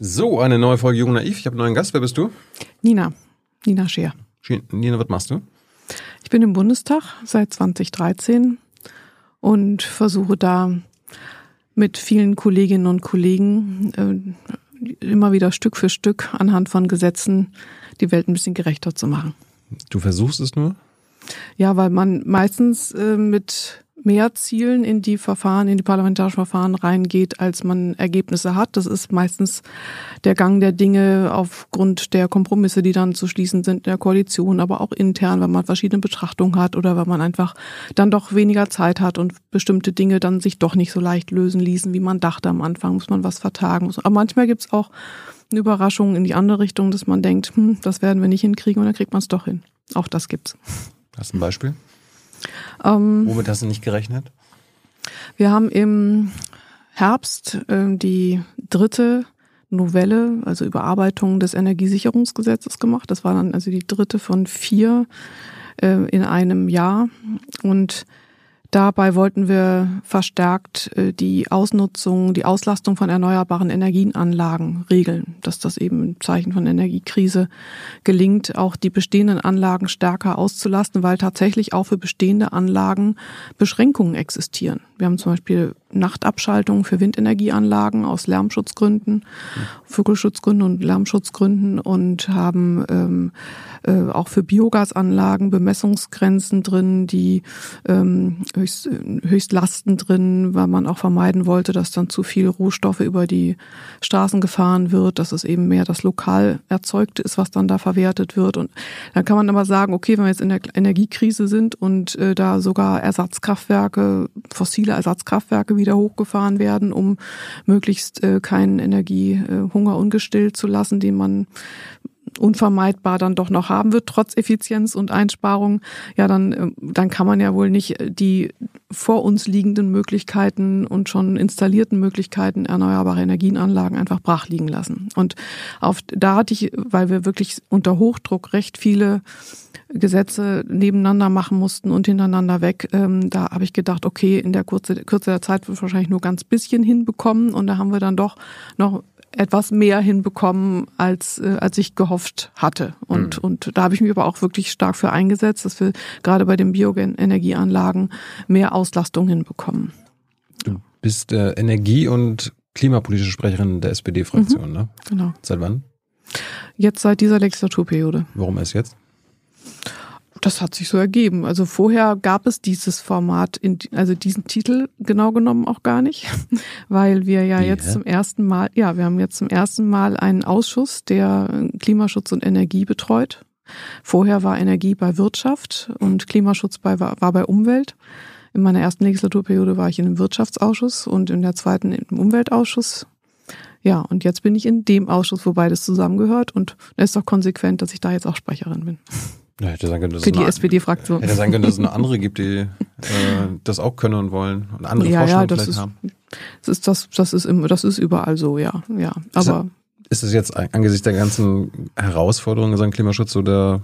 So, eine neue Folge Jung Naiv. Ich habe einen neuen Gast. Wer bist du? Nina. Nina Scheer. Nina, was machst du? Ich bin im Bundestag seit 2013 und versuche da mit vielen Kolleginnen und Kollegen äh, immer wieder Stück für Stück anhand von Gesetzen die Welt ein bisschen gerechter zu machen. Du versuchst es nur? Ja, weil man meistens äh, mit mehr Zielen in die Verfahren, in die parlamentarischen Verfahren reingeht, als man Ergebnisse hat. Das ist meistens der Gang der Dinge aufgrund der Kompromisse, die dann zu schließen sind in der Koalition, aber auch intern, wenn man verschiedene Betrachtungen hat oder wenn man einfach dann doch weniger Zeit hat und bestimmte Dinge dann sich doch nicht so leicht lösen ließen, wie man dachte am Anfang, muss man was vertagen. Aber manchmal gibt's auch eine Überraschung in die andere Richtung, dass man denkt, hm, das werden wir nicht hinkriegen und dann kriegt man es doch hin. Auch das gibt's. Hast du ein Beispiel? Ähm, Womit hast du nicht gerechnet? Wir haben im Herbst äh, die dritte Novelle, also Überarbeitung des Energiesicherungsgesetzes gemacht. Das war dann also die dritte von vier äh, in einem Jahr. Und Dabei wollten wir verstärkt äh, die Ausnutzung, die Auslastung von erneuerbaren Energienanlagen regeln, dass das eben im Zeichen von Energiekrise gelingt, auch die bestehenden Anlagen stärker auszulasten, weil tatsächlich auch für bestehende Anlagen Beschränkungen existieren. Wir haben zum Beispiel Nachtabschaltungen für Windenergieanlagen aus Lärmschutzgründen, Vogelschutzgründen und Lärmschutzgründen und haben ähm, äh, auch für Biogasanlagen Bemessungsgrenzen drin, die ähm, höchst, Höchstlasten drin, weil man auch vermeiden wollte, dass dann zu viel Rohstoffe über die Straßen gefahren wird, dass es eben mehr das lokal erzeugte ist, was dann da verwertet wird. Und dann kann man aber sagen, okay, wenn wir jetzt in der Energiekrise sind und äh, da sogar Ersatzkraftwerke, fossile Ersatzkraftwerke wieder hochgefahren werden, um möglichst äh, keinen Energiehunger ungestillt zu lassen, den man unvermeidbar dann doch noch haben wird, trotz Effizienz und Einsparung, ja, dann, äh, dann kann man ja wohl nicht die vor uns liegenden Möglichkeiten und schon installierten Möglichkeiten erneuerbare Energienanlagen einfach brach liegen lassen. Und auf, da hatte ich, weil wir wirklich unter Hochdruck recht viele Gesetze nebeneinander machen mussten und hintereinander weg, ähm, da habe ich gedacht, okay, in der Kürze, Kürze der Zeit wird wahrscheinlich nur ganz bisschen hinbekommen und da haben wir dann doch noch etwas mehr hinbekommen, als, äh, als ich gehofft hatte. Und, mhm. und da habe ich mich aber auch wirklich stark für eingesetzt, dass wir gerade bei den Bioenergieanlagen mehr Auslastung hinbekommen. Du bist äh, Energie- und klimapolitische Sprecherin der SPD-Fraktion, mhm, ne? Genau. Seit wann? Jetzt seit dieser Legislaturperiode. Warum erst jetzt? Das hat sich so ergeben. Also vorher gab es dieses Format, in, also diesen Titel genau genommen auch gar nicht, weil wir ja, ja jetzt zum ersten Mal, ja, wir haben jetzt zum ersten Mal einen Ausschuss, der Klimaschutz und Energie betreut. Vorher war Energie bei Wirtschaft und Klimaschutz bei, war bei Umwelt. In meiner ersten Legislaturperiode war ich in dem Wirtschaftsausschuss und in der zweiten im Umweltausschuss. Ja, und jetzt bin ich in dem Ausschuss, wo beides zusammengehört und es ist doch konsequent, dass ich da jetzt auch Sprecherin bin. Ja, hätte sein können, dass Für die SPD-Fraktion. Hätte sein können, dass es eine andere gibt, die äh, das auch können und wollen und andere ja, Vorstellungen ja, das vielleicht ist, haben. Das ist, das, das ist immer, das ist überall so, ja, ja. Aber ist es jetzt angesichts der ganzen Herausforderungen Sachen Klimaschutz so der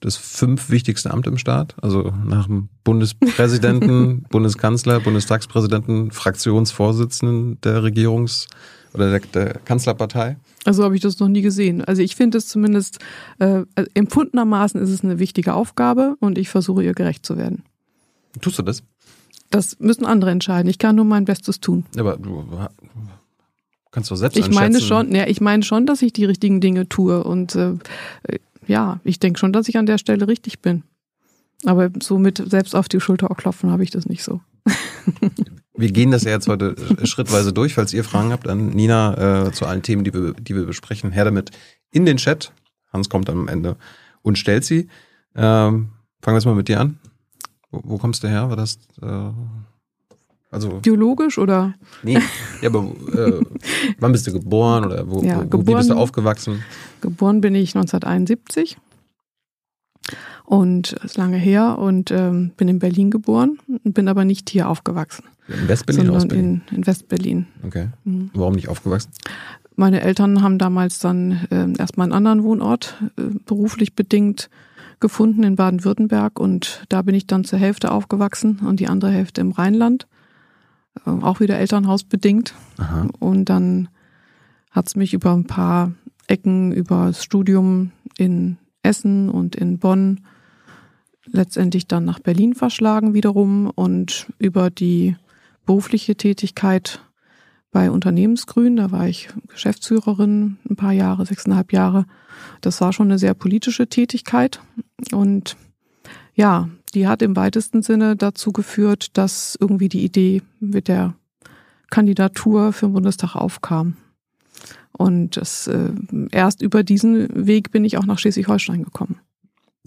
das fünf wichtigste Amt im Staat? Also nach dem Bundespräsidenten, Bundeskanzler, Bundestagspräsidenten, Fraktionsvorsitzenden der Regierungs- oder der, der Kanzlerpartei? Also habe ich das noch nie gesehen. Also ich finde es zumindest äh, empfundenermaßen ist es eine wichtige Aufgabe und ich versuche ihr gerecht zu werden. Tust du das? Das müssen andere entscheiden. Ich kann nur mein Bestes tun. Aber du kannst doch selbst Ich meine schon, ja, ich meine schon, dass ich die richtigen Dinge tue und äh, ja, ich denke schon, dass ich an der Stelle richtig bin. Aber so mit selbst auf die Schulter auch klopfen habe ich das nicht so. Wir gehen das ja jetzt heute schrittweise durch. Falls ihr Fragen habt an Nina äh, zu allen Themen, die wir, die wir besprechen, her damit in den Chat. Hans kommt dann am Ende und stellt sie. Ähm, fangen wir jetzt mal mit dir an. Wo, wo kommst du her? War das äh, also biologisch oder? Nee, ja, aber äh, wann bist du geboren oder wo, ja, wo, geboren, wie bist du aufgewachsen? Geboren bin ich 1971 und ist lange her und ähm, bin in Berlin geboren, bin aber nicht hier aufgewachsen. In Westberlin Ostberlin? In, in Westberlin. Okay. Mhm. Warum nicht aufgewachsen? Meine Eltern haben damals dann äh, erstmal einen anderen Wohnort äh, beruflich bedingt gefunden in Baden-Württemberg und da bin ich dann zur Hälfte aufgewachsen und die andere Hälfte im Rheinland. Äh, auch wieder Elternhaus bedingt. Aha. Und dann hat es mich über ein paar Ecken, über das Studium in Essen und in Bonn letztendlich dann nach Berlin verschlagen wiederum und über die berufliche Tätigkeit bei Unternehmensgrün, da war ich Geschäftsführerin ein paar Jahre, sechseinhalb Jahre. Das war schon eine sehr politische Tätigkeit und ja, die hat im weitesten Sinne dazu geführt, dass irgendwie die Idee mit der Kandidatur für den Bundestag aufkam. Und das, äh, erst über diesen Weg bin ich auch nach Schleswig-Holstein gekommen.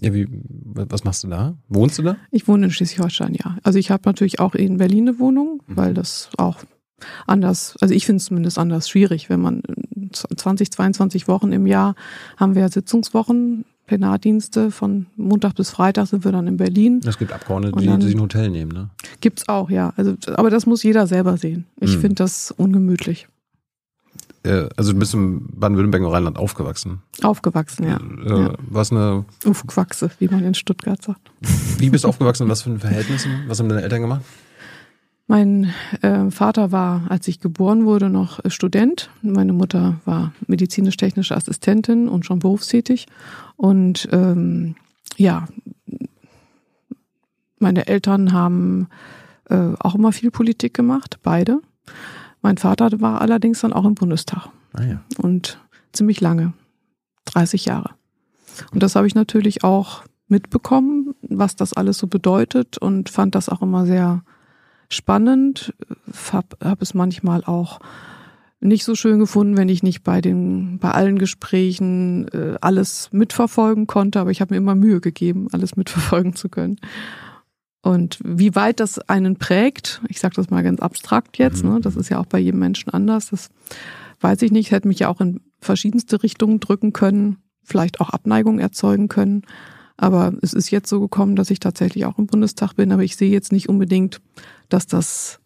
Ja, wie, was machst du da? Wohnst du da? Ich wohne in Schleswig-Holstein, ja. Also ich habe natürlich auch in Berlin eine Wohnung, mhm. weil das auch anders, also ich finde es zumindest anders schwierig, wenn man 20, 22 Wochen im Jahr haben wir ja Sitzungswochen, Plenardienste von Montag bis Freitag sind wir dann in Berlin. Es gibt Abgeordnete, die sich ein Hotel nehmen, ne? Gibt's auch, ja. Also, aber das muss jeder selber sehen. Ich mhm. finde das ungemütlich. Äh, also du bist im Baden-Württemberg und Rheinland aufgewachsen. Aufgewachsen, ja. Äh, ja. Was eine. Aufgewachse, wie man in Stuttgart sagt. Wie bist du aufgewachsen und was für ein Verhältnis? Was haben deine Eltern gemacht? Mein äh, Vater war, als ich geboren wurde, noch Student. Meine Mutter war medizinisch-technische Assistentin und schon berufstätig. Und ähm, ja, meine Eltern haben äh, auch immer viel Politik gemacht, beide. Mein Vater war allerdings dann auch im Bundestag. Ah ja. Und ziemlich lange, 30 Jahre. Und das habe ich natürlich auch mitbekommen, was das alles so bedeutet und fand das auch immer sehr spannend. Hab, hab es manchmal auch nicht so schön gefunden, wenn ich nicht bei den bei allen Gesprächen äh, alles mitverfolgen konnte, aber ich habe mir immer Mühe gegeben, alles mitverfolgen zu können. Und wie weit das einen prägt, ich sage das mal ganz abstrakt jetzt, mhm. ne, das ist ja auch bei jedem Menschen anders, das weiß ich nicht, hätte mich ja auch in verschiedenste Richtungen drücken können, vielleicht auch Abneigung erzeugen können. Aber es ist jetzt so gekommen, dass ich tatsächlich auch im Bundestag bin, aber ich sehe jetzt nicht unbedingt, dass das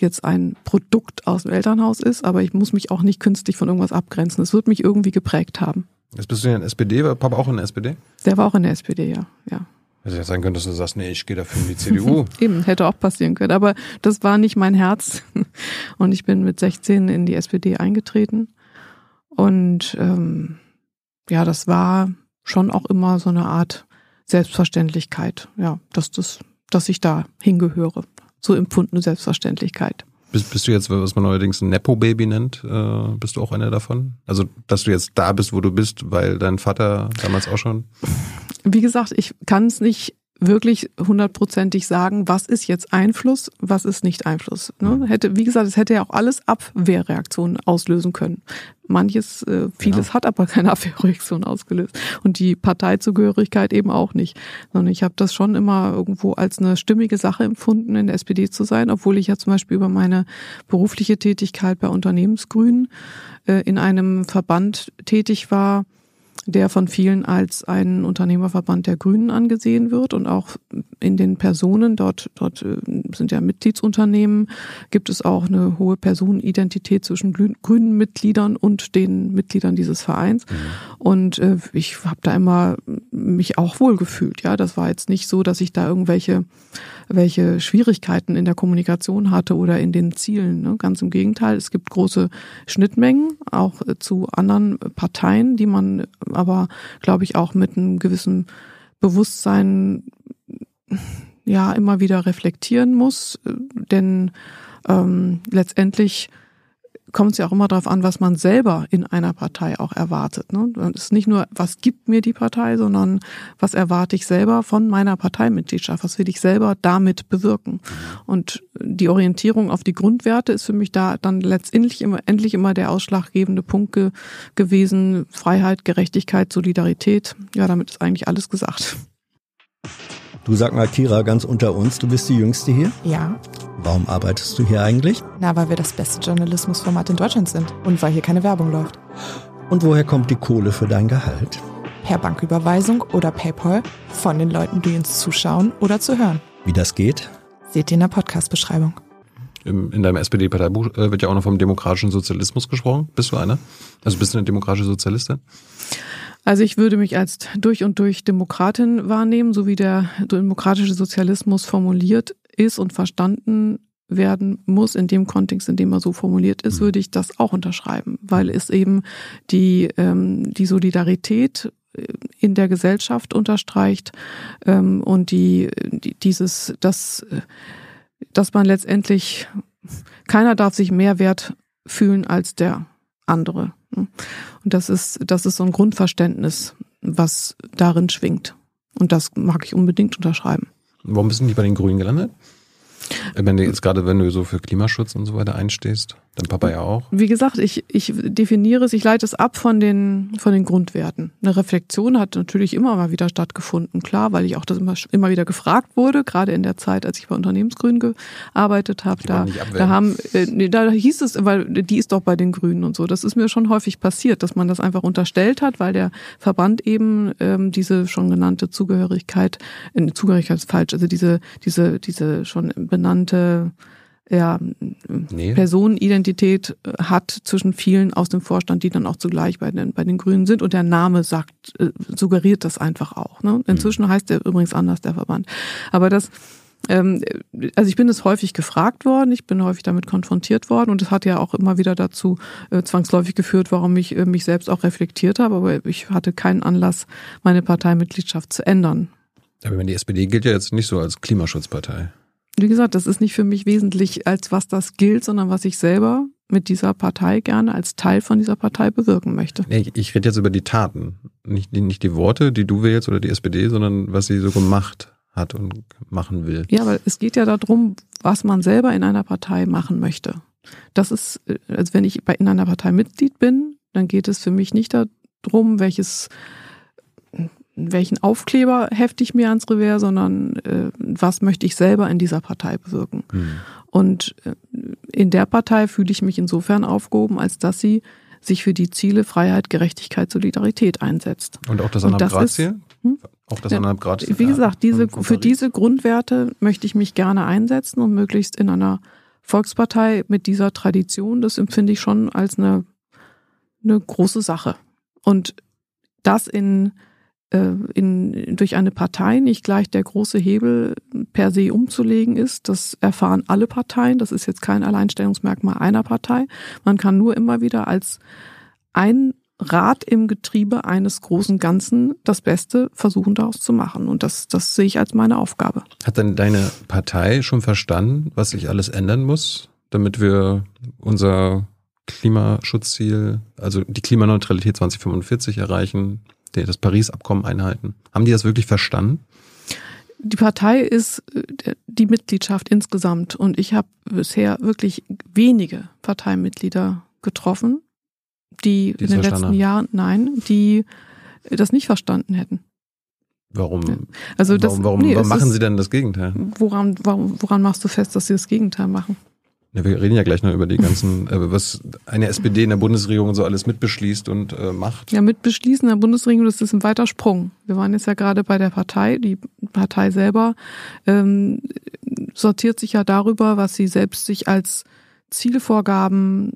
jetzt ein Produkt aus dem Elternhaus ist, aber ich muss mich auch nicht künstlich von irgendwas abgrenzen. Es wird mich irgendwie geprägt haben. Jetzt bist du ja in der SPD, war Papa auch in der SPD? Der war auch in der SPD, ja, ja. Hätte ja sein können, dass du sagst, nee, ich gehe dafür in die CDU. Eben, hätte auch passieren können. Aber das war nicht mein Herz. Und ich bin mit 16 in die SPD eingetreten. Und ähm, ja, das war schon auch immer so eine Art Selbstverständlichkeit, ja, dass das, dass ich da hingehöre. So empfundene Selbstverständlichkeit. Bist, bist du jetzt, was man neuerdings ein Nepo-Baby nennt, äh, bist du auch einer davon? Also, dass du jetzt da bist, wo du bist, weil dein Vater damals auch schon? wie gesagt, ich kann es nicht wirklich hundertprozentig sagen, was ist jetzt Einfluss, was ist nicht Einfluss. Ne? Hätte, wie gesagt, es hätte ja auch alles Abwehrreaktionen auslösen können. Manches, äh, vieles ja. hat aber keine Abwehrreaktion ausgelöst. Und die Parteizugehörigkeit eben auch nicht. Sondern ich habe das schon immer irgendwo als eine stimmige Sache empfunden, in der SPD zu sein, obwohl ich ja zum Beispiel über meine berufliche Tätigkeit bei Unternehmensgrünen äh, in einem Verband tätig war, der von vielen als ein Unternehmerverband der Grünen angesehen wird und auch in den Personen, dort, dort äh, sind ja Mitgliedsunternehmen, gibt es auch eine hohe Personenidentität zwischen grünen Mitgliedern und den Mitgliedern dieses Vereins. Mhm. Und äh, ich habe da immer mich auch wohl gefühlt. Ja, das war jetzt nicht so, dass ich da irgendwelche welche Schwierigkeiten in der Kommunikation hatte oder in den Zielen. Ne? Ganz im Gegenteil, es gibt große Schnittmengen auch äh, zu anderen Parteien, die man aber, glaube ich, auch mit einem gewissen Bewusstsein ja immer wieder reflektieren muss, denn ähm, letztendlich kommt es ja auch immer darauf an, was man selber in einer Partei auch erwartet. Ne? Es ist nicht nur, was gibt mir die Partei, sondern was erwarte ich selber von meiner Parteimitgliedschaft, was will ich selber damit bewirken. Und die Orientierung auf die Grundwerte ist für mich da dann letztendlich immer, endlich immer der ausschlaggebende Punkt ge gewesen. Freiheit, Gerechtigkeit, Solidarität. Ja, damit ist eigentlich alles gesagt. Du sag mal, Kira, ganz unter uns, du bist die Jüngste hier? Ja. Warum arbeitest du hier eigentlich? Na, weil wir das beste Journalismusformat in Deutschland sind und weil hier keine Werbung läuft. Und woher kommt die Kohle für dein Gehalt? Per Banküberweisung oder PayPal von den Leuten, die uns zuschauen oder zu hören. Wie das geht? Seht ihr in der Podcast-Beschreibung. In deinem SPD-Parteibuch äh, wird ja auch noch vom demokratischen Sozialismus gesprochen. Bist du einer? Also bist du eine demokratische Sozialistin? Also ich würde mich als durch und durch Demokratin wahrnehmen, so wie der demokratische Sozialismus formuliert ist und verstanden werden muss in dem Kontext, in dem er so formuliert ist, würde ich das auch unterschreiben, weil es eben die, ähm, die Solidarität in der Gesellschaft unterstreicht ähm, und die, die dieses, dass, dass man letztendlich keiner darf sich mehr wert fühlen als der andere. Und das ist, das ist so ein Grundverständnis, was darin schwingt. Und das mag ich unbedingt unterschreiben. Warum bist du nicht bei den Grünen gelandet? Wenn du jetzt gerade, wenn du so für Klimaschutz und so weiter einstehst, dein Papa ja auch. Wie gesagt, ich, ich definiere es, ich leite es ab von den, von den Grundwerten. Eine Reflexion hat natürlich immer mal wieder stattgefunden, klar, weil ich auch das immer, immer wieder gefragt wurde, gerade in der Zeit, als ich bei Unternehmensgrünen gearbeitet habe. Da, da haben, äh, nee, da hieß es, weil die ist doch bei den Grünen und so. Das ist mir schon häufig passiert, dass man das einfach unterstellt hat, weil der Verband eben ähm, diese schon genannte Zugehörigkeit, äh, Zugehörigkeit ist falsch, also diese, diese, diese schon benannte ja, nee. Personenidentität äh, hat zwischen vielen aus dem Vorstand, die dann auch zugleich bei den, bei den Grünen sind. Und der Name sagt, äh, suggeriert das einfach auch. Ne? Inzwischen mhm. heißt der übrigens anders, der Verband. Aber das, ähm, also ich bin es häufig gefragt worden, ich bin häufig damit konfrontiert worden und es hat ja auch immer wieder dazu äh, zwangsläufig geführt, warum ich äh, mich selbst auch reflektiert habe, aber ich hatte keinen Anlass, meine Parteimitgliedschaft zu ändern. Aber die SPD gilt ja jetzt nicht so als Klimaschutzpartei wie gesagt, das ist nicht für mich wesentlich, als was das gilt, sondern was ich selber mit dieser Partei gerne als Teil von dieser Partei bewirken möchte. Nee, ich rede jetzt über die Taten, nicht die, nicht die Worte, die du wählst oder die SPD, sondern was sie so gemacht hat und machen will. Ja, aber es geht ja darum, was man selber in einer Partei machen möchte. Das ist, also wenn ich in einer Partei Mitglied bin, dann geht es für mich nicht darum, welches welchen Aufkleber hefte ich mir ans Revers, sondern äh, was möchte ich selber in dieser Partei bewirken. Mhm. Und äh, in der Partei fühle ich mich insofern aufgehoben, als dass sie sich für die Ziele Freiheit, Gerechtigkeit, Solidarität einsetzt. Und auch das anderthalb Grad Ziel? Hm? Auch das anderthalb Grad Ziel? Wie gesagt, diese, für diese Grundwerte möchte ich mich gerne einsetzen und möglichst in einer Volkspartei mit dieser Tradition, das empfinde ich schon als eine, eine große Sache. Und das in in, durch eine Partei nicht gleich der große Hebel per se umzulegen ist. Das erfahren alle Parteien. Das ist jetzt kein Alleinstellungsmerkmal einer Partei. Man kann nur immer wieder als ein Rad im Getriebe eines großen Ganzen das Beste versuchen daraus zu machen. Und das, das sehe ich als meine Aufgabe. Hat denn deine Partei schon verstanden, was sich alles ändern muss, damit wir unser Klimaschutzziel, also die Klimaneutralität 2045 erreichen, das Paris-Abkommen einhalten. Haben die das wirklich verstanden? Die Partei ist äh, die Mitgliedschaft insgesamt und ich habe bisher wirklich wenige Parteimitglieder getroffen, die, die in den letzten. Jahren, nein, die das nicht verstanden hätten. Warum? Also das, warum, warum, nee, warum machen ist, sie denn das Gegenteil? Woran, woran, woran machst du fest, dass sie das Gegenteil machen? Ja, wir reden ja gleich noch über die ganzen, äh, was eine SPD in der Bundesregierung so alles mitbeschließt und äh, macht. Ja, mitbeschließen in der Bundesregierung, das ist ein weiter Sprung. Wir waren jetzt ja gerade bei der Partei. Die Partei selber ähm, sortiert sich ja darüber, was sie selbst sich als Zielvorgaben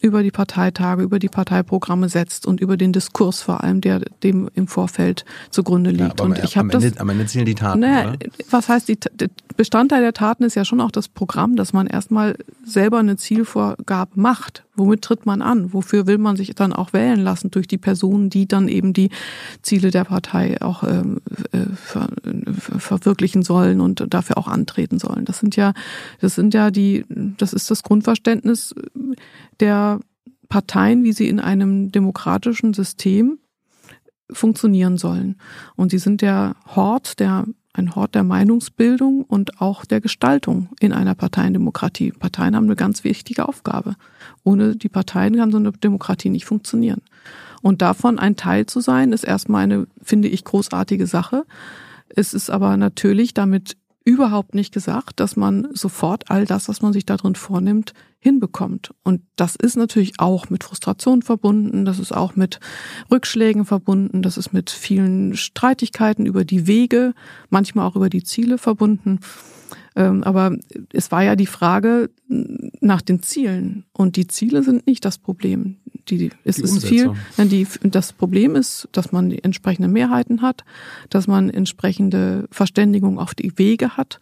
über die Parteitage, über die Parteiprogramme setzt und über den Diskurs vor allem, der dem im Vorfeld zugrunde liegt. Ja, und ich habe das. am Ende zählen die Taten. Naja, oder? was heißt die Bestandteil der Taten ist ja schon auch das Programm, dass man erstmal selber eine Zielvorgabe macht. Womit tritt man an? Wofür will man sich dann auch wählen lassen durch die Personen, die dann eben die Ziele der Partei auch ähm, äh, ver, verwirklichen sollen und dafür auch antreten sollen? Das sind ja, das sind ja die, das ist das Grundverständnis der Parteien, wie sie in einem demokratischen System funktionieren sollen. Und sie sind der Hort, der, ein Hort der Meinungsbildung und auch der Gestaltung in einer Parteiendemokratie. Parteien haben eine ganz wichtige Aufgabe. Ohne die Parteien kann so eine Demokratie nicht funktionieren. Und davon ein Teil zu sein, ist erstmal eine, finde ich, großartige Sache. Es ist aber natürlich damit überhaupt nicht gesagt, dass man sofort all das, was man sich da drin vornimmt, hinbekommt. Und das ist natürlich auch mit Frustration verbunden, das ist auch mit Rückschlägen verbunden, das ist mit vielen Streitigkeiten über die Wege, manchmal auch über die Ziele verbunden. Ähm, aber es war ja die Frage nach den Zielen. Und die Ziele sind nicht das Problem. Die, es die ist viel, die, das Problem ist, dass man die entsprechenden Mehrheiten hat, dass man entsprechende Verständigung auf die Wege hat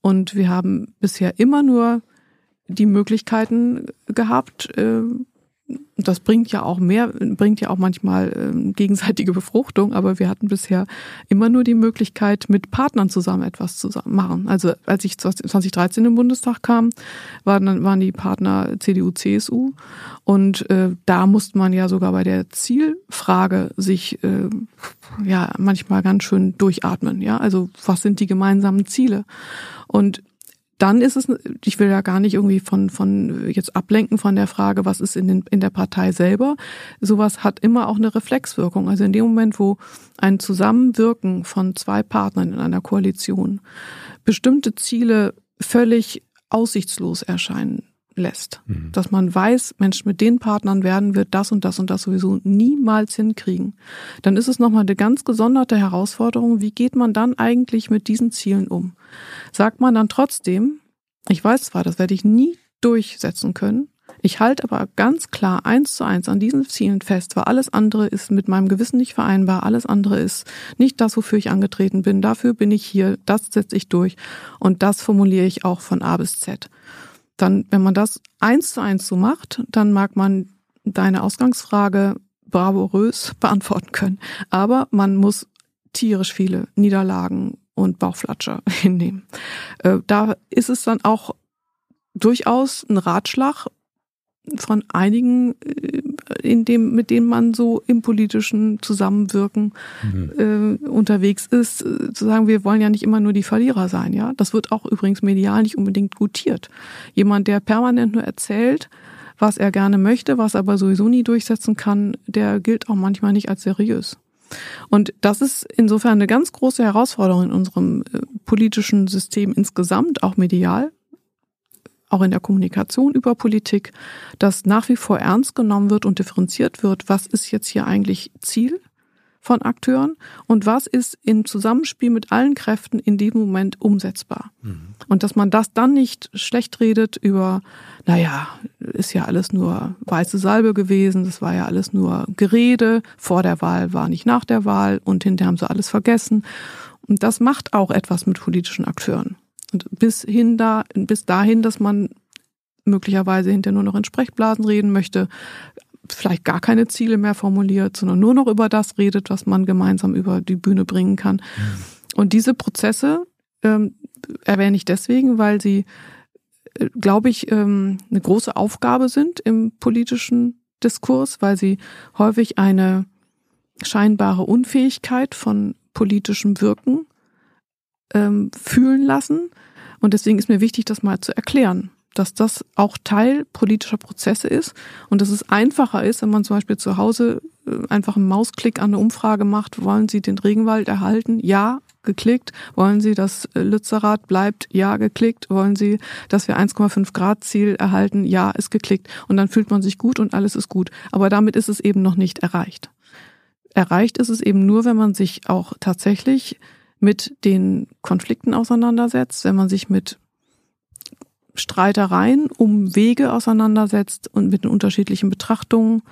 Und wir haben bisher immer nur die Möglichkeiten gehabt, äh, das bringt ja auch mehr, bringt ja auch manchmal äh, gegenseitige Befruchtung, aber wir hatten bisher immer nur die Möglichkeit, mit Partnern zusammen etwas zu machen. Also als ich 2013 im Bundestag kam, waren, waren die Partner CDU, CSU und äh, da musste man ja sogar bei der Zielfrage sich äh, ja manchmal ganz schön durchatmen. Ja, also was sind die gemeinsamen Ziele? Und dann ist es, ich will ja gar nicht irgendwie von, von jetzt ablenken von der Frage, was ist in, den, in der Partei selber. Sowas hat immer auch eine Reflexwirkung. Also in dem Moment, wo ein Zusammenwirken von zwei Partnern in einer Koalition bestimmte Ziele völlig aussichtslos erscheinen lässt. Mhm. Dass man weiß, Mensch, mit den Partnern werden wir das und das und das sowieso niemals hinkriegen. Dann ist es nochmal eine ganz gesonderte Herausforderung. Wie geht man dann eigentlich mit diesen Zielen um? Sagt man dann trotzdem, ich weiß zwar, das werde ich nie durchsetzen können, ich halte aber ganz klar eins zu eins an diesen Zielen fest, weil alles andere ist mit meinem Gewissen nicht vereinbar, alles andere ist nicht das, wofür ich angetreten bin, dafür bin ich hier, das setze ich durch und das formuliere ich auch von A bis Z dann, wenn man das eins zu eins so macht, dann mag man deine Ausgangsfrage bravourös beantworten können. Aber man muss tierisch viele Niederlagen und Bauchflatscher hinnehmen. Äh, da ist es dann auch durchaus ein Ratschlag von einigen, äh, in dem, mit denen man so im politischen Zusammenwirken mhm. äh, unterwegs ist, äh, zu sagen, wir wollen ja nicht immer nur die Verlierer sein, ja. Das wird auch übrigens medial nicht unbedingt gutiert. Jemand, der permanent nur erzählt, was er gerne möchte, was er aber sowieso nie durchsetzen kann, der gilt auch manchmal nicht als seriös. Und das ist insofern eine ganz große Herausforderung in unserem äh, politischen System insgesamt, auch medial, auch in der Kommunikation über Politik, dass nach wie vor ernst genommen wird und differenziert wird, was ist jetzt hier eigentlich Ziel von Akteuren und was ist im Zusammenspiel mit allen Kräften in dem Moment umsetzbar. Mhm. Und dass man das dann nicht schlecht redet über, naja, ist ja alles nur weiße Salbe gewesen, das war ja alles nur Gerede, vor der Wahl war nicht nach der Wahl und hinterher haben sie alles vergessen. Und das macht auch etwas mit politischen Akteuren. Und bis hin da, bis dahin, dass man möglicherweise hinterher nur noch in Sprechblasen reden möchte, vielleicht gar keine Ziele mehr formuliert, sondern nur noch über das redet, was man gemeinsam über die Bühne bringen kann. Mhm. Und diese Prozesse ähm, erwähne ich deswegen, weil sie, äh, glaube ich, ähm, eine große Aufgabe sind im politischen Diskurs, weil sie häufig eine scheinbare Unfähigkeit von politischem Wirken ähm, fühlen lassen. Und deswegen ist mir wichtig, das mal zu erklären, dass das auch Teil politischer Prozesse ist und dass es einfacher ist, wenn man zum Beispiel zu Hause äh, einfach einen Mausklick an eine Umfrage macht, wollen Sie den Regenwald erhalten? Ja, geklickt. Wollen Sie, dass äh, Lützerath bleibt? Ja, geklickt. Wollen Sie, dass wir 1,5 Grad Ziel erhalten? Ja, ist geklickt. Und dann fühlt man sich gut und alles ist gut. Aber damit ist es eben noch nicht erreicht. Erreicht ist es eben nur, wenn man sich auch tatsächlich mit den Konflikten auseinandersetzt, wenn man sich mit Streitereien um Wege auseinandersetzt und mit den unterschiedlichen Betrachtungen,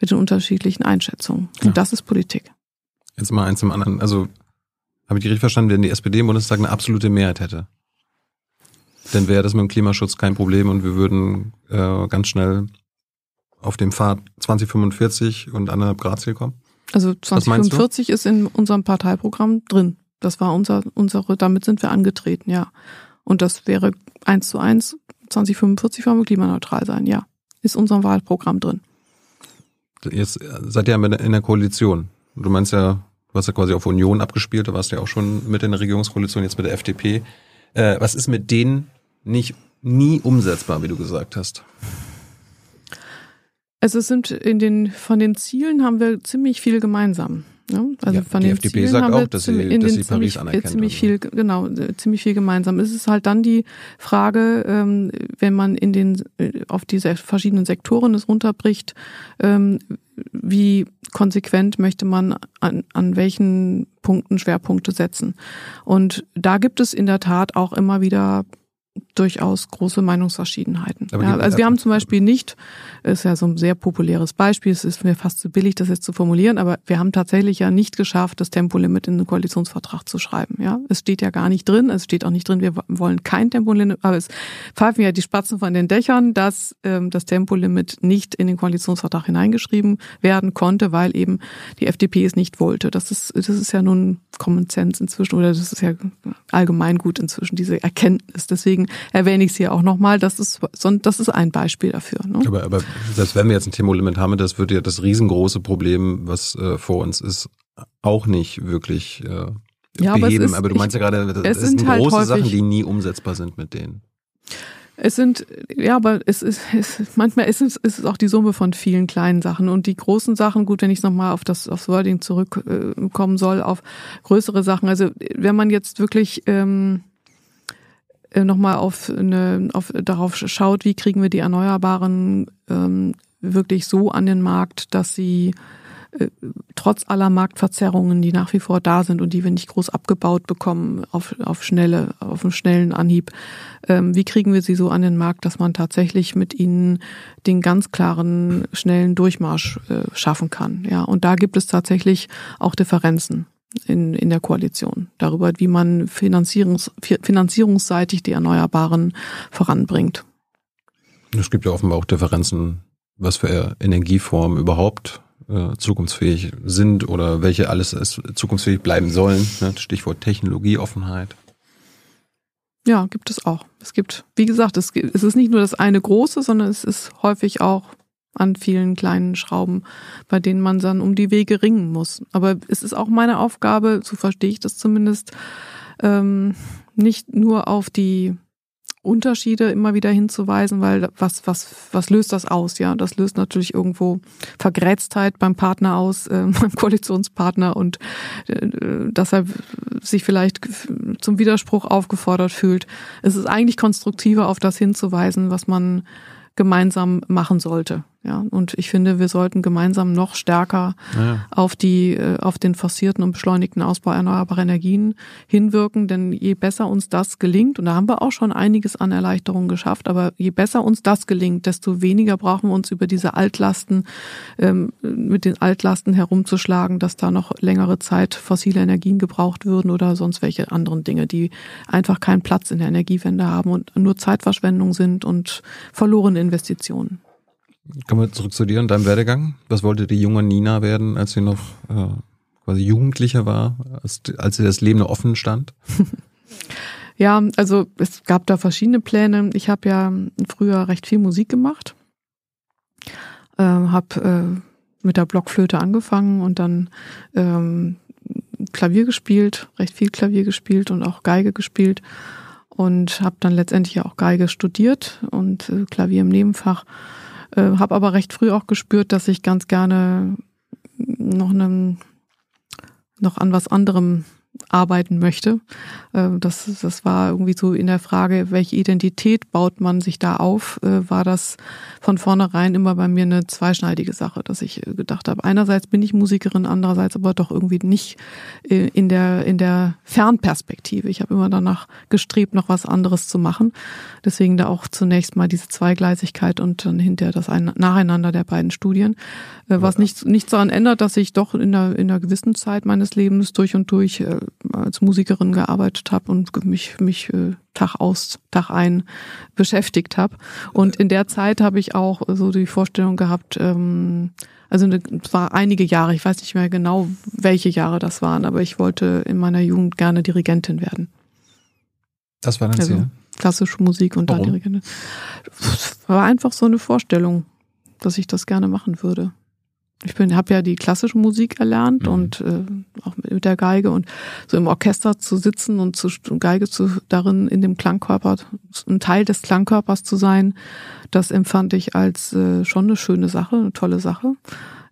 mit den unterschiedlichen Einschätzungen. Und ja. das ist Politik. Jetzt mal eins zum anderen. Also habe ich richtig verstanden, wenn die SPD im Bundestag eine absolute Mehrheit hätte, dann wäre das mit dem Klimaschutz kein Problem und wir würden äh, ganz schnell auf dem Pfad 2045 und anderthalb Grad Ziel kommen? Also 2045 ist in unserem Parteiprogramm drin. Das war unser, unsere, damit sind wir angetreten, ja. Und das wäre eins zu eins, 2045 wollen wir klimaneutral sein, ja. Ist unser Wahlprogramm drin. Jetzt seid ihr in der Koalition. Du meinst ja, du hast ja quasi auf Union abgespielt, du warst ja auch schon mit in der Regierungskoalition, jetzt mit der FDP. Äh, was ist mit denen nicht nie umsetzbar, wie du gesagt hast? Also es sind in den, von den Zielen haben wir ziemlich viel gemeinsam. Ne? Also ja, von die den FDP Zielen sagt auch, dass sie, dass sie Paris anerkennt. Ziemlich viel, genau, ziemlich viel gemeinsam. Es ist halt dann die Frage, ähm, wenn man in den äh, auf diese verschiedenen Sektoren es runterbricht, ähm, wie konsequent möchte man an, an welchen Punkten Schwerpunkte setzen. Und da gibt es in der Tat auch immer wieder durchaus große Meinungsverschiedenheiten. Ja, also wir haben zum Beispiel nicht, ist ja so ein sehr populäres Beispiel, es ist mir fast zu billig, das jetzt zu formulieren, aber wir haben tatsächlich ja nicht geschafft, das Tempolimit in den Koalitionsvertrag zu schreiben. Ja, es steht ja gar nicht drin, es steht auch nicht drin, wir wollen kein Tempolimit, aber es pfeifen ja die Spatzen von den Dächern, dass ähm, das Tempolimit nicht in den Koalitionsvertrag hineingeschrieben werden konnte, weil eben die FDP es nicht wollte. Das ist, das ist ja nun Common Sense inzwischen oder das ist ja allgemeingut inzwischen, diese Erkenntnis. Deswegen erwähne ich es hier auch nochmal. Das ist, das ist ein Beispiel dafür. Ne? Aber, aber selbst wenn wir jetzt ein Tempolimit haben, das wird ja das riesengroße Problem, was äh, vor uns ist, auch nicht wirklich äh, Ja, aber beheben. ist- aber du meinst ja gerade, das es sind sind halt große Sachen, die nie umsetzbar sind mit denen. Es sind, ja, aber es ist, es, manchmal ist es, ist es auch die Summe von vielen kleinen Sachen. Und die großen Sachen, gut, wenn ich nochmal auf das, aufs Wording zurückkommen soll, auf größere Sachen. Also, wenn man jetzt wirklich, ähm, nochmal auf eine, auf, darauf schaut, wie kriegen wir die Erneuerbaren ähm, wirklich so an den Markt, dass sie äh, trotz aller Marktverzerrungen, die nach wie vor da sind und die wir nicht groß abgebaut bekommen auf, auf schnelle, auf einen schnellen Anhieb, ähm, wie kriegen wir sie so an den Markt, dass man tatsächlich mit ihnen den ganz klaren, schnellen Durchmarsch äh, schaffen kann. Ja, und da gibt es tatsächlich auch Differenzen in, in der Koalition darüber, wie man finanzierungs, finanzierungsseitig die Erneuerbaren voranbringt. Es gibt ja offenbar auch Differenzen, was für Energieformen überhaupt äh, zukunftsfähig sind oder welche alles es zukunftsfähig bleiben sollen. Ne? Stichwort Technologieoffenheit. Ja, gibt es auch. Es gibt, wie gesagt, es, es ist nicht nur das eine große, sondern es ist häufig auch an vielen kleinen Schrauben, bei denen man dann um die Wege ringen muss. Aber es ist auch meine Aufgabe, so verstehe ich das zumindest, ähm, nicht nur auf die Unterschiede immer wieder hinzuweisen, weil was, was, was löst das aus? Ja, das löst natürlich irgendwo Vergrätztheit beim Partner aus, äh, beim Koalitionspartner und äh, dass er sich vielleicht zum Widerspruch aufgefordert fühlt. Es ist eigentlich konstruktiver, auf das hinzuweisen, was man gemeinsam machen sollte. Ja, und ich finde, wir sollten gemeinsam noch stärker Ja. auf die, äh, auf den forcierten und beschleunigten Ausbau erneuerbarer Energien hinwirken. Denn je besser uns das gelingt, und da haben wir auch schon einiges an Erleichterungen geschafft, aber je besser uns das gelingt, desto weniger brauchen wir uns über diese Altlasten, ähm, mit den Altlasten herumzuschlagen, dass da noch längere Zeit fossile Energien gebraucht würden oder sonst welche anderen Dinge, die einfach keinen Platz in der Energiewende haben und nur Zeitverschwendung sind und verlorene Investitionen. Kommen wir zurück zu dir und deinem Werdegang. Was wollte die junge Nina werden, als sie noch äh, quasi Jugendlicher war, als, als sie das Leben noch offen stand? Ja, also es gab da verschiedene Pläne. Ich habe ja früher recht viel Musik gemacht, äh, habe äh, mit der Blockflöte angefangen und dann ähm, Klavier gespielt, recht viel Klavier gespielt und auch Geige gespielt und habe dann letztendlich ja auch Geige studiert und äh, Klavier im Nebenfach. Äh, habe aber recht früh auch gespürt, dass ich ganz gerne noch einem noch an was anderem arbeiten möchte. Äh, Das, das war irgendwie so in der Frage, welche Identität baut man sich da auf, äh, war das von vornherein immer bei mir eine zweischneidige Sache, dass ich äh, gedacht habe, einerseits bin ich Musikerin, andererseits aber doch irgendwie nicht äh, in der, in der Fernperspektive. Ich habe immer danach gestrebt, noch was anderes zu machen. Deswegen da auch zunächst mal diese Zweigleisigkeit und dann hinterher das ein, Nacheinander der beiden Studien. Was nicht, nicht daran ändert, dass ich doch in einer, in einer gewissen Zeit meines Lebens durch und durch als Musikerin gearbeitet habe und mich, mich äh, Tag aus, Tag ein beschäftigt habe. Und in der Zeit habe ich auch so die Vorstellung gehabt, ähm, also eine- es war einige Jahre, ich weiß nicht mehr genau, welche Jahre das waren, aber ich wollte in meiner Jugend gerne Dirigentin werden. Das war dein Also Ziel. klassische Musik und Warum? dann Dirigentin. Es war einfach so eine Vorstellung, dass ich das gerne machen würde. Ich bin, habe ja die klassische Musik erlernt Mhm. und äh, auch mit, mit der Geige und so im Orchester zu sitzen und zu Geige zu darin in dem Klangkörper, ein Teil des Klangkörpers zu sein, das empfand ich als äh, schon eine schöne Sache, eine tolle Sache.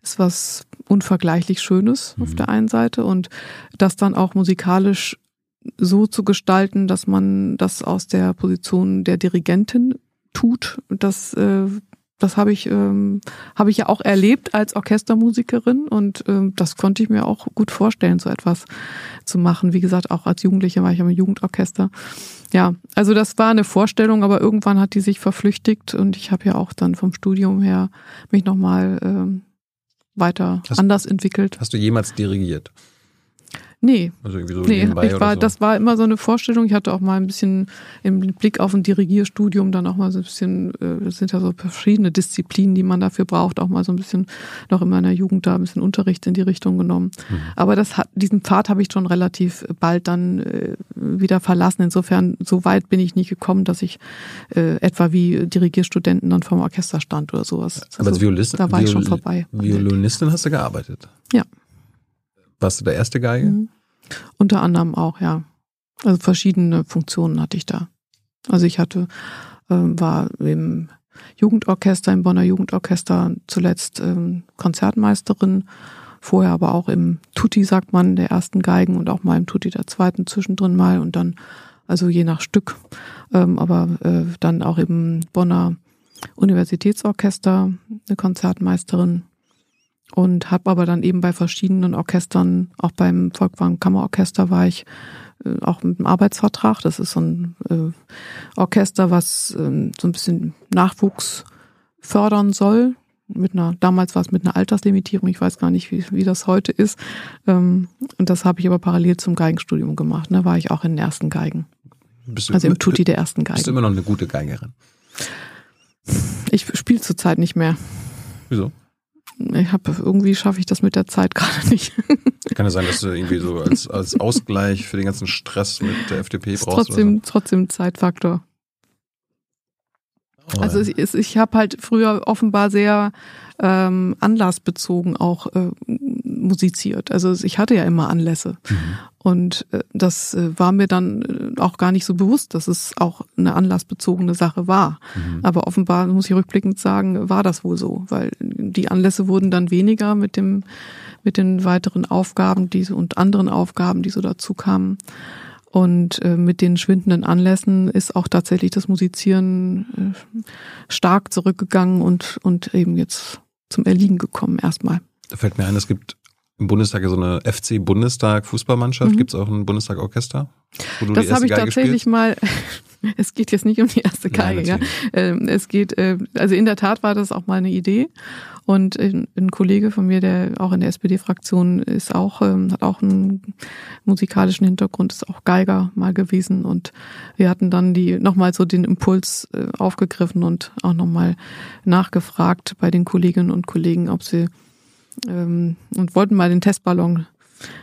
Ist was unvergleichlich Schönes auf Mhm. der einen Seite und das dann auch musikalisch so zu gestalten, dass man das aus der Position der Dirigentin tut. Das, äh, das habe ich, ähm, habe ich ja auch erlebt als Orchestermusikerin und ähm, das konnte ich mir auch gut vorstellen, so etwas zu machen. Wie gesagt, auch als Jugendliche war ich im Jugendorchester. Ja, also das war eine Vorstellung, aber irgendwann hat die sich verflüchtigt und ich habe ja auch dann vom Studium her mich nochmal ähm, weiter Hast- anders entwickelt. Hast du jemals dirigiert? Nee, Also irgendwie so nee, ich war, so? das war immer so eine Vorstellung. Ich hatte auch mal ein bisschen im Blick auf ein Dirigierstudium dann auch mal so ein bisschen, äh, das sind ja so verschiedene Disziplinen, die man dafür braucht, auch mal so ein bisschen noch in meiner Jugend da ein bisschen Unterricht in die Richtung genommen. Mhm. Aber das hat, diesen Pfad habe ich schon relativ bald dann äh, wieder verlassen. Insofern, so weit bin ich nicht gekommen, dass ich äh, etwa wie Dirigierstudenten dann vom Orchester stand oder sowas. Aber als Also, Violistin, da war ich schon Viol- vorbei. Violinistin hast du gearbeitet? Ja. Warst du der erste Geige? Mhm. Unter anderem auch, ja. Also verschiedene Funktionen hatte ich da. Also ich hatte, ähm, war im Jugendorchester, im Bonner Jugendorchester zuletzt ähm, Konzertmeisterin, vorher aber auch im Tutti, sagt man, der ersten Geigen und auch mal im Tutti der zweiten zwischendrin mal und dann, also je nach Stück, ähm, aber äh, dann auch im Bonner Universitätsorchester eine Konzertmeisterin und habe aber dann eben bei verschiedenen Orchestern, auch beim Volkwang Kammerorchester war ich äh, auch mit einem Arbeitsvertrag. Das ist so ein äh, Orchester, was ähm, so ein bisschen Nachwuchs fördern soll. Mit einer, damals war es mit einer Alterslimitierung, ich weiß gar nicht, wie, wie das heute ist. Ähm, und das habe ich aber parallel zum Geigenstudium gemacht. Ne, war ich auch in den ersten Geigen. Bist du, Also im Tutti der ersten Bist du Geigen. immer noch eine gute Geigerin? Ich spiele zurzeit nicht mehr. Wieso? Ich habe irgendwie schaffe ich das mit der Zeit gerade nicht. Kann es sein, dass du irgendwie so als, als Ausgleich für den ganzen Stress mit der FDP ist brauchst? trotzdem, trotzdem ein Zeitfaktor. so? Also ich, es- ich habe halt früher offenbar sehr ähm, anlassbezogen auch äh, musiziert. Also ich hatte ja immer Anlässe. Mhm. Und äh, das äh, war mir dann äh, auch gar nicht so bewusst, dass es auch eine anlassbezogene Sache war. Mhm. Aber offenbar, muss ich rückblickend sagen, war das wohl so, weil die Anlässe wurden dann weniger mit dem mit den weiteren Aufgaben die, und anderen Aufgaben, die so dazu kamen. Und äh, mit den schwindenden Anlässen ist auch tatsächlich das Musizieren äh, stark zurückgegangen und, und eben jetzt zum Erliegen gekommen erstmal. Da fällt mir ein, es gibt im Bundestag ja so eine FC-Bundestag-Fußballmannschaft. Mhm. Gibt es auch ein Bundestag-Orchester? Das habe ich Geige tatsächlich mal. Es geht jetzt nicht um die erste Nein, Geige, ja. natürlich. Ähm, Es geht, äh, also in der Tat war das auch mal eine Idee. Und ein ein Kollege von mir, der auch in der SPD-Fraktion ist, auch ähm, hat auch einen musikalischen Hintergrund, ist auch Geiger mal gewesen. Und wir hatten dann die nochmal so den Impuls äh, aufgegriffen und auch nochmal nachgefragt bei den Kolleginnen und Kollegen, ob sie ähm, und wollten mal den Testballon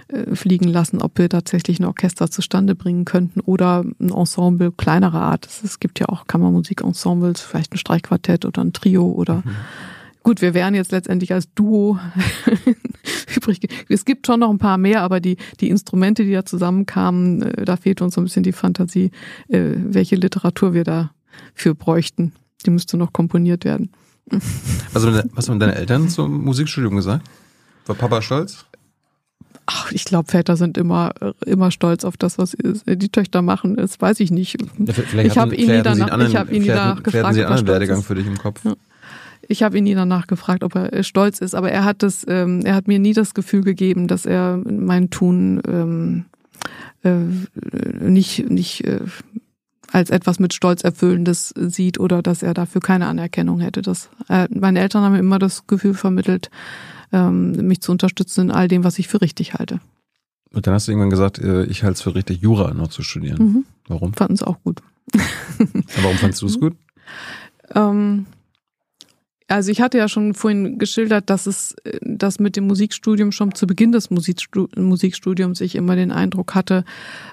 äh, fliegen lassen, ob wir tatsächlich ein Orchester zustande bringen könnten oder ein Ensemble kleinerer Art. Es, gibt ja auch Kammermusikensembles, vielleicht ein Streichquartett oder ein Trio oder gut, wir wären jetzt letztendlich als Duo übrig. Es gibt schon noch ein paar mehr, aber die, die Instrumente, die da zusammenkamen, äh, da fehlt uns so ein bisschen die Fantasie, äh, welche Literatur wir da für bräuchten. Die müsste noch komponiert werden. Also, was haben deine Eltern zum Musikstudium gesagt? War Papa stolz? Ach, ich glaube, Väter sind immer, immer stolz auf das, was die Töchter machen. Das weiß ich nicht. Ja, vielleicht Ich hab hatten- ihn nie danach- anderen- ich hab ihn nie danach hatten sie einen gefragt, er anderen Werdegang ist. für dich im Kopf. Ja. Ich habe ihn nie danach gefragt, ob er äh, stolz ist, aber er hat das, ähm, er hat mir nie das Gefühl gegeben, dass er mein Tun ähm, äh, nicht nicht äh, als etwas mit Stolz erfüllendes sieht oder dass er dafür keine Anerkennung hätte. Das, äh, meine Eltern haben mir immer das Gefühl vermittelt, ähm, mich zu unterstützen in all dem, was ich für richtig halte. Und dann hast du irgendwann gesagt, äh, ich halte es für richtig, Jura noch zu studieren. Mhm. Warum? Fanden es auch gut. Warum fandst du es gut? Ähm, also ich hatte ja schon vorhin geschildert, dass es, äh, dass mit dem Musikstudium schon zu Beginn des Musikstu Musikstudiums ich immer den Eindruck hatte,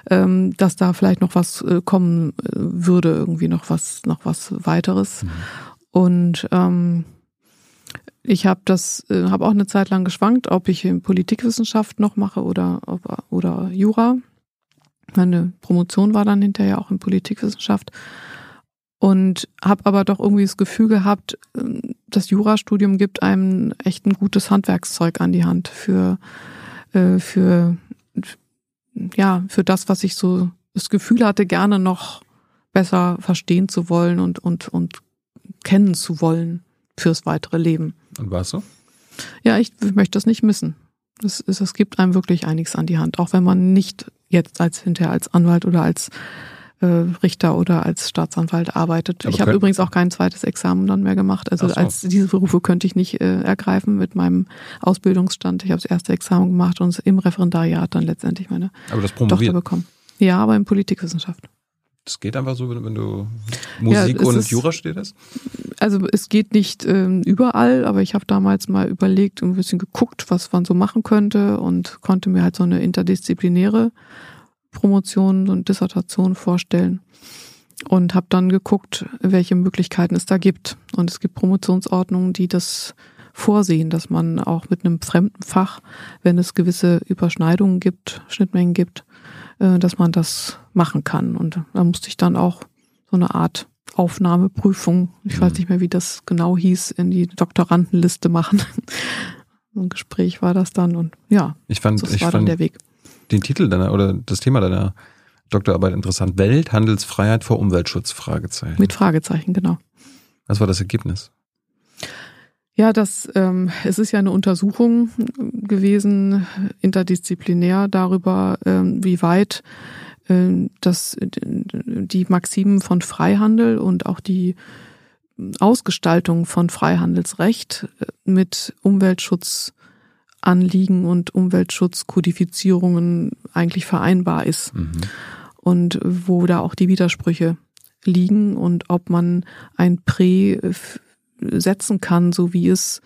ähm, dass da vielleicht noch was äh, kommen äh, würde, irgendwie noch was, noch was weiteres. Und ähm, ich habe das, habe auch eine Zeit lang geschwankt, ob ich in Politikwissenschaft noch mache oder oder Jura. Meine Promotion war dann hinterher auch in Politikwissenschaft und habe aber doch irgendwie das Gefühl gehabt, das Jurastudium gibt einem echt ein gutes Handwerkszeug an die Hand für äh, für ja für das, was ich so das Gefühl hatte, gerne noch besser verstehen zu wollen und und und kennen zu wollen fürs weitere Leben. Und war es so? Ja, ich möchte das nicht missen. Es, es, es gibt einem wirklich einiges an die Hand, auch wenn man nicht jetzt als hinterher als Anwalt oder als Richter oder als Staatsanwalt arbeitet. Aber ich habe übrigens auch kein zweites Examen dann mehr gemacht. Also so. als diese Berufe könnte ich nicht äh, ergreifen mit meinem Ausbildungsstand. Ich habe das erste Examen gemacht und im Referendariat dann letztendlich meine Aber das Tochter bekommen. Ja, aber in Politikwissenschaft. Das geht einfach so, wenn, wenn du Musik es und ist- Jura studierst? Also es geht nicht ähm, überall, aber ich habe damals mal überlegt und ein bisschen geguckt, was man so machen könnte und konnte mir halt so eine interdisziplinäre Promotion und Dissertation vorstellen und habe dann geguckt, welche Möglichkeiten es da gibt. Und es gibt Promotionsordnungen, die das vorsehen, dass man auch mit einem fremden Fach, wenn es gewisse Überschneidungen gibt, Schnittmengen gibt, äh, dass man das machen kann. Und da musste ich dann auch so eine Art Aufnahmeprüfung, ich weiß Mhm. nicht mehr, wie das genau hieß, in die Doktorandenliste machen. So ein Gespräch war das dann und ja, Ich fand, das ich war dann fand der Weg. Den Titel deiner oder das Thema deiner Doktorarbeit interessant. Welt, Handelsfreiheit vor Umweltschutz? Fragezeichen. Mit Fragezeichen, genau. Was war das Ergebnis? Ja, das, ähm, es ist ja eine Untersuchung gewesen, interdisziplinär darüber, ähm, wie weit ähm, das, die Maximen von Freihandel und auch die Ausgestaltung von Freihandelsrecht äh, mit Umweltschutzanliegen und Umweltschutzkodifizierungen eigentlich vereinbar ist Mhm. und wo da auch die Widersprüche liegen und ob man ein Prä setzen kann, so wie es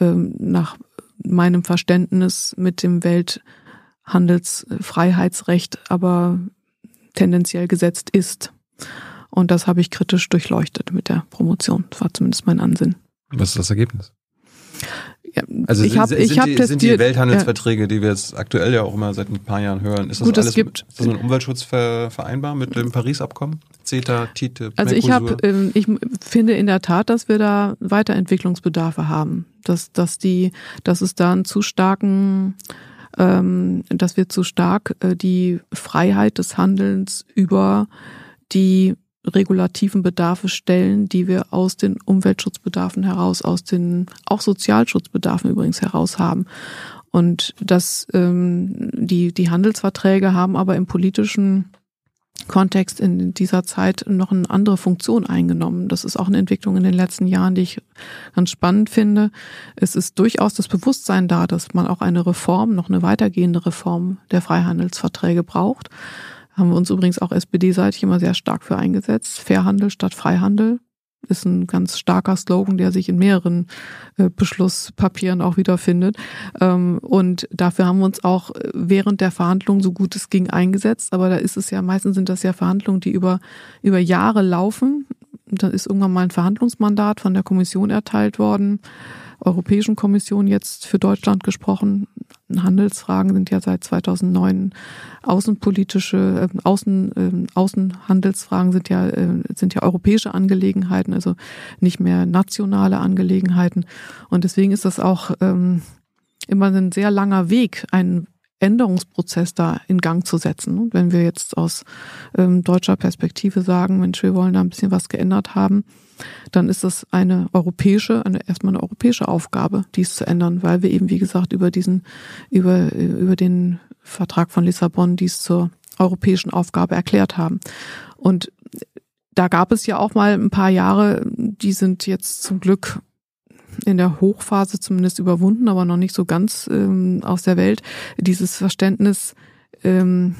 ähm, nach meinem Verständnis mit dem Welthandelsfreiheitsrecht aber tendenziell gesetzt ist. Und das habe ich kritisch durchleuchtet mit der Promotion. Das war zumindest mein Ansinn. Was ist das Ergebnis? Ja, Also ich sind, habe ich hab die, testiert. sind die Welthandelsverträge, die wir jetzt aktuell ja auch immer seit ein paar Jahren hören, ist das Gut, es alles gibt- ist das mit dem Umweltschutz ver, vereinbar mit dem Paris-Abkommen? CETA, TTIP, Also ich habe, ähm, ich finde in der Tat, dass wir da Weiterentwicklungsbedarfe haben, dass dass die, dass es da einen zu starken, ähm, dass wir zu stark äh, die Freiheit des Handelns über die regulativen Bedarfe stellen, die wir aus den Umweltschutzbedarfen heraus, aus den auch Sozialschutzbedarfen übrigens heraus haben. Und dass ähm, die die Handelsverträge haben aber im politischen Kontext in dieser Zeit noch eine andere Funktion eingenommen. Das ist auch eine Entwicklung in den letzten Jahren, die ich ganz spannend finde. Es ist durchaus das Bewusstsein da, dass man auch eine Reform, noch eine weitergehende Reform der Freihandelsverträge braucht. Haben wir uns übrigens auch SPD-seitig immer sehr stark für eingesetzt. Fairhandel statt Freihandel ist ein ganz starker Slogan, der sich in mehreren äh, Beschlusspapieren auch wiederfindet. Ähm, und dafür haben wir uns auch äh, während der Verhandlungen so gut es ging eingesetzt. Aber da ist es ja, meistens sind das ja Verhandlungen, die über, über Jahre laufen. Und dann ist irgendwann mal ein Verhandlungsmandat von der Kommission erteilt worden. Europäischen Kommission jetzt für Deutschland gesprochen. Handelsfragen sind ja seit 2009 außenpolitische, äh, Außen, äh, Außenhandelsfragen sind ja, äh, sind ja europäische Angelegenheiten, also nicht mehr nationale Angelegenheiten. Und deswegen ist das auch ähm, immer ein sehr langer Weg, einen Änderungsprozess da in Gang zu setzen. Und wenn wir jetzt aus ähm, deutscher Perspektive sagen, Mensch, wir wollen da ein bisschen was geändert haben, dann ist das eine europäische, eine erstmal eine europäische Aufgabe, dies zu ändern, weil wir eben, wie gesagt, über diesen, über, über den Vertrag von Lissabon dies zur europäischen Aufgabe erklärt haben. Und da gab es ja auch mal ein paar Jahre, die sind jetzt zum Glück in der Hochphase zumindest überwunden, aber noch nicht so ganz ähm, aus der Welt. Dieses Verständnis, ähm,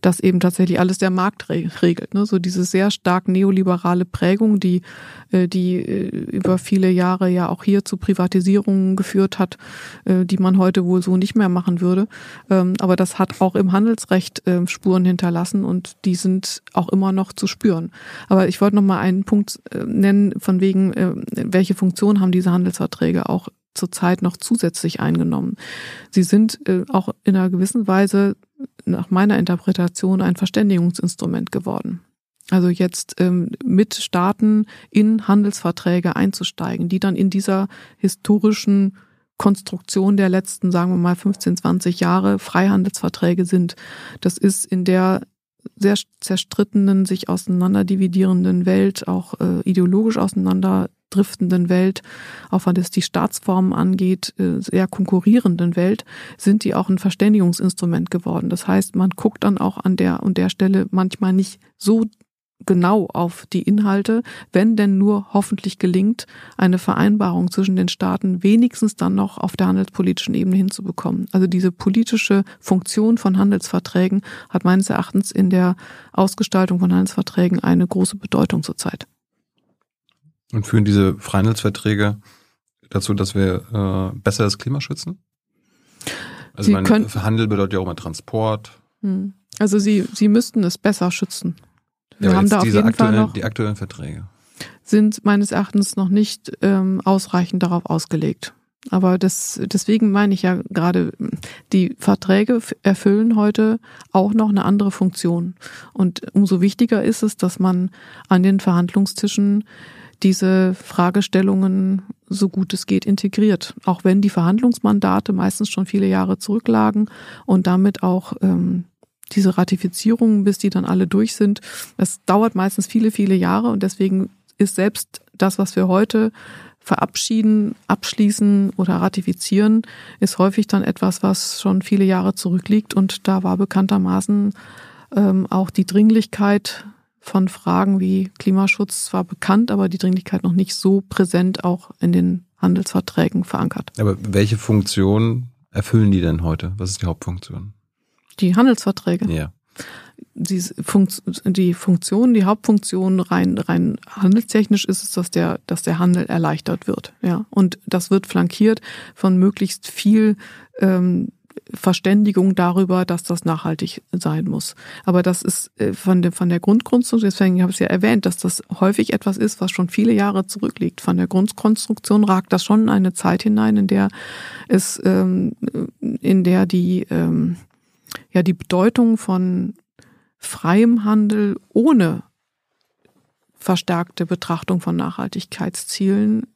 dass eben tatsächlich alles der Markt re regelt. Ne? So diese sehr stark neoliberale Prägung, die, äh, die äh, über viele Jahre ja auch hier zu Privatisierungen geführt hat, äh, die man heute wohl so nicht mehr machen würde. Ähm, aber das hat auch im Handelsrecht äh, Spuren hinterlassen und die sind auch immer noch zu spüren. Aber ich wollte noch mal einen Punkt nennen, von wegen, welche Funktion haben diese Handelsverträge auch zurzeit noch zusätzlich eingenommen. Sie sind äh, auch in einer gewissen Weise nach meiner Interpretation ein Verständigungsinstrument geworden. Also jetzt ähm, mit Staaten in Handelsverträge einzusteigen, die dann in dieser historischen Konstruktion der letzten, sagen wir mal, 15, 20 Jahre Freihandelsverträge sind. Das ist in der sehr zerstrittenen, sich auseinanderdividierenden Welt, auch äh, ideologisch auseinander abdriftenden Welt, auch was es die Staatsformen angeht, äh, sehr konkurrierenden Welt, sind die auch ein Verständigungsinstrument geworden. Das heißt, man guckt dann auch an der und der Stelle manchmal nicht so genau auf die Inhalte, wenn denn nur hoffentlich gelingt, eine Vereinbarung zwischen den Staaten wenigstens dann noch auf der handelspolitischen Ebene hinzubekommen. Also diese politische Funktion von Handelsverträgen hat meines Erachtens in der Ausgestaltung von Handelsverträgen eine große Bedeutung zurzeit. Und führen diese Freihandelsverträge dazu, dass wir äh, besser das Klima schützen? Also mein, Handel bedeutet ja auch immer Transport. Hm. Also sie, sie müssten es besser schützen. Wir Ja, haben da auf jeden Fall aktuellen, noch, die aktuellen Verträge. sind meines Erachtens noch nicht ähm, ausreichend darauf ausgelegt. Aber das, deswegen meine ich ja gerade, die Verträge erfüllen heute auch noch eine andere Funktion. Und umso wichtiger ist es, dass man an den Verhandlungstischen diese Fragestellungen so gut es geht integriert. Auch wenn die Verhandlungsmandate meistens schon viele Jahre zurücklagen und damit auch ähm, diese Ratifizierungen, bis die dann alle durch sind, das dauert meistens viele, viele Jahre und deswegen ist selbst das, was wir heute verabschieden, abschließen oder ratifizieren, ist häufig dann etwas, was schon viele Jahre zurückliegt und da war bekanntermaßen ähm, auch die Dringlichkeit von Fragen wie Klimaschutz zwar bekannt, aber die Dringlichkeit noch nicht so präsent auch in den Handelsverträgen verankert. Aber welche Funktion erfüllen die denn heute? Was ist die Hauptfunktion? Die Handelsverträge. Ja. die, Funkt, die Funktion, die Hauptfunktion rein, rein handelstechnisch ist es, dass der, dass der Handel erleichtert wird. Ja. Und das wird flankiert von möglichst viel ähm, Verständigung darüber, dass das nachhaltig sein muss. Aber das ist äh, von der, von der Grundkonstruktion, deswegen habe ich es ja erwähnt, dass das häufig etwas ist, was schon viele Jahre zurückliegt. Von der Grundkonstruktion ragt das schon eine Zeit hinein, in der es, ähm, in der die, ähm, ja, die Bedeutung von freiem Handel ohne verstärkte Betrachtung von Nachhaltigkeitszielen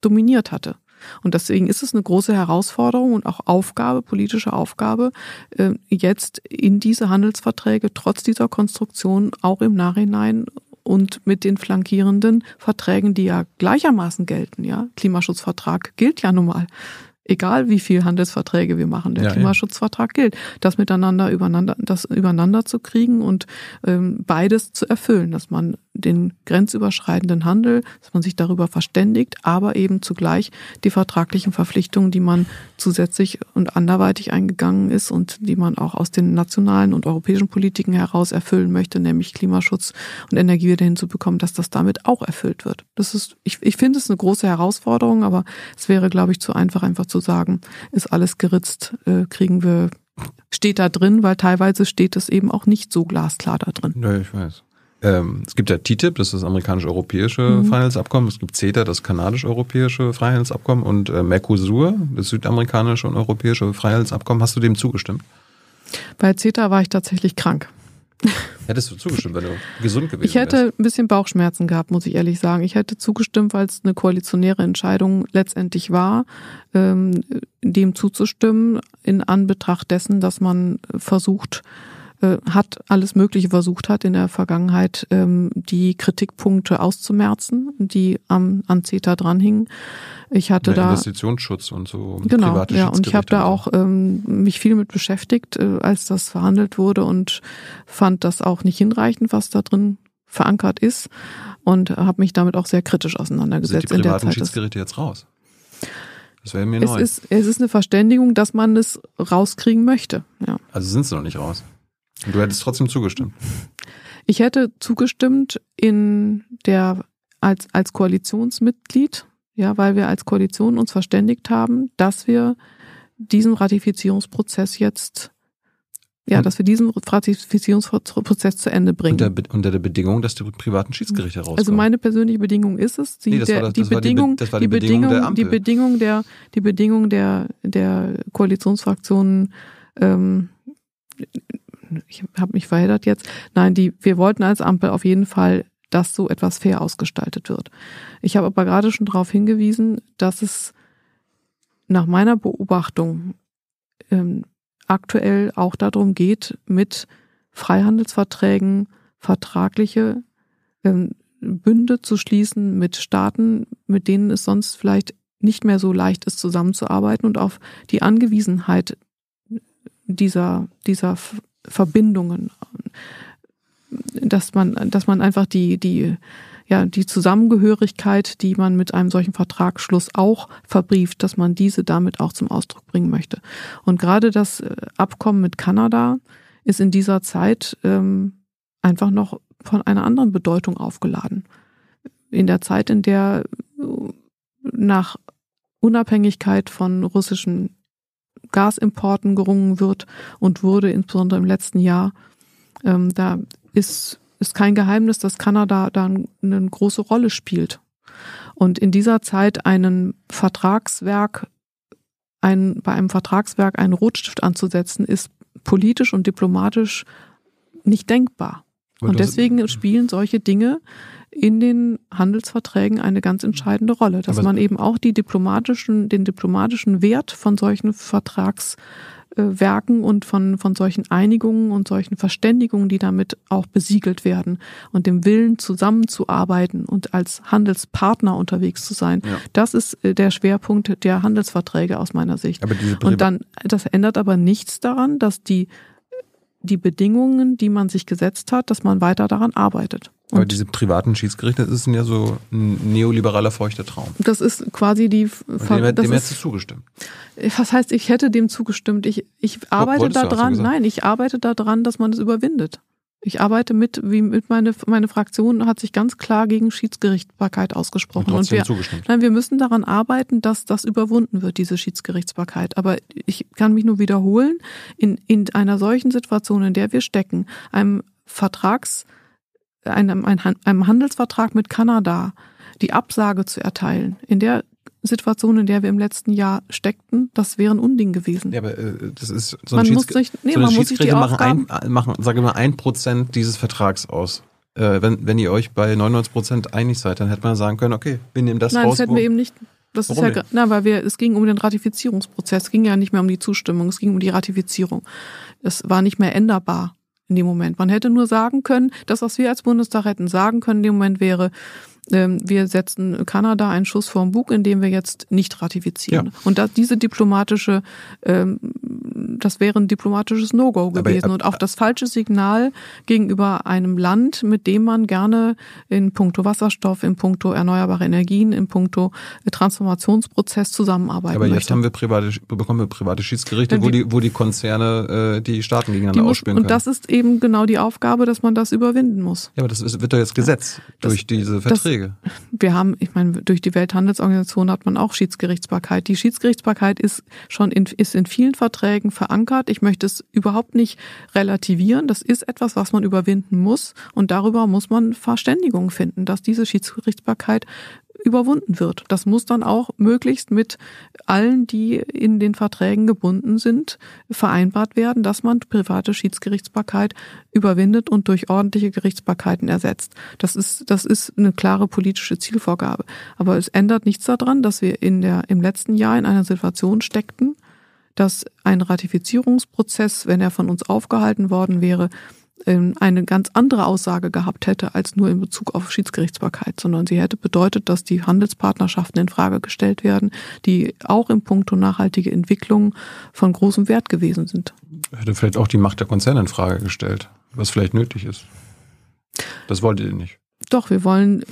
dominiert hatte. Und deswegen ist es eine große Herausforderung und auch Aufgabe, politische Aufgabe, äh, jetzt in diese Handelsverträge trotz dieser Konstruktion auch im Nachhinein und mit den flankierenden Verträgen, die ja gleichermaßen gelten, ja. Klimaschutzvertrag gilt ja nun mal. Egal wie viel Handelsverträge wir machen, der Ja, ja. Klimaschutzvertrag gilt, das miteinander übereinander, das übereinander zu kriegen und ähm, beides zu erfüllen, dass man den grenzüberschreitenden Handel, dass man sich darüber verständigt, aber eben zugleich die vertraglichen Verpflichtungen, die man zusätzlich und anderweitig eingegangen ist und die man auch aus den nationalen und europäischen Politiken heraus erfüllen möchte, nämlich Klimaschutz und Energie wieder hinzubekommen, dass das damit auch erfüllt wird. Das ist, ich, ich finde es eine große Herausforderung, aber es wäre, glaube ich, zu einfach, einfach zu sagen, ist alles geritzt, äh, kriegen wir, steht da drin, weil teilweise steht es eben auch nicht so glasklar da drin. Ja, ich weiß. Ähm, es gibt ja TTIP, das ist das amerikanisch-europäische Mhm. Freihandelsabkommen. Es gibt CETA, das kanadisch-europäische Freihandelsabkommen und äh, Mercosur, das südamerikanische und europäische Freihandelsabkommen. Hast du dem zugestimmt? Bei CETA war ich tatsächlich krank. Hättest du zugestimmt, wenn du gesund gewesen Ich hätte wärst? ein bisschen Bauchschmerzen gehabt, muss ich ehrlich sagen. Ich hätte zugestimmt, weil es eine koalitionäre Entscheidung letztendlich war, ähm, dem zuzustimmen, in Anbetracht dessen, dass man versucht, äh, hat alles Mögliche versucht hat in der Vergangenheit, ähm, die Kritikpunkte auszumerzen, die am, an CETA dranhingen. Ich hatte Mehr da Investitionsschutz und so Genau, ja, und ich habe da auch ähm, mich viel mit beschäftigt, äh, als das verhandelt wurde und fand das auch nicht hinreichend, was da drin verankert ist und habe mich damit auch sehr kritisch so. Sind die auseinandergesetzt in der privaten Zeit. Schiedsgerichte jetzt raus? Das wäre mir es neu. ist es ist eine Verständigung, dass man es rauskriegen möchte. Ja. also sind sie noch nicht raus. Und du hättest trotzdem zugestimmt. Ich hätte zugestimmt in der als als Koalitionsmitglied, ja, weil wir als Koalition uns verständigt haben, dass wir diesen Ratifizierungsprozess jetzt ja, dass wir diesen Ratifizierungsprozess zu Ende bringen. Unter, unter der Bedingung, dass die privaten Schiedsgerichte rauskommen. Also meine persönliche Bedingung ist es, die, Nee, das der, war das- die das war die Be- Bedingung, das war die die Bedingung der Bedingung, Ampel. die Bedingung der, die Bedingung der, der Koalitionsfraktionen, ähm, ich habe mich verheddert jetzt. Nein, die, wir wollten als Ampel auf jeden Fall, dass so etwas fair ausgestaltet wird. Ich habe aber gerade schon darauf hingewiesen, dass es nach meiner Beobachtung ähm, aktuell auch darum geht, mit Freihandelsverträgen vertragliche ähm, Bünde zu schließen mit Staaten, mit denen es sonst vielleicht nicht mehr so leicht ist, zusammenzuarbeiten und auf die Angewiesenheit dieser, dieser Verbindungen, dass man, dass man einfach die, die, ja, die Zusammengehörigkeit, die man mit einem solchen Vertragsschluss auch verbrieft, dass man diese damit auch zum Ausdruck bringen möchte. Und gerade das äh, Abkommen mit Kanada ist in dieser Zeit ähm, einfach noch von einer anderen Bedeutung aufgeladen. In der Zeit, in der äh, nach Unabhängigkeit von russischen Gasimporten gerungen wird und wurde, insbesondere im letzten Jahr. Ähm, da ist, ist kein Geheimnis, dass Kanada da eine große Rolle spielt. Und in dieser Zeit einen Vertragswerk, ein, bei einem Vertragswerk einen Rotstift anzusetzen, ist politisch und diplomatisch nicht denkbar. Und deswegen spielen solche Dinge in den Handelsverträgen eine ganz entscheidende Rolle, dass man eben auch die diplomatischen, den diplomatischen Wert von solchen Vertragswerken und von, von solchen Einigungen und solchen Verständigungen, die damit auch besiegelt werden und dem Willen zusammenzuarbeiten und als Handelspartner unterwegs zu sein. Ja. Das ist äh, der Schwerpunkt der Handelsverträge aus meiner Sicht. und dann, das ändert aber nichts daran, dass die die Bedingungen, die man sich gesetzt hat, dass man weiter daran arbeitet. Und Aber diese privaten Schiedsgerichte, das ist ja so ein neoliberaler feuchter Traum. Das ist quasi die. Ver dem, dem hättest du zugestimmt. Was heißt, ich hätte dem zugestimmt? Ich, ich arbeite daran. Nein, ich arbeite daran, dass man es überwindet. Ich arbeite mit, wie mit meine, meine Fraktion hat sich ganz klar gegen Schiedsgerichtsbarkeit ausgesprochen. Und, und wir, zugestimmt. nein, wir müssen daran arbeiten, dass das überwunden wird, diese Schiedsgerichtsbarkeit. Aber ich kann mich nur wiederholen, in, in einer solchen Situation, in der wir stecken, einem Vertrags, einem, einem Handelsvertrag mit Kanada, die Absage zu erteilen, in der Situation, in der wir im letzten Jahr steckten, das wäre ein Unding gewesen. Ja, aber äh, das ist so man muss sich, nee, so man muss sich die machen, ein, machen, sage mal, ein Prozent dieses Vertrags aus. Äh, wenn, wenn ihr euch bei 99 Prozent einig seid, dann hätte man sagen können, okay, wir nehmen das Nein, raus. Nein, das hätten wir eben nicht. Das Warum ist ja, na, weil wir, es ging um den Ratifizierungsprozess. Es ging ja nicht mehr um die Zustimmung, es ging um die Ratifizierung. Es war nicht mehr änderbar in dem Moment. Man hätte nur sagen können, das, was wir als Bundestag hätten sagen können in dem Moment wäre, wir setzen Kanada einen Schuss vorm Bug, indem wir jetzt nicht ratifizieren. Ja. Und da, diese diplomatische, ähm, das wäre ein diplomatisches No-Go gewesen aber, und auch das falsche Signal gegenüber einem Land, mit dem man gerne in puncto Wasserstoff, in puncto erneuerbare Energien, in puncto Transformationsprozess zusammenarbeiten Aber jetzt möchte. haben wir private, bekommen wir private Schiedsgerichte, wo die, wo die Konzerne äh, die Staaten gegeneinander die ausspielen können. Und das ist eben genau die Aufgabe, dass man das überwinden muss. Ja, aber das wird doch jetzt Gesetz ja, durch diese Verträge. Verträge. Wir haben, ich meine, durch die Welthandelsorganisation hat man auch Schiedsgerichtsbarkeit. Die Schiedsgerichtsbarkeit ist schon in, ist in vielen Verträgen verankert. Ich möchte es überhaupt nicht relativieren. Das ist etwas, was man überwinden muss. Und darüber muss man Verständigung finden, dass diese Schiedsgerichtsbarkeit überwunden wird. Das muss dann auch möglichst mit allen, die in den Verträgen gebunden sind, vereinbart werden, dass man private Schiedsgerichtsbarkeit überwindet und durch ordentliche Gerichtsbarkeiten ersetzt. Das ist, das ist eine klare politische Zielvorgabe. Aber es ändert nichts daran, dass wir in der, im letzten Jahr in einer Situation steckten, dass ein Ratifizierungsprozess, wenn er von uns aufgehalten worden wäre, eine ganz andere Aussage gehabt hätte als nur in Bezug auf Schiedsgerichtsbarkeit, sondern sie hätte bedeutet, dass die Handelspartnerschaften in Frage gestellt werden, die auch im Punkto nachhaltige Entwicklung von großem Wert gewesen sind. Hätte vielleicht auch die Macht der Konzerne in Frage gestellt, was vielleicht nötig ist. Das wollt ihr nicht. Doch, wir wollen,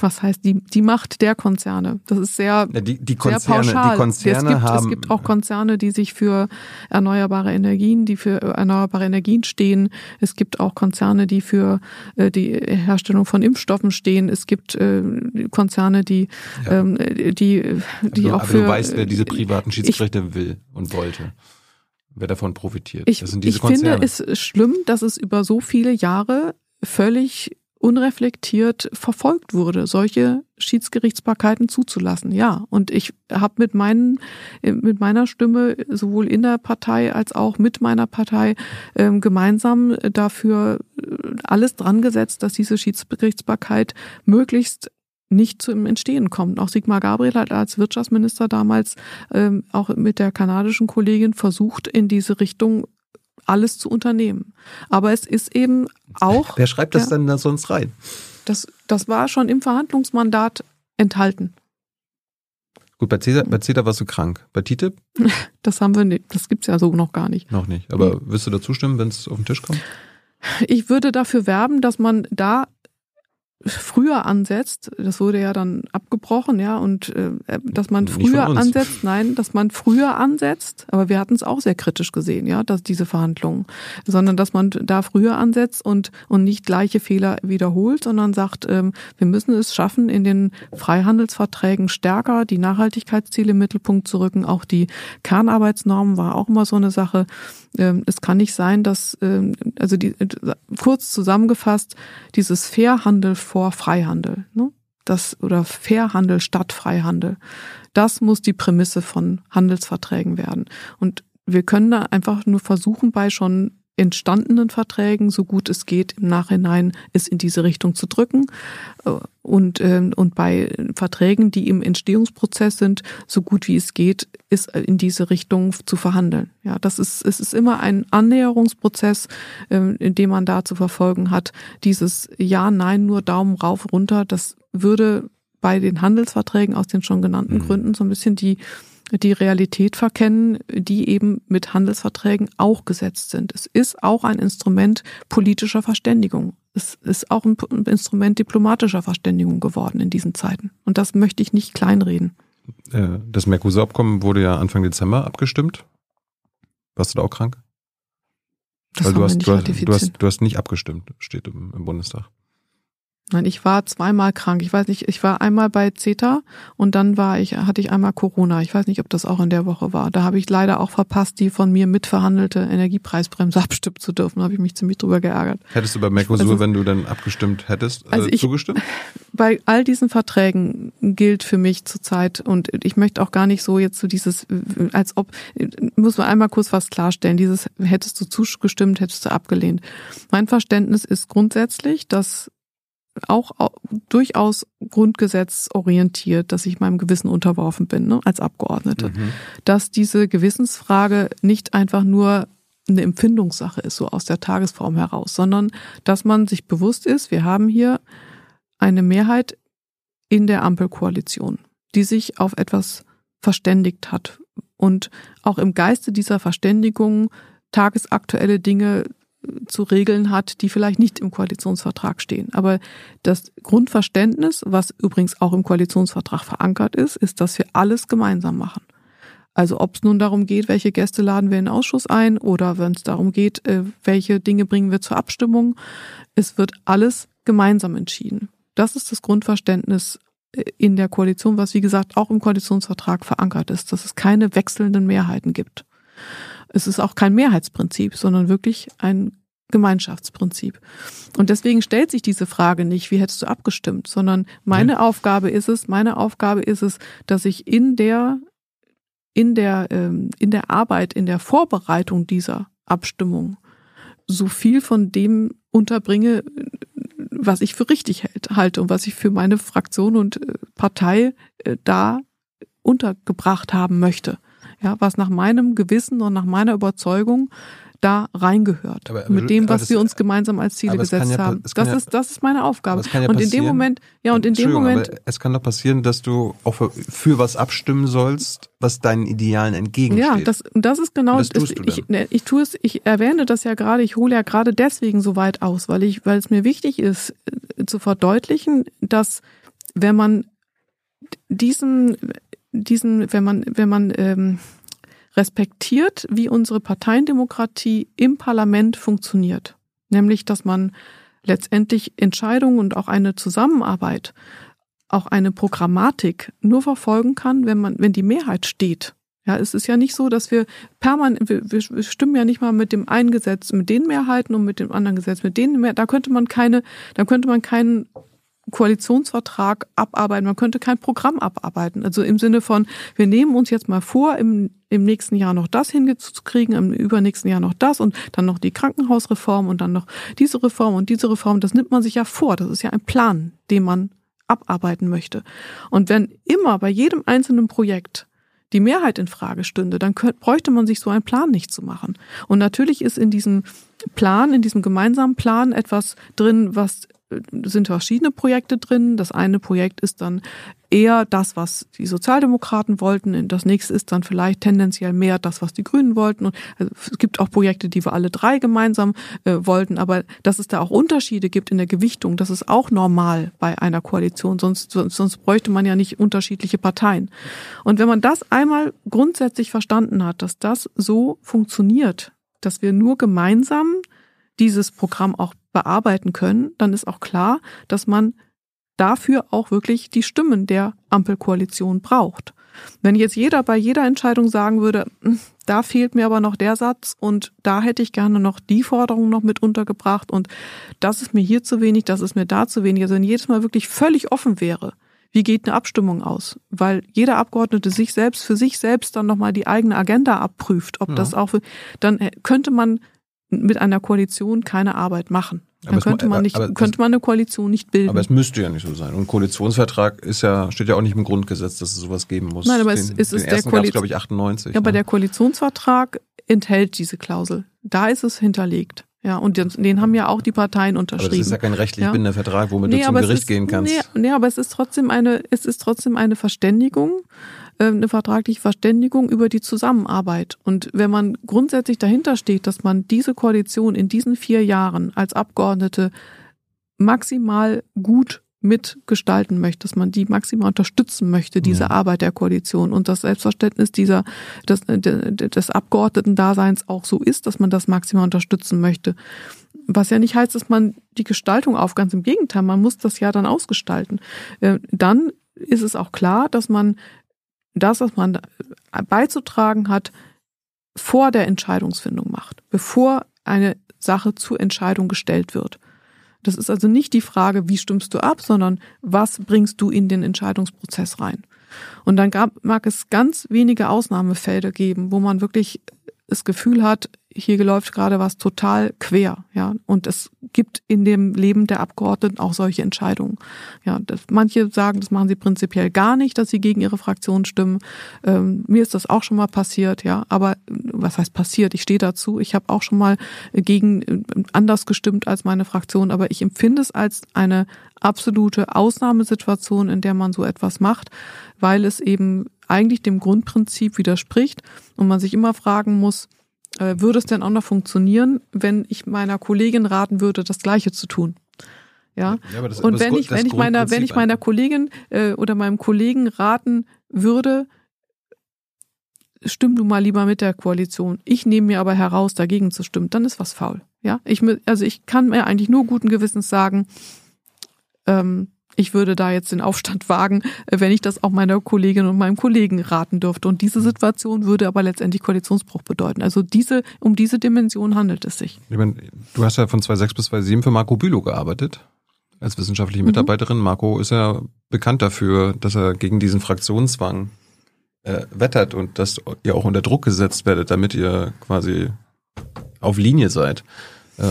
was heißt die, die Macht der Konzerne? Das ist sehr, ja, die, die Konzerne, sehr pauschal. Die Konzerne es, gibt, haben, es gibt auch Konzerne, die sich für erneuerbare Energien, die für erneuerbare Energien stehen. Es gibt auch Konzerne, die für äh, die Herstellung von Impfstoffen stehen. Es gibt äh, Konzerne, die, ja. ähm, die, die also, auch für. Du weißt, wer diese privaten Schiedsgerichte ich, will und wollte wer davon profitiert. Ich, ich finde es schlimm, dass es über so viele Jahre völlig unreflektiert verfolgt wurde, solche Schiedsgerichtsbarkeiten zuzulassen. Ja, und ich habe mit meinen mit meiner Stimme sowohl in der Partei als auch mit meiner Partei äh, gemeinsam dafür äh, alles dran gesetzt, dass diese Schiedsgerichtsbarkeit möglichst nicht zum Entstehen kommt. Auch Sigmar Gabriel hat als Wirtschaftsminister damals ähm, auch mit der kanadischen Kollegin versucht, in diese Richtung alles zu unternehmen. Aber es ist eben auch. Wer schreibt das ja, dann da sonst rein? Das Das war schon im Verhandlungsmandat enthalten. Gut, bei CETA, bei CETA warst du krank. Bei TTIP? Das haben wir nicht. Das gibt's ja so noch gar nicht. Noch nicht. Aber wirst du da zustimmen, wenn es auf den Tisch kommt? Ich würde dafür werben, dass man da früher ansetzt, das wurde ja dann abgebrochen, ja, und äh, dass man früher ansetzt, nein, dass man früher ansetzt, aber wir hatten es auch sehr kritisch gesehen, ja, dass diese Verhandlungen, sondern dass man da früher ansetzt und und nicht gleiche Fehler wiederholt, sondern sagt, ähm, wir müssen es schaffen, in den Freihandelsverträgen stärker die Nachhaltigkeitsziele im Mittelpunkt zu rücken, auch die Kernarbeitsnormen war auch immer so eine Sache. Ähm, es kann nicht sein, dass ähm, also die kurz zusammengefasst dieses Fairhandel vor Freihandel, ne? Das oder Fairhandel statt Freihandel. Das muss die Prämisse von Handelsverträgen werden. Und wir können da einfach nur versuchen, bei schon entstandenen Verträgen, so gut es geht, im Nachhinein es in diese Richtung zu drücken. Äh, Und, ähm, und bei Verträgen, die im Entstehungsprozess sind, so gut wie es geht, ist in diese Richtung zu verhandeln. Ja, das ist, es ist immer ein Annäherungsprozess, ähm, in dem man da zu verfolgen hat. Dieses Ja, Nein, nur Daumen rauf, runter, das würde bei den Handelsverträgen aus den schon genannten Mhm. Gründen so ein bisschen die die Realität verkennen, die eben mit Handelsverträgen auch gesetzt sind. Es ist auch ein Instrument politischer Verständigung. Es ist auch ein Instrument diplomatischer Verständigung geworden in diesen Zeiten. Und das möchte ich nicht kleinreden. Äh, Das Mercosur-Abkommen wurde ja Anfang Dezember abgestimmt. Warst du da auch krank? Das Weil du hast, nicht du, hast, du, hast, du hast nicht abgestimmt, steht im, im Bundestag. Nein, ich war zweimal krank. Ich weiß nicht, ich war einmal bei CETA und dann war ich, hatte ich einmal Corona. Ich weiß nicht, ob das auch in der Woche war. Da habe ich leider auch verpasst, die von mir mitverhandelte Energiepreisbremse abstimmen zu dürfen. Da habe ich mich ziemlich drüber geärgert. Hättest du bei Mercosur, Also- wenn du dann abgestimmt hättest, äh, Also ich- zugestimmt? bei all diesen Verträgen gilt für mich zurzeit und ich möchte auch gar nicht so jetzt so dieses, als ob, muss man einmal kurz was klarstellen, dieses hättest du zugestimmt, hättest du abgelehnt. Mein Verständnis ist grundsätzlich, dass auch au- durchaus grundgesetzorientiert, dass ich meinem Gewissen unterworfen bin, ne, als Abgeordnete. Mhm. Dass diese Gewissensfrage nicht einfach nur eine Empfindungssache ist, so aus der Tagesform heraus, sondern dass man sich bewusst ist, wir haben hier eine Mehrheit in der Ampelkoalition, die sich auf etwas verständigt hat und auch im Geiste dieser Verständigung tagesaktuelle Dinge zu regeln hat, die vielleicht nicht im Koalitionsvertrag stehen. Aber das Grundverständnis, was übrigens auch im Koalitionsvertrag verankert ist, ist, dass wir alles gemeinsam machen. Also ob es nun darum geht, welche Gäste laden wir in den Ausschuss ein oder wenn es darum geht, äh, welche Dinge bringen wir zur Abstimmung, es wird alles gemeinsam entschieden. Das ist das Grundverständnis äh, in der Koalition, was wie gesagt auch im Koalitionsvertrag verankert ist, dass es keine wechselnden Mehrheiten gibt. Es ist auch kein Mehrheitsprinzip, sondern wirklich ein Gemeinschaftsprinzip. Und deswegen stellt sich diese Frage nicht, wie hättest du abgestimmt, sondern meine Aufgabe ist es, meine Aufgabe ist es, dass ich in der in der ähm, in der Arbeit, in der Vorbereitung dieser Abstimmung so viel von dem unterbringe, was ich für richtig halte und was ich für meine Fraktion und äh, Partei äh, da untergebracht haben möchte. Ja, was nach meinem Gewissen und nach meiner Überzeugung da reingehört. Aber- aber mit dem, was das- wir uns gemeinsam als Ziele gesetzt ja haben. Das ja- ist, das ist meine Aufgabe. Aber es kann ja und in dem Moment, ja, und in dem Moment, es kann doch passieren, dass du auch für, für was abstimmen sollst, was deinen Idealen entgegensteht. Ja, das, das ist genau, Und das tust du ich, ne, ich tue es, ich erwähne das ja gerade, ich hole ja gerade deswegen so weit aus, weil ich, weil es mir wichtig ist, äh, zu verdeutlichen, dass wenn man diesen, diesen, wenn man, wenn man ähm, respektiert, wie unsere Parteiendemokratie im Parlament funktioniert, nämlich, dass man letztendlich Entscheidungen und auch eine Zusammenarbeit, auch eine Programmatik nur verfolgen kann, wenn man, wenn die Mehrheit steht. Ja, es ist ja nicht so, dass wir permanent, wir, wir stimmen ja nicht mal mit dem einen Gesetz mit den Mehrheiten und mit dem anderen Gesetz mit denen mehr. Da könnte man keine, da könnte man keinen Koalitionsvertrag abarbeiten, man könnte kein Programm abarbeiten. Also im Sinne von, wir nehmen uns jetzt mal vor, im, im nächsten Jahr noch das hinzukriegen, im übernächsten Jahr noch das und dann noch die Krankenhausreform und dann noch diese Reform und diese Reform. Das nimmt man sich ja vor. Das ist ja ein Plan, den man abarbeiten möchte. Und wenn immer bei jedem einzelnen Projekt die Mehrheit in Frage stünde, dann könnt, bräuchte man sich so einen Plan nicht zu machen. Und natürlich ist in diesem Plan, in diesem gemeinsamen Plan etwas drin, was sind verschiedene Projekte drin. Das eine Projekt ist dann eher das, was die Sozialdemokraten wollten. Das nächste ist dann vielleicht tendenziell mehr das, was die Grünen wollten. Und also es gibt auch Projekte, die wir alle drei gemeinsam äh, wollten. Aber dass es da auch Unterschiede gibt in der Gewichtung, das ist auch normal bei einer Koalition. Sonst, sonst, sonst bräuchte man ja nicht unterschiedliche Parteien. Und wenn man das einmal grundsätzlich verstanden hat, dass das so funktioniert, dass wir nur gemeinsam dieses Programm auch bearbeiten können, dann ist auch klar, dass man dafür auch wirklich die Stimmen der Ampelkoalition braucht. Wenn jetzt jeder bei jeder Entscheidung sagen würde, hm, da fehlt mir aber noch der Satz und da hätte ich gerne noch die Forderung noch mit untergebracht und das ist mir hier zu wenig, das ist mir da zu wenig. Also wenn jedes Mal wirklich völlig offen wäre, wie geht eine Abstimmung aus? Weil jeder Abgeordnete sich selbst für sich selbst dann nochmal die eigene Agenda abprüft, ob ja. das auch, dann könnte man mit einer Koalition keine Arbeit machen. Dann könnte man nicht, könnte man eine Koalition nicht bilden. Aber es müsste ja nicht so sein. Und ein Koalitionsvertrag ist ja, steht ja auch nicht im Grundgesetz, dass es sowas geben muss. Nein, aber den, es, es ist der Koalition, glaube ich, 98. Ja, aber ne? der Koalitionsvertrag enthält diese Klausel. Da ist es hinterlegt. Ja, und den, den haben ja auch die Parteien unterschrieben. Aber das ist ja kein rechtlich ja. bindender Vertrag, womit nee, du zum Gericht ist, gehen kannst. Nee, nee, aber es ist trotzdem eine, es ist trotzdem eine Verständigung eine vertragliche Verständigung über die Zusammenarbeit. Und wenn man grundsätzlich dahinter steht, dass man diese Koalition in diesen vier Jahren als Abgeordnete maximal gut mitgestalten möchte, dass man die maximal unterstützen möchte, diese ja. Arbeit der Koalition und das Selbstverständnis dieser des, des Abgeordneten-Daseins auch so ist, dass man das maximal unterstützen möchte. Was ja nicht heißt, dass man die Gestaltung auf, ganz im Gegenteil, man muss das ja dann ausgestalten. Äh, dann ist es auch klar, dass man das, was man beizutragen hat, vor der Entscheidungsfindung macht, bevor eine Sache zur Entscheidung gestellt wird. Das ist also nicht die Frage, wie stimmst du ab, sondern was bringst du in den Entscheidungsprozess rein. Und dann gab, mag es ganz wenige Ausnahmefelder geben, wo man wirklich das Gefühl hat, hier läuft gerade was total quer, ja. Und es gibt in dem Leben der Abgeordneten auch solche Entscheidungen. Ja, das, manche sagen, das machen sie prinzipiell gar nicht, dass sie gegen ihre Fraktion stimmen. Ähm, mir ist das auch schon mal passiert, ja. Aber was heißt passiert? Ich stehe dazu. Ich habe auch schon mal gegen äh, anders gestimmt als meine Fraktion, aber ich empfinde es als eine absolute Ausnahmesituation, in der man so etwas macht, weil es eben eigentlich dem Grundprinzip widerspricht und man sich immer fragen muss, würde es denn auch noch funktionieren, wenn ich meiner Kollegin raten würde, das Gleiche zu tun? Ja. ja das, und wenn ich, wenn ich meiner, wenn ich meiner Kollegin äh, oder meinem Kollegen raten würde, stimm du mal lieber mit der Koalition. Ich nehme mir aber heraus, dagegen zu stimmen, dann ist was faul. Ja, ich, also ich kann mir eigentlich nur guten Gewissens sagen, ähm, ich würde da jetzt den Aufstand wagen, äh, wenn ich das auch meiner Kollegin und meinem Kollegen raten dürfte. Und diese Situation würde aber letztendlich Koalitionsbruch bedeuten. Also diese, um diese Dimension handelt es sich. Ich meine, du hast ja von 2006 bis 2007 für Marco Bülow gearbeitet als wissenschaftliche mhm. Mitarbeiterin. Mhm. Marco ist ja bekannt dafür, dass er gegen diesen Fraktionszwang äh, wettert und dass ihr auch unter Druck gesetzt werdet, damit ihr quasi auf Linie seid. Äh,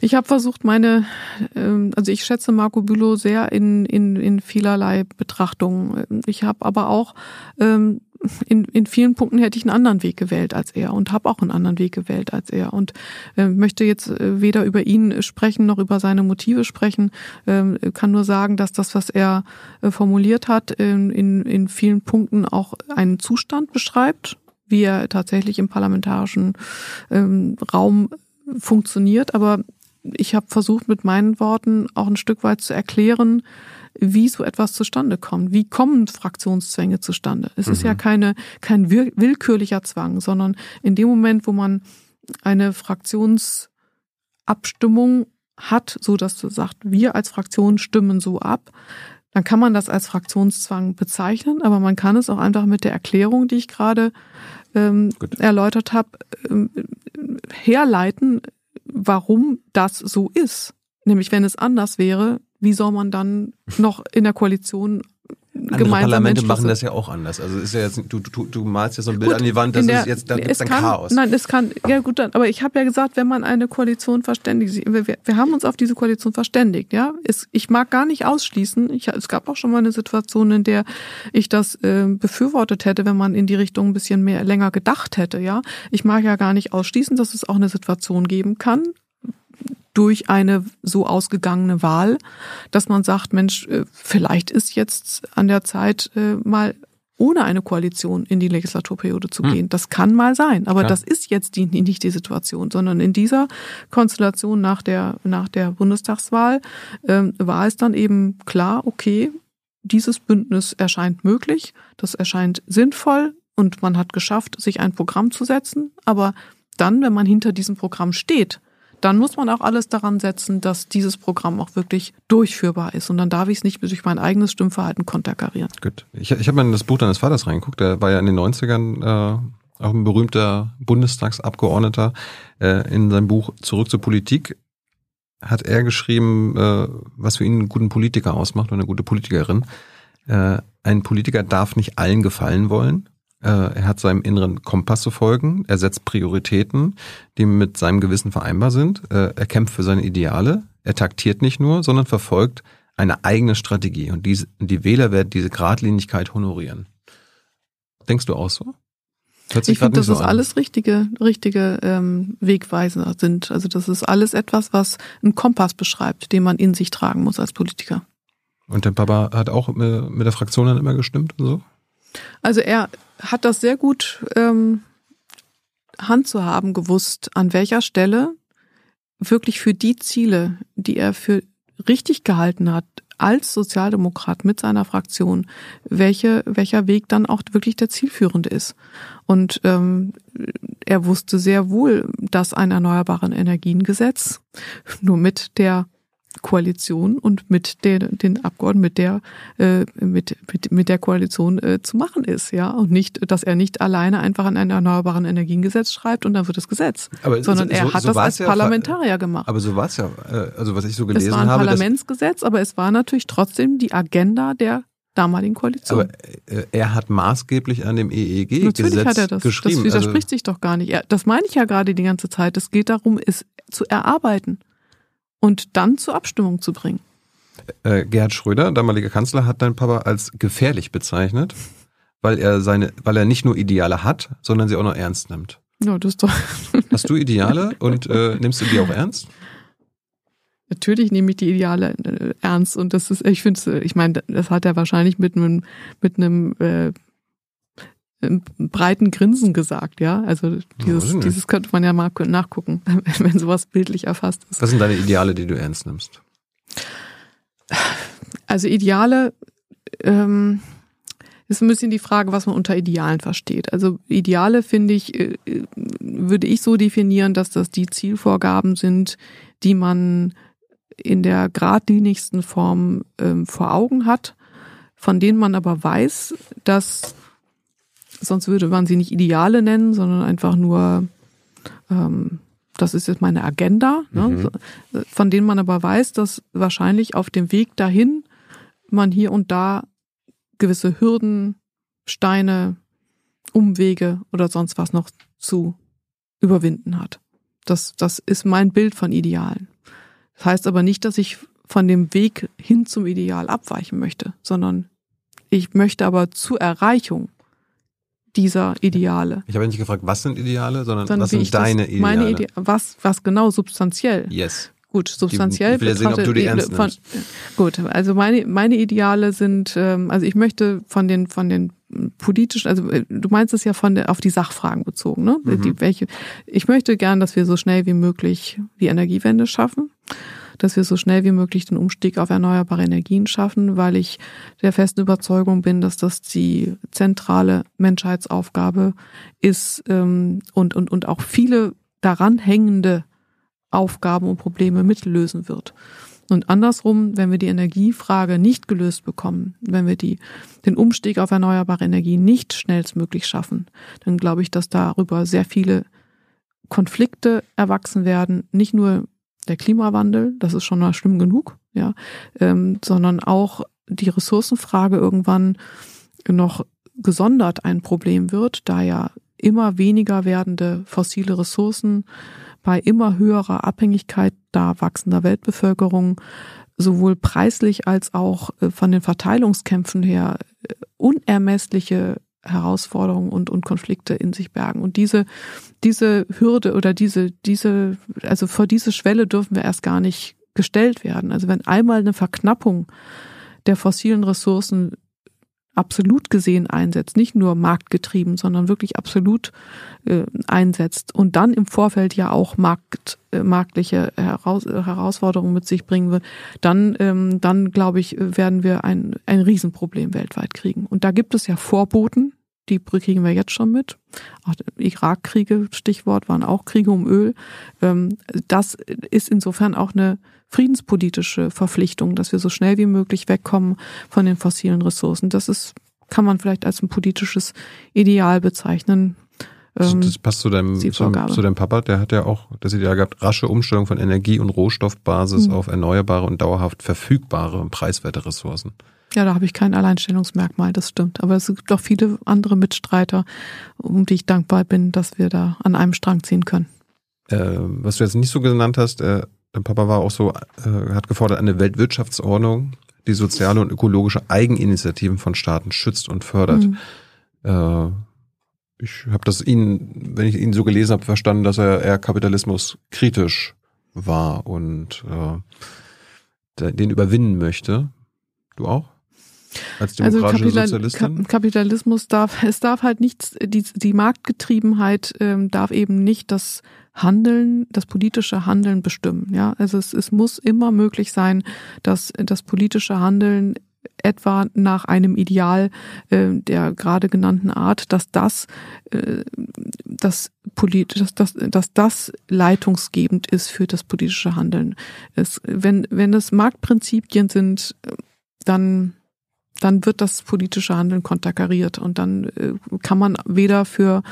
ich habe versucht, meine, ähm, also ich schätze Marco Bülow sehr in, in, in vielerlei Betrachtungen. Ich habe aber auch ähm, in, in vielen Punkten hätte ich einen anderen Weg gewählt als er und habe auch einen anderen Weg gewählt als er und äh, möchte jetzt äh, weder über ihn sprechen noch über seine Motive sprechen. Ähm, kann nur sagen, dass das, was er äh, formuliert hat, in, in, vielen Punkten auch einen Zustand beschreibt, wie er tatsächlich im parlamentarischen ähm, Raum funktioniert, aber ich habe versucht, mit meinen Worten auch ein Stück weit zu erklären, wie so etwas zustande kommt. Wie kommen Fraktionszwänge zustande? Es mhm. ist ja mhm. keine, kein willkürlicher Zwang, sondern in dem Moment, wo man eine Fraktionsabstimmung hat, so dass du sagst, wir als Fraktion stimmen so ab, dann kann man das als Fraktionszwang bezeichnen, aber man kann es auch einfach mit der Erklärung, die ich gerade ähm, erläutert habe, ähm, herleiten, warum das so ist. Nämlich, wenn es anders wäre, wie soll man dann noch in der Koalition andere Parlamente machen das ja auch anders. Also ist ja jetzt, du, du, du malst ja so ein Bild gut, an die Wand, das der, ist jetzt, da gibt es dann kann, Chaos. Nein, es kann, ja gut, dann, aber ich habe ja gesagt, wenn man eine Koalition verständigt, wir, wir haben uns auf diese Koalition verständigt, ja. Es, ich mag gar nicht ausschließen, ich, es gab auch schon mal eine Situation, in der ich das äh, befürwortet hätte, wenn man in die Richtung ein bisschen mehr länger gedacht hätte, ja. Ich mag ja gar nicht ausschließen, dass es auch eine Situation geben kann, durch eine so ausgegangene Wahl, dass man sagt, Mensch, äh, vielleicht ist jetzt an der Zeit, äh, mal ohne eine Koalition in die Legislaturperiode zu hm. gehen. Das kann mal sein, aber Klar. das ist jetzt die, nicht die Situation, sondern in dieser Konstellation nach der, nach der Bundestagswahl ähm, war es dann eben klar, okay, dieses Bündnis erscheint möglich, das erscheint sinnvoll und man hat geschafft, sich ein Programm zu setzen, aber dann, wenn man hinter diesem Programm steht, dann muss man auch alles daran setzen, dass dieses Programm auch wirklich durchführbar ist. Und dann darf ich es nicht durch mein eigenes Stimmverhalten konterkarieren. Gut. Ich, ich habe mal in das Buch deines Vaters reingeguckt. Der war ja in den 90ern äh, auch ein berühmter Bundestagsabgeordneter. Äh, in seinem Buch Zurück zur Politik hat er geschrieben, äh, was für ihn einen guten Politiker ausmacht oder eine gute Politikerin. Äh, ein Politiker darf nicht allen gefallen wollen er hat seinem inneren Kompass zu folgen. Er setzt Prioritäten, die mit seinem Gewissen vereinbar sind. Äh, er kämpft für seine Ideale. Er taktiert nicht nur, sondern verfolgt eine eigene Strategie. Und diese, die Wähler werden diese Gradlinigkeit honorieren. Denkst du auch so? ich finde, dass so es alles richtige, richtige ähm, Wegweiser sind. Also das ist alles etwas, was einen Kompass beschreibt, den man in sich tragen muss als Politiker. Und der Papa hat auch mit der Fraktion dann immer gestimmt und so? Also er hat das sehr gut ähm, haben gewusst, an welcher Stelle wirklich für die Ziele, die er für richtig gehalten hat, als Sozialdemokrat mit seiner Fraktion, welche, welcher Weg dann auch wirklich der zielführende ist. Und ähm, er wusste sehr wohl, dass ein erneuerbaren Energiengesetz nur mit der Koalition und mit den, den Abgeordneten, mit der, äh, mit, mit, mit der Koalition äh, zu machen ist, ja. Und nicht, dass er nicht alleine einfach an ein erneuerbaren Energiengesetz schreibt und dann wird es Gesetz. Aber sondern so, er hat so das als ja, Parlamentarier gemacht. Aber so war es ja, äh, also was ich so gelesen habe. Es war ein habe, Parlamentsgesetz, aber es war natürlich trotzdem die Agenda der damaligen Koalition. Aber äh, er hat maßgeblich an dem EEG-Gesetz Natürlich hat er das. geschrieben. Das widerspricht also, sich doch gar nicht. Das meine ich ja gerade die ganze Zeit. Es geht darum, es zu erarbeiten und dann zur Abstimmung zu bringen. Äh, Gerhard Schröder, damaliger Kanzler, hat dein Papa als gefährlich bezeichnet, weil er seine, weil er nicht nur Ideale hat, sondern sie auch noch ernst nimmt. Ja, das ist doch. Hast du Ideale und äh, nimmst du die auch ernst? Natürlich nehme ich die Ideale äh, ernst und das ist, ich finde, ich meine, das hat er wahrscheinlich mit einem mit einem äh, breiten Grinsen gesagt, ja. Also dieses, ja, dieses könnte man ja mal nachgucken, wenn sowas bildlich erfasst ist. Was sind deine Ideale, die du ernst nimmst? Also Ideale ähm, ist ein bisschen die Frage, was man unter Idealen versteht. Also Ideale finde ich, äh, würde ich so definieren, dass das die Zielvorgaben sind, die man in der geradlinigsten Form ähm, vor Augen hat, von denen man aber weiß, dass sonst würde man sie nicht Ideale nennen, sondern einfach nur, ähm, das ist jetzt meine Agenda, ne? mhm. von denen man aber weiß, dass wahrscheinlich auf dem Weg dahin man hier und da gewisse Hürden, Steine, Umwege oder sonst was noch zu überwinden hat. Das, das ist mein Bild von Idealen. Das heißt aber nicht, dass ich von dem Weg hin zum Ideal abweichen möchte, sondern ich möchte aber zur Erreichung dieser Ideale. Ich habe nicht gefragt, was sind Ideale, sondern Dann was sind deine Ideale? Meine Ide was, was genau substanziell? Yes. Gut, substanziell. Ich will ja sehen, ob du die ernst von, Gut, also meine, meine Ideale sind, ähm, also ich möchte von den, von den politischen, also äh, du meinst es ja von der, auf die Sachfragen bezogen, ne? Mhm. Die, welche, ich möchte gern, dass wir so schnell wie möglich die Energiewende schaffen dass wir so schnell wie möglich den Umstieg auf erneuerbare Energien schaffen, weil ich der festen Überzeugung bin, dass das die zentrale Menschheitsaufgabe ist ähm, und, und, und auch viele daran hängende Aufgaben und Probleme mitlösen wird. Und andersrum, wenn wir die Energiefrage nicht gelöst bekommen, wenn wir die, den Umstieg auf erneuerbare Energien nicht schnellstmöglich schaffen, dann glaube ich, dass darüber sehr viele Konflikte erwachsen werden, nicht nur der Klimawandel, das ist schon mal schlimm genug, ja, ähm, sondern auch die Ressourcenfrage irgendwann noch gesondert ein Problem wird, da ja immer weniger werdende fossile Ressourcen bei immer höherer Abhängigkeit da wachsender Weltbevölkerung sowohl preislich als auch äh, von den Verteilungskämpfen her äh, unermessliche Herausforderungen und, und Konflikte in sich bergen. Und diese, diese Hürde oder diese, diese, also vor diese Schwelle dürfen wir erst gar nicht gestellt werden. Also wenn einmal eine Verknappung der fossilen Ressourcen absolut gesehen einsetzt, nicht nur marktgetrieben, sondern wirklich absolut äh, einsetzt und dann im Vorfeld ja auch markt, äh, marktliche Heraus Herausforderungen mit sich bringen wird, dann, ähm, dann glaube ich, werden wir ein, ein Riesenproblem weltweit kriegen. Und da gibt es ja Vorboten, die kriegen wir jetzt schon mit. Auch Irakkriege, Stichwort, waren auch Kriege um Öl. Ähm, das ist insofern auch eine friedenspolitische Verpflichtung, dass wir so schnell wie möglich wegkommen von den fossilen Ressourcen. Das ist, kann man vielleicht als ein politisches Ideal bezeichnen. Das, Ähm, das passt zu deinem, zu deinem Papa, der hat ja auch das Ideal gehabt, rasche Umstellung von Energie- und Rohstoffbasis Mhm. auf erneuerbare und dauerhaft verfügbare und preiswerte Ressourcen. Ja, da habe ich kein Alleinstellungsmerkmal, das stimmt. Aber es gibt auch viele andere Mitstreiter, um die ich dankbar bin, dass wir da an einem Strang ziehen können. Äh, was du jetzt nicht so genannt hast, äh, dein Papa war auch so, äh, hat gefordert, eine Weltwirtschaftsordnung, die soziale und ökologische Eigeninitiativen von Staaten schützt und fördert. Mhm. Äh, ich habe das ihn, wenn ich ihn so gelesen habe, verstanden, dass er eher Kapitalismus kritisch war und äh, den überwinden möchte. Du auch? Als Also demokratische Kapital Sozialistin? Kap Kapitalismus darf, es darf halt nichts, die, die Marktgetriebenheit ähm, darf eben nicht das Handeln, das politische Handeln bestimmen. Ja, also es, es muss immer möglich sein, dass das politische Handeln etwa nach einem Ideal äh, der gerade genannten Art, dass das, äh, das, polit dass, dass, dass das leitungsgebend ist für das politische Handeln. Es, wenn, wenn es Marktprinzipien sind, dann dann wird das politische Handeln konterkariert und dann äh, kann man weder für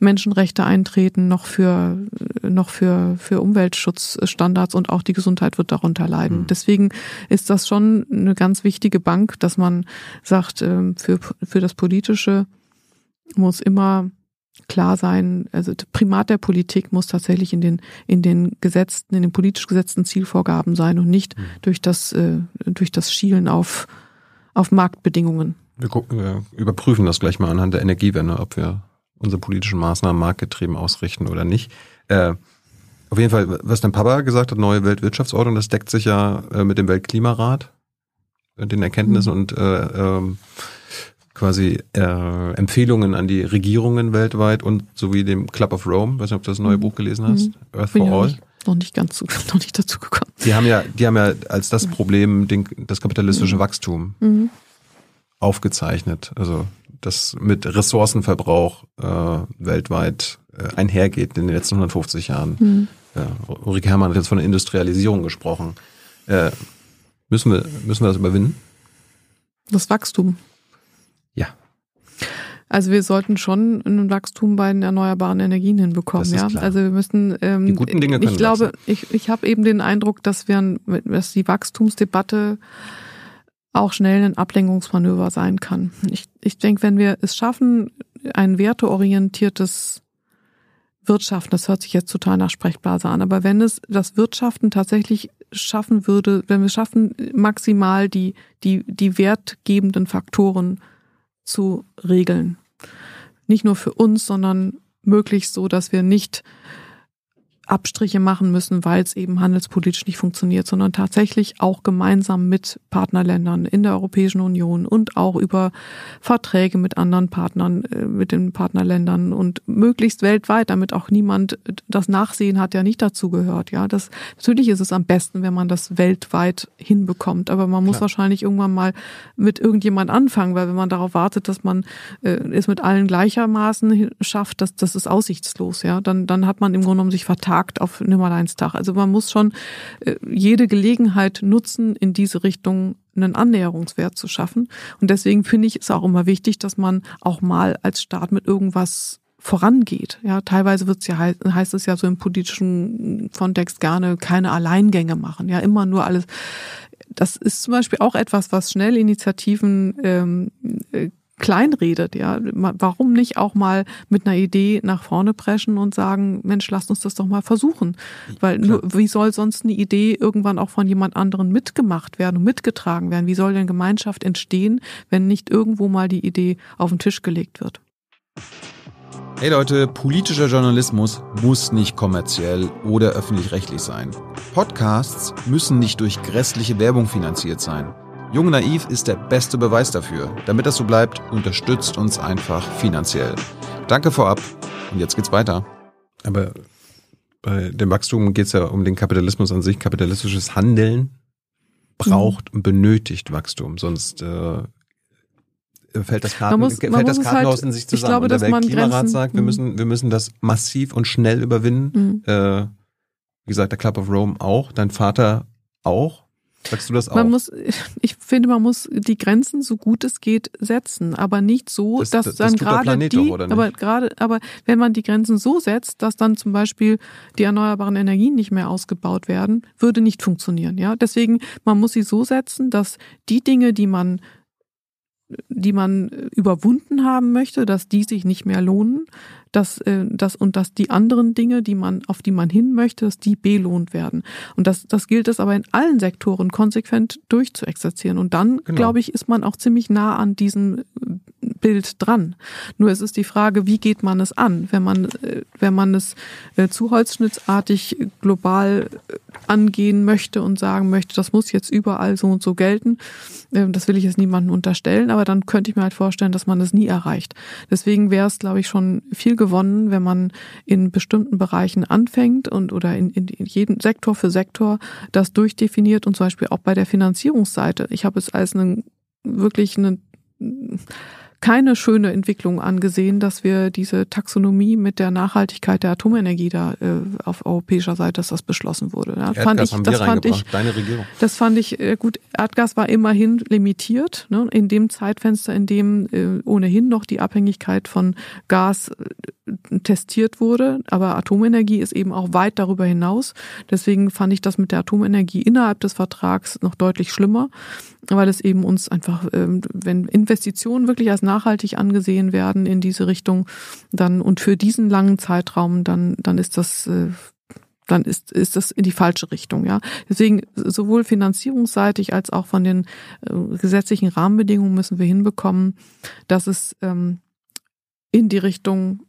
Menschenrechte eintreten noch für noch für für Umweltschutzstandards und auch die Gesundheit wird darunter leiden. Mhm. Deswegen ist das schon eine ganz wichtige Bank, dass man sagt, ähm, für für das politische muss immer klar sein, also Primat der Politik muss tatsächlich in den in den gesetzten, in den politisch gesetzten Zielvorgaben sein und nicht Mhm. durch das äh, durch das Schielen auf auf Marktbedingungen. Wir, gucken, wir überprüfen das gleich mal anhand der Energiewende, ob wir unsere politischen Maßnahmen marktgetrieben ausrichten oder nicht. Äh, auf jeden Fall, was dein Papa gesagt hat, neue Weltwirtschaftsordnung, das deckt sich ja äh, mit dem Weltklimarat, äh, den Erkenntnissen Mhm. und äh, ähm, quasi äh, Empfehlungen an die Regierungen weltweit und sowie dem Club of Rome, weiß nicht, ob du das neue Mhm. Buch gelesen hast, Mhm. Earth for ja All. nicht, noch nicht ganz zu, noch nicht dazu gekommen. Die haben ja, die haben ja als das Problem den, das kapitalistische Mhm. Wachstum Mhm. aufgezeichnet. Also das mit Ressourcenverbrauch äh, weltweit äh, einhergeht in den letzten 150 Jahren. Mhm. Ja, Ulrike Herrmann hat jetzt von der Industrialisierung gesprochen. Äh, müssen, wir, müssen wir das überwinden? Das Wachstum. Ja. Also wir sollten schon ein Wachstum bei den erneuerbaren Energien hinbekommen, Das ist ja. klar. Also wir müssen. Ähm, Die guten Dinge können Ich glaube, wachsen. ich, ich habe eben den Eindruck, dass wir, dass die Wachstumsdebatte auch schnell ein Ablenkungsmanöver sein kann. Ich, ich denke, wenn wir es schaffen, ein werteorientiertes Wirtschaften, das hört sich jetzt total nach Sprechblase an, aber wenn es das Wirtschaften tatsächlich schaffen würde, wenn wir schaffen, maximal die, die, die wertgebenden Faktoren zu regeln. Nicht nur für uns, sondern möglichst so, dass wir nicht Abstriche machen müssen, weil es eben handelspolitisch nicht funktioniert, sondern tatsächlich auch gemeinsam mit Partnerländern in der Europäischen Union und auch über Verträge mit anderen Partnern, äh, mit den Partnerländern und möglichst weltweit, damit auch niemand das Nachsehen hat, der nicht dazu gehört. Ja, das natürlich ist es am besten, wenn man das weltweit hinbekommt, aber man muss Klar. wahrscheinlich irgendwann mal mit irgendjemand anfangen, weil wenn man darauf wartet, dass man äh, es mit allen gleichermaßen schafft, das, das ist aussichtslos. Ja, dann dann hat man im Grunde genommen sich vertagt auf Nimmerleinstag. Also man muss schon äh, jede Gelegenheit nutzen, in diese Richtung einen Annäherungswert zu schaffen. Und deswegen finde ich es auch immer wichtig, dass man auch mal als Staat mit irgendwas vorangeht. Ja, teilweise wird's ja hei- heißt es ja so im politischen Kontext gerne keine Alleingänge machen. Ja, immer nur alles. Das ist zum Beispiel auch etwas, was schnell Initiativen ähm, äh, kleinredet, ja. Warum nicht auch mal mit einer Idee nach vorne preschen und sagen, Mensch, lasst uns das doch mal versuchen. Weil nur, wie soll sonst eine Idee irgendwann auch von jemand anderen mitgemacht werden und mitgetragen werden? Wie soll denn Gemeinschaft entstehen, wenn nicht irgendwo mal die Idee auf den Tisch gelegt wird? Hey Leute, politischer Journalismus muss nicht kommerziell oder öffentlich-rechtlich sein. Podcasts müssen nicht durch grässliche Werbung finanziert sein. Jung Naiv ist der beste Beweis dafür. Damit das so bleibt, unterstützt uns einfach finanziell. Danke vorab und jetzt geht's weiter. Aber bei dem Wachstum geht es ja um den Kapitalismus an sich. Kapitalistisches Handeln braucht und benötigt Wachstum, sonst äh, fällt das, Karten, muss- fällt man das muss es Kartenhaus halt- in sich ich zusammen. glaube, und der dass man Weltklimarat Grenzen- sagt, wir Mhm. müssen, wir müssen das massiv und schnell überwinden. Mhm. Äh, wie gesagt, der Club of Rome auch, dein Vater auch. Sagst du das auch? Man muss, ich finde, man muss die Grenzen so gut es geht setzen, aber nicht so, Das- dass das- das dann der gerade die, nicht? aber gerade, aber wenn man die Grenzen so setzt, dass dann zum Beispiel die erneuerbaren Energien nicht mehr ausgebaut werden, würde nicht funktionieren, ja. Deswegen, man muss sie so setzen, dass die Dinge, die man die man überwunden haben möchte, dass die sich nicht mehr lohnen, dass, äh, dass und dass die anderen Dinge, die man, auf die man hin möchte, dass die belohnt werden. Und das, das gilt es aber in allen Sektoren konsequent durchzuexerzieren. Und dann, Genau. glaube ich, ist man auch ziemlich nah an diesem Bild dran. Nur es ist die Frage, wie geht man es an? Wenn man, äh, wenn man es äh, zu holzschnittsartig global äh, angehen möchte und sagen möchte, das muss jetzt überall so und so gelten, äh, das will ich jetzt niemandem unterstellen, aber dann könnte ich mir halt vorstellen, dass man das nie erreicht. Deswegen wäre es, glaube ich, schon viel gewonnen, wenn man in bestimmten Bereichen anfängt und oder in, in, in jedem Sektor für Sektor das durchdefiniert und zum Beispiel auch bei der Finanzierungsseite. Ich habe es als einen wirklich eine keine schöne Entwicklung angesehen, dass wir diese Taxonomie mit der Nachhaltigkeit der Atomenergie da äh, auf europäischer Seite, dass das beschlossen wurde. Ja, Erdgas fand ich, haben wir das fand ich, deine Regierung. das fand ich äh, gut. Erdgas war immerhin limitiert, ne, in dem Zeitfenster, in dem äh, ohnehin noch die Abhängigkeit von Gas äh, testiert wurde. Aber Atomenergie ist eben auch weit darüber hinaus. Deswegen fand ich das mit der Atomenergie innerhalb des Vertrags noch deutlich schlimmer, weil es eben uns einfach, ähm, wenn Investitionen wirklich als nachhaltig angesehen werden in diese Richtung, dann und für diesen langen Zeitraum, dann, dann ist das äh, dann ist, ist das in die falsche Richtung, ja. Deswegen sowohl finanzierungsseitig als auch von den äh, gesetzlichen Rahmenbedingungen müssen wir hinbekommen, dass es ähm, in die Richtung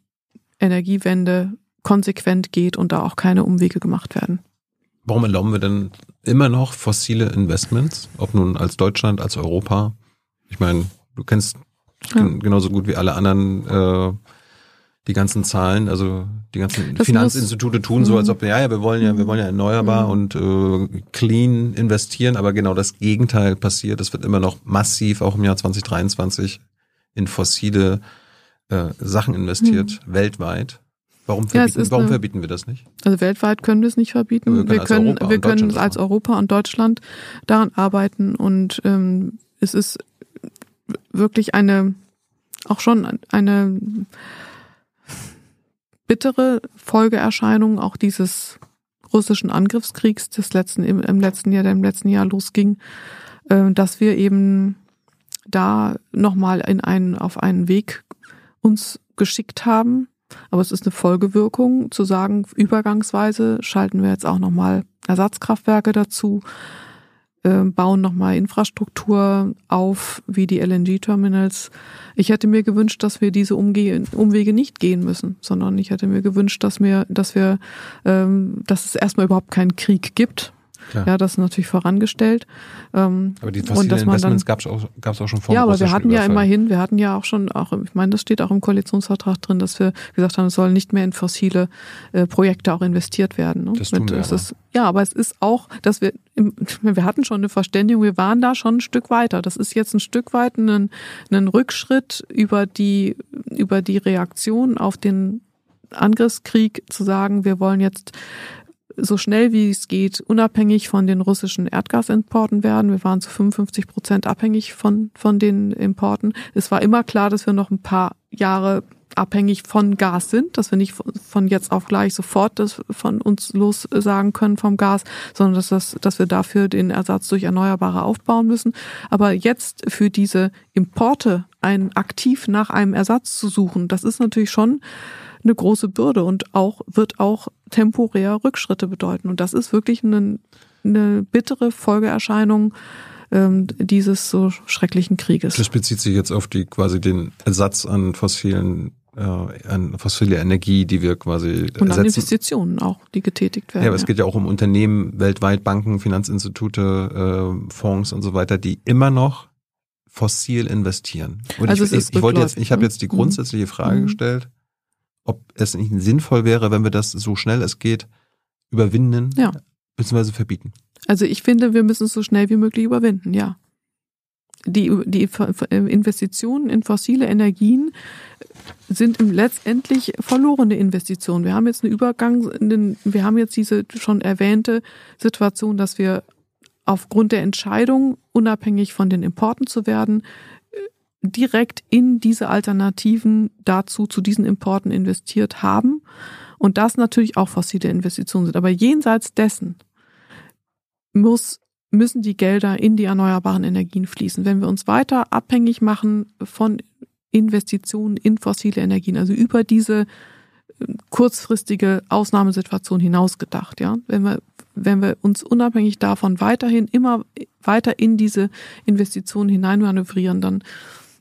Energiewende konsequent geht und da auch keine Umwege gemacht werden. Warum erlauben wir denn immer noch fossile Investments? Ob nun als Deutschland, als Europa? Ich meine, du kennst Ja. gen- genauso gut wie alle anderen äh, die ganzen Zahlen, also die ganzen Das Finanzinstitute tun so, als ob ja, ja, wir wollen ja, wir wollen ja erneuerbar Mhm. und äh, clean investieren, aber genau das Gegenteil passiert. Es wird immer noch massiv auch im Jahr 2023 in fossile äh, Sachen investiert, weltweit. Warum. Ja, verbieten, ist warum eine- verbieten wir das nicht? Also weltweit können wir es nicht verbieten. Aber wir können Wir als können, Europa wir und können als. Europa und Deutschland daran arbeiten und ähm, es ist wirklich eine, auch schon eine bittere Folgeerscheinung auch dieses russischen Angriffskriegs des letzten, im, im letzten Jahr, der im letzten Jahr losging, äh, dass wir eben da nochmal in einen, auf einen Weg uns geschickt haben, aber es ist eine Folgewirkung, zu sagen, übergangsweise schalten wir jetzt auch nochmal Ersatzkraftwerke dazu, äh, bauen nochmal Infrastruktur auf, wie die LNG-Terminals. Ich hätte mir gewünscht, dass wir diese Umwege nicht gehen müssen, sondern ich hätte mir gewünscht, dass wir, dass wir, ähm, dass es erstmal überhaupt keinen Krieg gibt. Klar. Ja, das ist natürlich vorangestellt. Ähm, Aber die und dass man Investments gab es auch, gab's auch schon vor dem ja, aber wir hatten ja Überfall. immerhin, wir hatten ja auch schon, auch, ich meine, das steht auch im Koalitionsvertrag drin, dass wir gesagt haben, es soll nicht mehr in fossile äh, Projekte auch investiert werden. Ne? Das tun wir es aber. ist, ja, aber es ist auch, dass wir, im, wir hatten schon eine Verständigung, wir waren da schon ein Stück weiter. Das ist jetzt ein Stück weit ein, ein Rückschritt über die, über die Reaktion auf den Angriffskrieg zu sagen, wir wollen jetzt so schnell wie es geht unabhängig von den russischen Erdgasimporten werden. Wir waren zu 55 Prozent abhängig von, von den Importen. Es war immer klar, dass wir noch ein paar Jahre abhängig von Gas sind, dass wir nicht von, jetzt auf gleich sofort das von uns los sagen können vom Gas, sondern dass, das, dass wir dafür den Ersatz durch Erneuerbare aufbauen müssen. Aber jetzt für diese Importe ein aktiv nach einem Ersatz zu suchen, das ist natürlich schon eine große Bürde und auch wird auch temporär Rückschritte bedeuten. Und das ist wirklich eine, eine bittere Folgeerscheinung ähm, dieses so schrecklichen Krieges. Das bezieht sich jetzt auf die quasi den Ersatz an fossilen äh, an fossile Energie, die wir quasi Und an ersetzen. Investitionen auch, die getätigt werden. Ja, aber es geht ja auch um Unternehmen weltweit, Banken, Finanzinstitute, äh, Fonds und so weiter, die immer noch fossil investieren. Und Also ich, es ist ich, ich wollte jetzt, ich habe ne? jetzt die grundsätzliche Frage Mhm. gestellt, ob es nicht sinnvoll wäre, wenn wir das so schnell es geht überwinden, Ja. beziehungsweise verbieten. Also ich finde, wir müssen es so schnell wie möglich überwinden, ja. Die, die Investitionen in fossile Energien sind letztendlich verlorene Investitionen. Wir haben jetzt eine Übergang, wir haben jetzt diese schon erwähnte Situation, dass wir aufgrund der Entscheidung, unabhängig von den Importen zu werden, direkt in diese Alternativen dazu, zu diesen Importen investiert haben. Und das natürlich auch fossile Investitionen sind. Aber jenseits dessen muss, müssen die Gelder in die erneuerbaren Energien fließen. Wenn wir uns weiter abhängig machen von Investitionen in fossile Energien, also über diese äh, kurzfristige Ausnahmesituation hinausgedacht, ja, wenn wir wenn wir uns unabhängig davon weiterhin immer weiter in diese Investitionen hineinmanövrieren, dann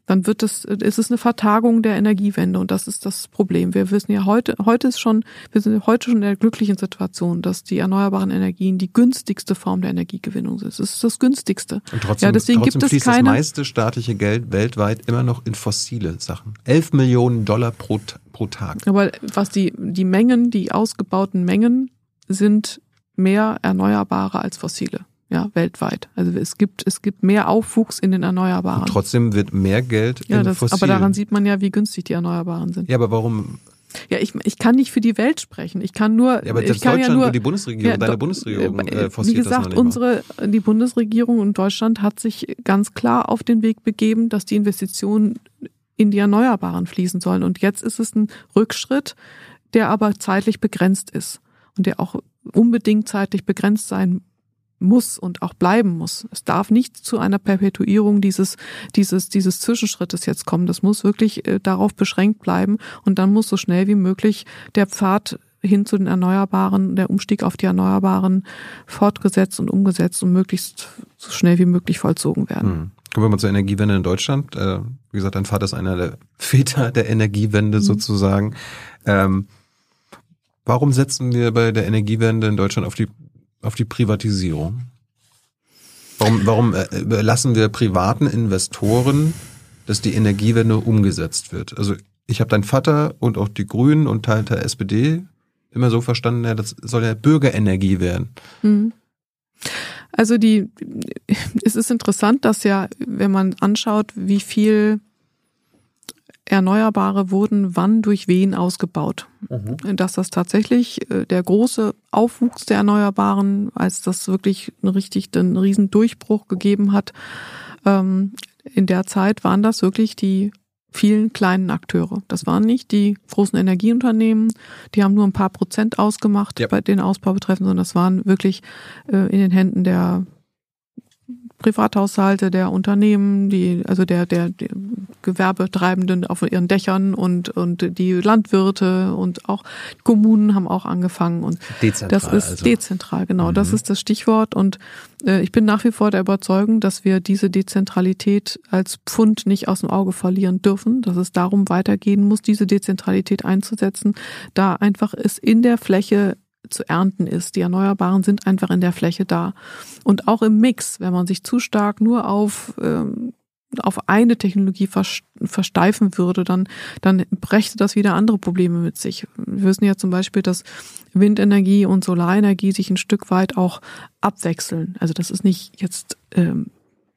dann wird es, ist es eine Vertagung der Energiewende und das ist das Problem. Wir wissen ja heute, heute ist schon, wir sind heute schon in der glücklichen Situation, dass die erneuerbaren Energien die günstigste Form der Energiegewinnung sind. Es ist das günstigste. Und trotzdem, Ja, deswegen trotzdem gibt es fließt keine- das meiste staatliche Geld weltweit immer noch in fossile Sachen. 11 Millionen Dollar pro, pro Tag. Aber was die, die Mengen, die ausgebauten Mengen sind mehr Erneuerbare als fossile. Ja, weltweit. Also es gibt, es gibt mehr Aufwuchs in den Erneuerbaren. Und trotzdem wird mehr Geld ja, in das, fossilen. aber daran sieht man ja, wie günstig die Erneuerbaren sind. ja, aber warum? Ja, ich, ich kann nicht für die Welt sprechen. Ich kann nur, Ja, aber ich kann Deutschland ja nur, und die Bundesregierung, Ja, deine Bundesregierung äh, äh, wie gesagt, unsere, die Bundesregierung und Deutschland hat sich ganz klar auf den Weg begeben, dass die Investitionen in die Erneuerbaren fließen sollen. Und jetzt ist es ein Rückschritt, der aber zeitlich begrenzt ist und der auch unbedingt zeitlich begrenzt sein muss und auch bleiben muss. Es darf nicht zu einer Perpetuierung dieses, dieses, dieses Zwischenschrittes jetzt kommen. Das muss wirklich äh, darauf beschränkt bleiben und dann muss so schnell wie möglich der Pfad hin zu den Erneuerbaren, der Umstieg auf die Erneuerbaren fortgesetzt und umgesetzt und möglichst so schnell wie möglich vollzogen werden. Hm. Kommen wir mal zur Energiewende in Deutschland. Äh, wie gesagt, dein Vater ist einer der Väter der Energiewende Mhm. sozusagen. Ähm, warum setzen wir bei der Energiewende in Deutschland auf die, auf die Privatisierung? Warum, warum äh, überlassen wir privaten Investoren, dass die Energiewende umgesetzt wird? Also ich habe deinen Vater und auch die Grünen und Teil der SPD immer so verstanden, ja, das soll ja Bürgerenergie werden. Mhm. Also die, es ist interessant, dass ja, wenn man anschaut, wie viel Erneuerbare wurden wann durch wen ausgebaut. Dass das tatsächlich äh, der große Aufwuchs der Erneuerbaren, als das wirklich einen richtig einen riesen Durchbruch gegeben hat, ähm, in der Zeit waren das wirklich die vielen kleinen Akteure. Das waren nicht die großen Energieunternehmen, die haben nur ein paar Prozent ausgemacht Ja. bei den Ausbau betreffend, sondern das waren wirklich äh, in den Händen der Privathaushalte, der Unternehmen, die, also der, der, der Gewerbetreibenden auf ihren Dächern und, und die Landwirte und auch Kommunen haben auch angefangen und Dezentral. das ist also. dezentral, genau. Das Mhm. ist das Stichwort. Und äh, ich bin nach wie vor der Überzeugung, dass wir diese Dezentralität als Pfund nicht aus dem Auge verlieren dürfen, dass es darum weitergehen muss, diese Dezentralität einzusetzen, da einfach es in der Fläche zu ernten ist. Die Erneuerbaren sind einfach in der Fläche da. Und auch im Mix, wenn man sich zu stark nur auf ähm, auf eine Technologie vers- versteifen würde, dann, dann brächte das wieder andere Probleme mit sich. Wir wissen ja zum Beispiel, dass Windenergie und Solarenergie sich ein Stück weit auch abwechseln. Also das ist nicht jetzt ähm,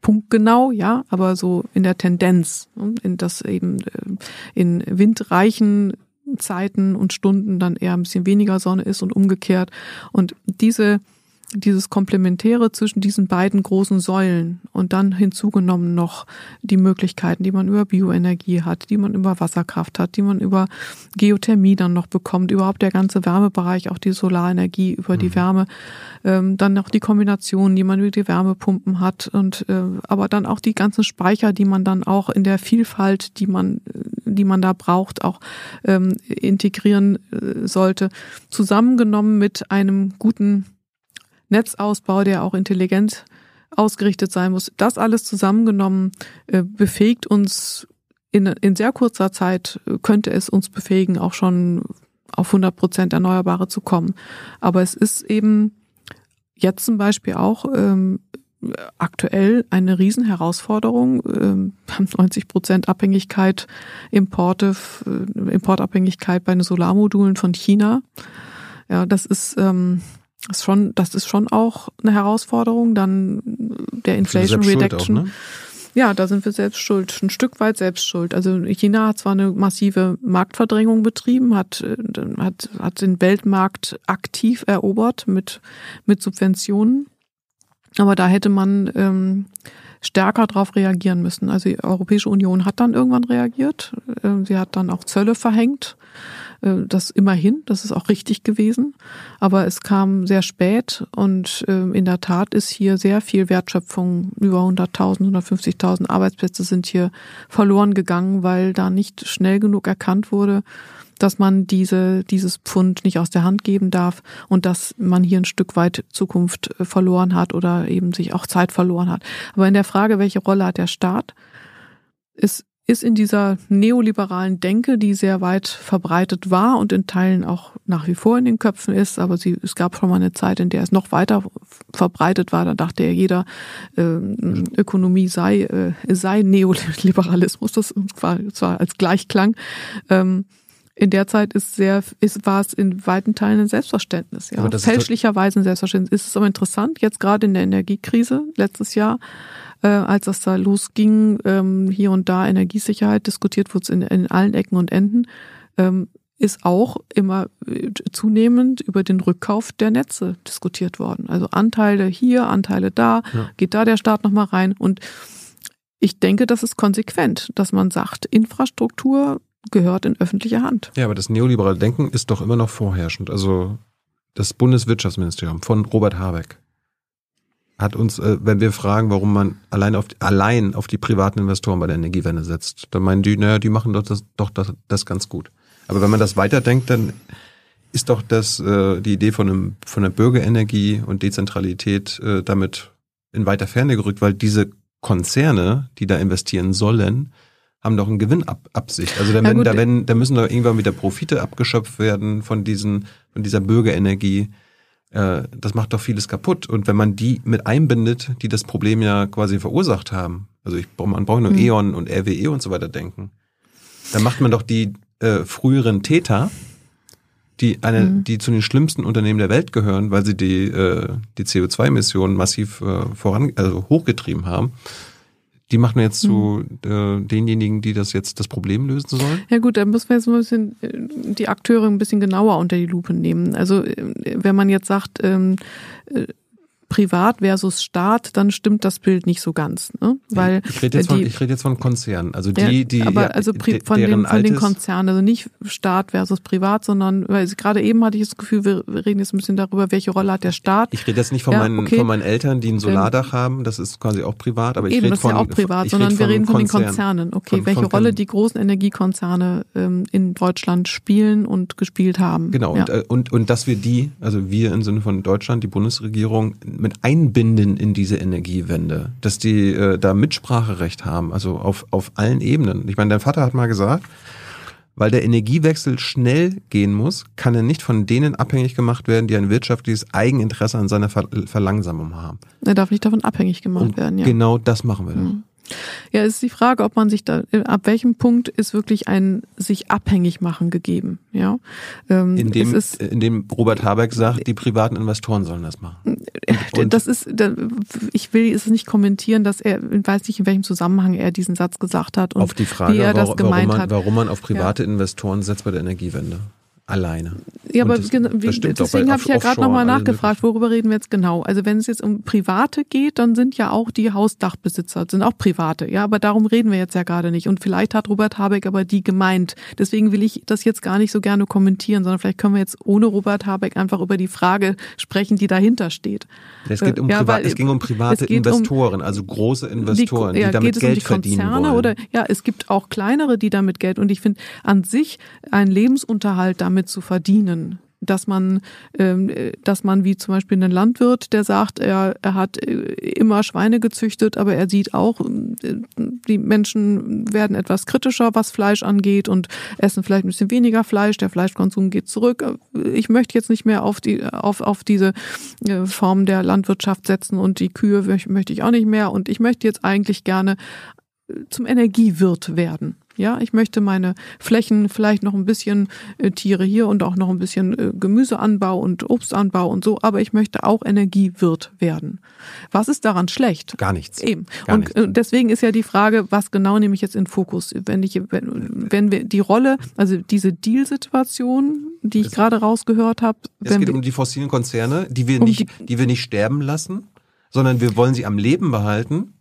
punktgenau, ja, aber so in der Tendenz, ne, in das eben äh, in windreichen Zeiten und Stunden dann eher ein bisschen weniger Sonne ist und umgekehrt. Und diese dieses Komplementäre zwischen diesen beiden großen Säulen und dann hinzugenommen noch die Möglichkeiten, die man über Bioenergie hat, die man über Wasserkraft hat, die man über Geothermie dann noch bekommt, überhaupt der ganze Wärmebereich, auch die Solarenergie über die Wärme, ähm, dann noch die Kombination, die man über die Wärmepumpen hat und äh, aber dann auch die ganzen Speicher, die man dann auch in der Vielfalt, die man, die man da braucht, auch ähm, integrieren äh, sollte, zusammengenommen mit einem guten Netzausbau, der auch intelligent ausgerichtet sein muss. Das alles zusammengenommen äh, befähigt uns in, in sehr kurzer Zeit, äh, könnte es uns befähigen, auch schon auf 100 Prozent Erneuerbare zu kommen. Aber es ist eben jetzt zum Beispiel auch ähm, aktuell eine Riesenherausforderung. Ähm, wir haben 90 Prozent Abhängigkeit, Importe, äh, Importabhängigkeit bei den Solarmodulen von China. Ja, das ist, ähm, ist schon, das ist schon auch eine Herausforderung. Dann der Inflation Reduction. Auch, ne? Ja, da sind wir selbst schuld, ein Stück weit selbst schuld. Also China hat zwar eine massive Marktverdrängung betrieben, hat, äh, hat, hat den Weltmarkt aktiv erobert mit, mit Subventionen. Aber da hätte man ähm, stärker darauf reagieren müssen. Also die Europäische Union hat dann irgendwann reagiert. Ähm, sie hat dann auch Zölle verhängt. Äh, das immerhin, das ist auch richtig gewesen. Aber es kam sehr spät und ähm, in der Tat ist hier sehr viel Wertschöpfung, über 100.000, 150.000 Arbeitsplätze sind hier verloren gegangen, weil da nicht schnell genug erkannt wurde, dass man diese, dieses Pfund nicht aus der Hand geben darf und dass man hier ein Stück weit Zukunft äh, verloren hat oder eben sich auch Zeit verloren hat. Aber in der Frage, welche Rolle hat der Staat, ist, ist in dieser neoliberalen Denke, die sehr weit verbreitet war und in Teilen auch nach wie vor in den Köpfen ist, aber sie, es gab schon mal eine Zeit, in der es noch weiter verbreitet war, da dachte ja jeder, äh, Ökonomie sei, äh, sei Neoliberalismus, das war zwar als Gleichklang. Ähm, in der Zeit ist sehr, ist, war es in weiten Teilen ein Selbstverständnis, ja. Fälschlicherweise ein Selbstverständnis. Ist es aber interessant, jetzt gerade in der Energiekrise letztes Jahr, äh, als das da losging, ähm, hier und da Energiesicherheit diskutiert wurde in, in allen Ecken und Enden, ähm, ist auch immer äh, zunehmend über den Rückkauf der Netze diskutiert worden. Also Anteile hier, Anteile da, ja. geht da der Staat nochmal rein und ich denke, das ist konsequent, dass man sagt, Infrastruktur gehört in öffentliche Hand. Ja, aber das neoliberale Denken ist doch immer noch vorherrschend. Also das Bundeswirtschaftsministerium von Robert Habeck hat uns, äh, wenn wir fragen, warum man allein auf, allein auf die privaten Investoren bei der Energiewende setzt, dann meinen die, naja, die machen doch das, doch das, das ganz gut. Aber wenn man das weiterdenkt, dann ist doch das äh, die Idee von einem von der Bürgerenergie und Dezentralität äh, damit in weiter Ferne gerückt, weil diese Konzerne, die da investieren sollen, haben doch eine Gewinnabsicht. Also da, ja, da, werden, da müssen doch irgendwann wieder Profite abgeschöpft werden von diesen, von dieser Bürgerenergie. Äh, das macht doch vieles kaputt. Und wenn man die mit einbindet, die das Problem ja quasi verursacht haben, also ich, man braucht nur mhm. E.ON und RWE und so weiter denken, dann macht man doch die äh, früheren Täter, die eine, mhm. die zu den schlimmsten Unternehmen der Welt gehören, weil sie die, äh, die CO2-Emissionen massiv äh, voran, also hochgetrieben haben, die machen jetzt zu äh, denjenigen, die das jetzt das Problem lösen sollen? Ja gut, da müssen wir jetzt ein bisschen äh, die Akteure ein bisschen genauer unter die Lupe nehmen. Also äh, wenn man jetzt sagt, ähm, äh, Privat versus Staat, dann stimmt das Bild nicht so ganz, ne? Weil ich rede jetzt, die, von, ich rede jetzt von Konzernen, also die, die aber also pri von den von den Konzernen, also nicht Staat versus Privat, sondern weil gerade eben hatte ich das Gefühl, wir reden jetzt ein bisschen darüber, welche Rolle hat der Staat. Ich rede jetzt nicht von ja, meinen okay. von meinen Eltern, die ein Solardach ähm, haben, das ist quasi auch privat, aber ich eben, rede von ja auch privat, sondern wir reden von den Konzernen. Okay, von, welche von, Rolle die großen Energiekonzerne ähm, in Deutschland spielen und gespielt haben. Genau ja. und, äh, und und dass wir die, also wir im Sinne von Deutschland, die Bundesregierung mit einbinden in diese Energiewende, dass die äh, da Mitspracherecht haben, also auf, auf allen Ebenen. Ich meine, dein Vater hat mal gesagt, weil der Energiewechsel schnell gehen muss, kann er nicht von denen abhängig gemacht werden, die ein wirtschaftliches Eigeninteresse an seiner Ver Verlangsamung haben. Er darf nicht davon abhängig gemacht Und werden, ja. Genau das machen wir. Mhm. Ja, ist die Frage, ob man sich da, ab welchem Punkt ist wirklich ein sich abhängig machen gegeben, ja. Ähm, in dem, ist, in dem Robert Habeck sagt, die privaten Investoren sollen das machen. Und, und das ist, ich will es nicht kommentieren, dass er, ich weiß nicht, in welchem Zusammenhang er diesen Satz gesagt hat und auf die Frage, wie er das gemeint warum man, hat. Warum man auf private ja. Investoren setzt bei der Energiewende. Alleine. Ja, aber wie, deswegen habe ich ja gerade nochmal nachgefragt, worüber reden wir jetzt genau? Also wenn es jetzt um Private geht, dann sind ja auch die Hausdachbesitzer, sind auch Private, ja, aber darum reden wir jetzt ja gerade nicht. Und vielleicht hat Robert Habeck aber die gemeint. Deswegen will ich das jetzt gar nicht so gerne kommentieren, sondern vielleicht können wir jetzt ohne Robert Habeck einfach über die Frage sprechen, die dahinter steht. Es, geht um Ja, Privat, weil es ging um private es geht um- Investoren, also große Investoren, die, ja, damit geht es Geld um die verdienen Konzerne wollen. oder ja, es gibt auch kleinere, die damit Geld und ich finde an sich einen Lebensunterhalt damit zu verdienen. Dass man, ähm, äh, dass man wie zum Beispiel einen Landwirt, der sagt, er, er hat äh, immer Schweine gezüchtet, aber er sieht auch, äh, die Menschen werden etwas kritischer, was Fleisch angeht und essen vielleicht ein bisschen weniger Fleisch, der Fleischkonsum geht zurück. Ich möchte jetzt nicht mehr auf die, auf, auf diese äh, Form der Landwirtschaft setzen und die Kühe möcht- möchte ich auch nicht mehr und ich möchte jetzt eigentlich gerne zum Energiewirt werden. Ja, ich möchte meine Flächen vielleicht noch ein bisschen äh, Tiere hier und auch noch ein bisschen äh, Gemüseanbau und Obstanbau und so, aber ich möchte auch Energiewirt werden. Was ist daran schlecht? Gar nichts. Eben. Gar und äh, deswegen ist ja die Frage, was genau nehme ich jetzt in Fokus? Wenn ich, wenn, wenn wir die Rolle, also diese Deal-Situation, die ich gerade rausgehört habe, Es geht wir, um die fossilen Konzerne, die wir Um nicht, die wir nicht sterben lassen, sondern wir wollen sie am Leben behalten,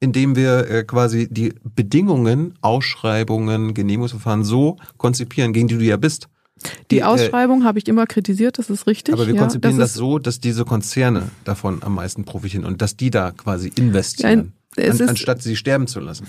indem wir äh, quasi die Bedingungen, Ausschreibungen, Genehmigungsverfahren so konzipieren, gegen die du ja bist. die äh, Ausschreibung habe ich immer kritisiert, das ist richtig. Aber wir ja, konzipieren das, ist- so, dass diese Konzerne davon am meisten profitieren und dass die da quasi investieren, Ja, an, ist- anstatt sie sterben zu lassen.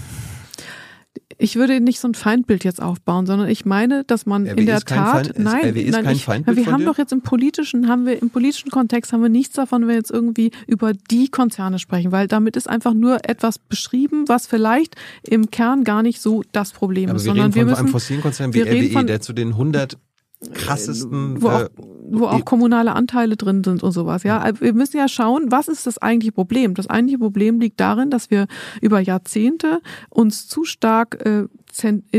Ich würde nicht so ein Feindbild jetzt aufbauen, sondern ich meine, dass man RWE in der Tat, Feind- nein, RWE ist nein, kein ich, Feindbild wir haben dir? doch jetzt im politischen, haben wir im politischen Kontext haben wir nichts davon, wenn wir jetzt irgendwie über die Konzerne sprechen, weil damit ist einfach nur etwas beschrieben, was vielleicht im Kern gar nicht so das Problem Aber ist, wir sondern reden wir müssen einem fossilen Konzern wie RWE, von- der zu den 100 krassesten wo auch, äh, wo auch kommunale Anteile drin sind und sowas. Ja, Also wir müssen ja schauen, was ist das eigentliche Problem? Das eigentliche Problem liegt darin, dass wir über Jahrzehnte uns zu stark äh,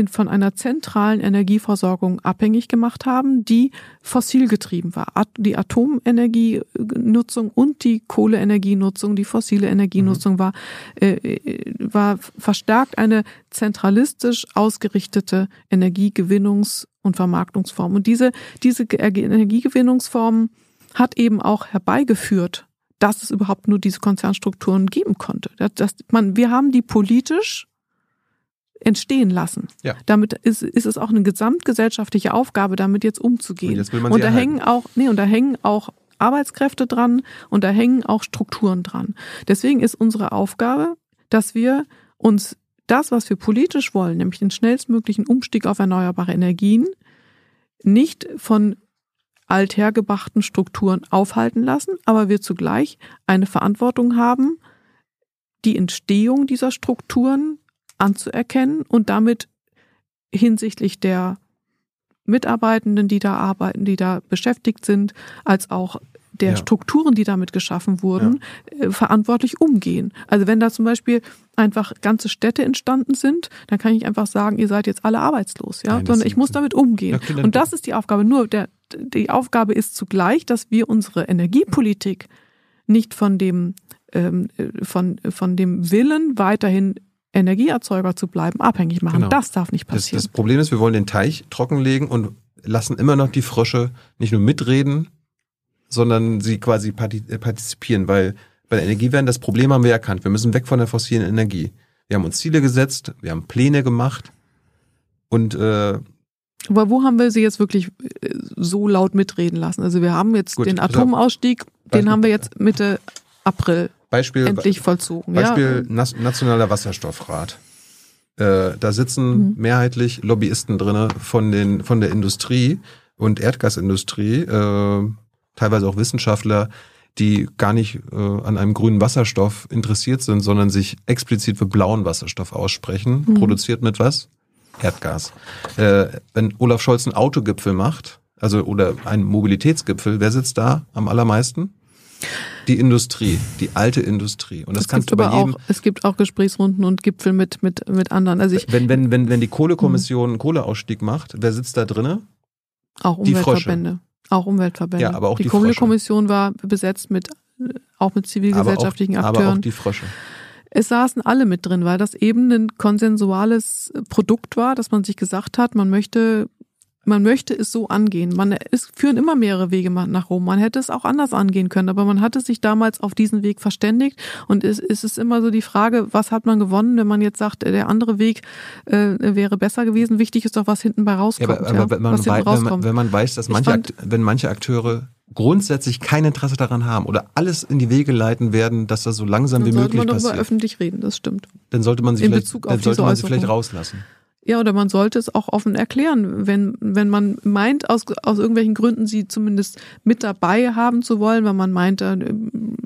von einer zentralen Energieversorgung abhängig gemacht haben, die fossil getrieben war. Die Atomenergienutzung und die Kohleenergienutzung, die fossile Energienutzung war, äh, äh, war verstärkt eine zentralistisch ausgerichtete Energiegewinnungs- und Vermarktungsform. Und diese, diese Ge- Energiegewinnungsform hat eben auch herbeigeführt, dass es überhaupt nur diese Konzernstrukturen geben konnte. Das, das, man, wir haben die politisch entstehen lassen. Ja. Damit ist, ist es auch eine gesamtgesellschaftliche Aufgabe, damit jetzt umzugehen. Und jetzt und da erhalten. hängen auch, nee, und da hängen auch Arbeitskräfte dran und da hängen auch Strukturen dran. Deswegen ist unsere Aufgabe, dass wir uns das, was wir politisch wollen, nämlich den schnellstmöglichen Umstieg auf erneuerbare Energien, nicht von althergebrachten Strukturen aufhalten lassen, aber wir zugleich eine Verantwortung haben, die Entstehung dieser Strukturen anzuerkennen und damit hinsichtlich der Mitarbeitenden, die da arbeiten, die da beschäftigt sind, als auch der Ja. Strukturen, die damit geschaffen wurden, äh, verantwortlich umgehen. Also wenn da zum Beispiel einfach ganze Städte entstanden sind, dann kann ich einfach sagen, ihr seid jetzt alle arbeitslos, ja, Nein, das sondern ich muss damit umgehen. Ja, Und das ist die Aufgabe. Nur der, die Aufgabe ist zugleich, dass wir unsere Energiepolitik nicht von dem, ähm, äh, von, von dem Willen weiterhin Energieerzeuger zu bleiben, abhängig machen. Genau. Das darf nicht Das, passieren. das Problem ist, wir wollen den Teich trockenlegen und lassen immer noch die Frösche nicht nur mitreden, sondern sie quasi äh, partizipieren, weil bei der Energiewende das Problem haben wir erkannt. Wir müssen weg von der fossilen Energie. Wir haben uns Ziele gesetzt, wir haben Pläne gemacht und äh, Aber wo haben wir sie jetzt wirklich äh, so laut mitreden lassen? Also wir haben jetzt Gut, den. Atomausstieg, den haben wir jetzt Mitte April Beispiel, endlich vollzogen. Beispiel ja. Nationaler Wasserstoffrat. Äh, da sitzen Mhm. mehrheitlich Lobbyisten drinne von den von der Industrie und Erdgasindustrie, äh, teilweise auch Wissenschaftler, die gar nicht äh, an einem grünen Wasserstoff interessiert sind, sondern sich explizit für blauen Wasserstoff aussprechen. Mhm. Produziert mit was? Erdgas. Äh, wenn Olaf Scholz einen Autogipfel macht, also oder einen Mobilitätsgipfel, wer sitzt da am allermeisten? Die Industrie, die alte Industrie. Und das es kannst du bei jedem, auch, es gibt auch Gesprächsrunden und Gipfel mit, mit, mit anderen. Also ich, wenn, wenn, wenn, wenn die. Kohlekommission einen Kohleausstieg macht, wer sitzt da drinne? auch die Frösche. Auch Umweltverbände. Ja, aber auch die die Kohlekommission war besetzt mit, äh, auch mit zivilgesellschaftlichen aber auch, aber Akteuren. auch die Frösche. Es saßen alle mit drin, weil das eben ein konsensuales Produkt war, dass man sich gesagt hat, man möchte man möchte es so angehen. Man, es führen immer mehrere Wege nach Rom. Man hätte es auch anders angehen können, aber man hatte sich damals auf diesen Weg verständigt. Und es, es ist immer so die Frage, was hat man gewonnen, wenn man jetzt sagt, der andere Weg äh, wäre besser gewesen. Wichtig ist doch, was hinten bei rauskommt. Ja, aber, aber ja, wenn, man wei wenn, man, wenn man weiß, dass manche, fand, wenn manche Akteure grundsätzlich kein Interesse daran haben oder alles in die Wege leiten werden, dass das so langsam wie möglich passiert. Dann sollte man darüber öffentlich reden, das stimmt. Dann sollte man sie, vielleicht, dann sollte man sie vielleicht rauslassen. Ja, oder man sollte es auch offen erklären, wenn, wenn man meint, aus, aus irgendwelchen Gründen sie zumindest mit dabei haben zu wollen, wenn man meint, äh,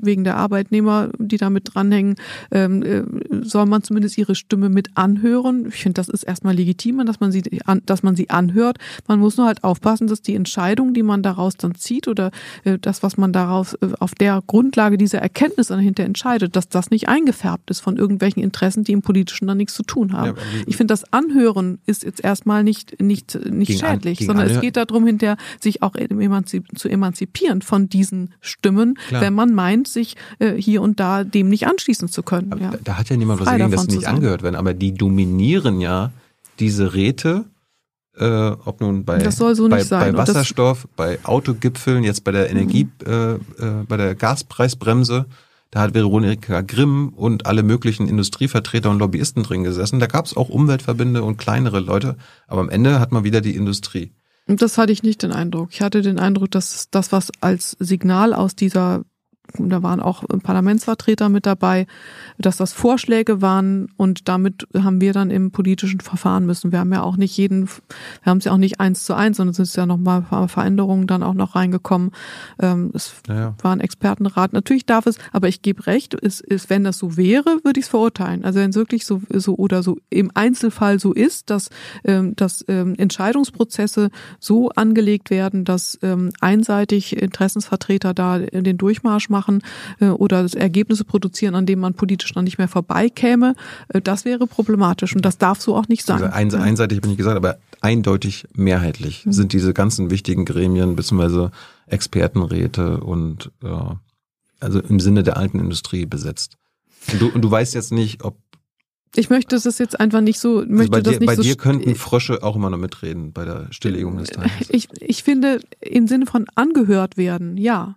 wegen der Arbeitnehmer, die da mit dranhängen, ähm, äh, soll man zumindest ihre Stimme mit anhören. Ich finde, das ist erstmal legitim, dass man sie, dass man sie anhört. Man muss nur halt aufpassen, dass die Entscheidung, die man daraus dann zieht oder äh, das, was man daraus auf der Grundlage dieser Erkenntnis dahinter entscheidet, dass das nicht eingefärbt ist von irgendwelchen Interessen, die im Politischen dann nichts zu tun haben. Ja, ich finde, das Anhören Hören ist jetzt erstmal nicht, nicht, nicht schädlich, an, sondern es geht darum, hinter sich auch zu emanzipieren von diesen Stimmen, Klar. wenn man meint, sich äh, hier und da dem nicht anschließen zu können. Ja. Da, da, hat ja niemand was dagegen, dass sie nicht angehört werden, aber die dominieren ja diese Räte, äh, ob nun bei, so bei, bei, Wasserstoff, bei Autogipfeln, jetzt bei der Energie, mhm. äh, äh, bei der Gaspreisbremse, da hat Veronika Grimm und alle möglichen Industrievertreter und Lobbyisten drin gesessen. Da gab es auch Umweltverbände und kleinere Leute, aber am Ende hat man wieder die Industrie. Und das hatte ich nicht den Eindruck. Ich hatte den Eindruck, dass das, was als Signal aus dieser da waren auch Parlamentsvertreter mit dabei, dass das Vorschläge waren und damit haben wir dann im politischen Verfahren müssen. Wir haben ja auch nicht jeden, wir haben es ja auch nicht eins zu eins, sondern es ist ja nochmal Veränderungen dann auch noch reingekommen. Ähm, es ja. war ein Expertenrat. Natürlich darf es, aber ich gebe recht, es ist, wenn das so wäre, würde ich es verurteilen. Also wenn es wirklich so, so oder so im Einzelfall so ist, dass, ähm, dass ähm, Entscheidungsprozesse so angelegt werden, dass einseitig Interessensvertreter da den Durchmarsch machen, machen äh, oder Ergebnisse produzieren, an denen man politisch noch nicht mehr vorbeikäme, äh, das wäre problematisch und das darf so auch nicht sein. Also einseitig bin ich gesagt, aber eindeutig mehrheitlich mhm. sind diese ganzen wichtigen Gremien bzw. Expertenräte und ja, also im Sinne der alten Industrie besetzt. Und du, und du weißt jetzt nicht, ob ich möchte das jetzt einfach nicht so. Möchte also bei dir, das nicht bei so dir könnten Frösche auch immer noch mitreden bei der Stilllegung des Tages. Ich, ich finde, im Sinne von angehört werden, ja.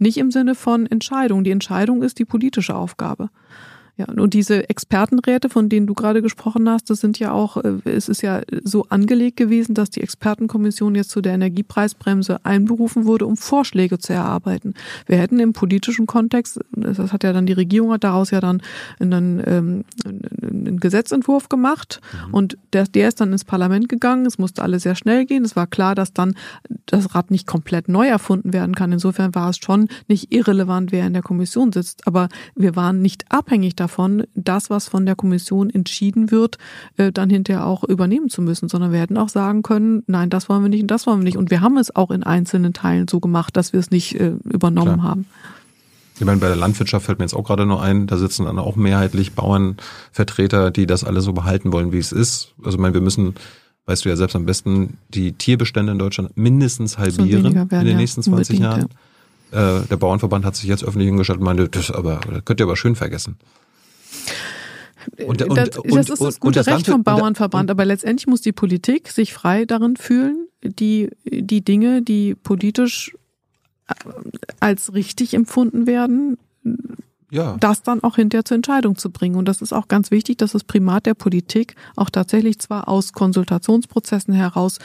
Nicht im Sinne von Entscheidung. Die Entscheidung ist die politische Aufgabe. Ja, und diese Expertenräte, von denen du gerade gesprochen hast, das sind ja auch, äh, es ist ja so angelegt gewesen, dass die Expertenkommission jetzt zu der Energiepreisbremse einberufen wurde, um Vorschläge zu erarbeiten. Wir hätten im politischen Kontext, das hat ja dann die Regierung hat daraus ja dann einen, ähm, einen Gesetzentwurf gemacht mhm. und der, der ist dann ins Parlament gegangen. Es musste alles sehr schnell gehen. Es war klar, dass dann das Rad nicht komplett neu erfunden werden kann. Insofern war es schon nicht irrelevant, wer in der Kommission sitzt. Aber wir waren nicht abhängig davon, davon, das, was von der Kommission entschieden wird, äh, dann hinterher auch übernehmen zu müssen, sondern wir hätten auch sagen können, nein, das wollen wir nicht und das wollen wir nicht. Und wir haben es auch in einzelnen Teilen so gemacht, dass wir es nicht äh, übernommen Klar. haben. Ich meine, bei der Landwirtschaft fällt mir jetzt auch gerade noch ein, da sitzen dann auch mehrheitlich Bauernvertreter, die das alles so behalten wollen, wie es ist. Also ich meine, wir müssen, weißt du ja selbst am besten, die Tierbestände in Deutschland mindestens halbieren werden, in den nächsten 20 Jahren. Ja. Äh, der Bauernverband hat sich jetzt öffentlich hingestellt und meinte, das, aber, das könnt ihr aber schön vergessen. Und, und, das, und, das ist das gute das Recht vom Bauernverband, aber letztendlich muss die Politik sich frei darin fühlen, die, die Dinge, die politisch äh, als richtig empfunden werden, ja. das dann auch hinterher zur Entscheidung zu bringen. Und das ist auch ganz wichtig, dass das Primat der Politik auch tatsächlich zwar aus Konsultationsprozessen heraus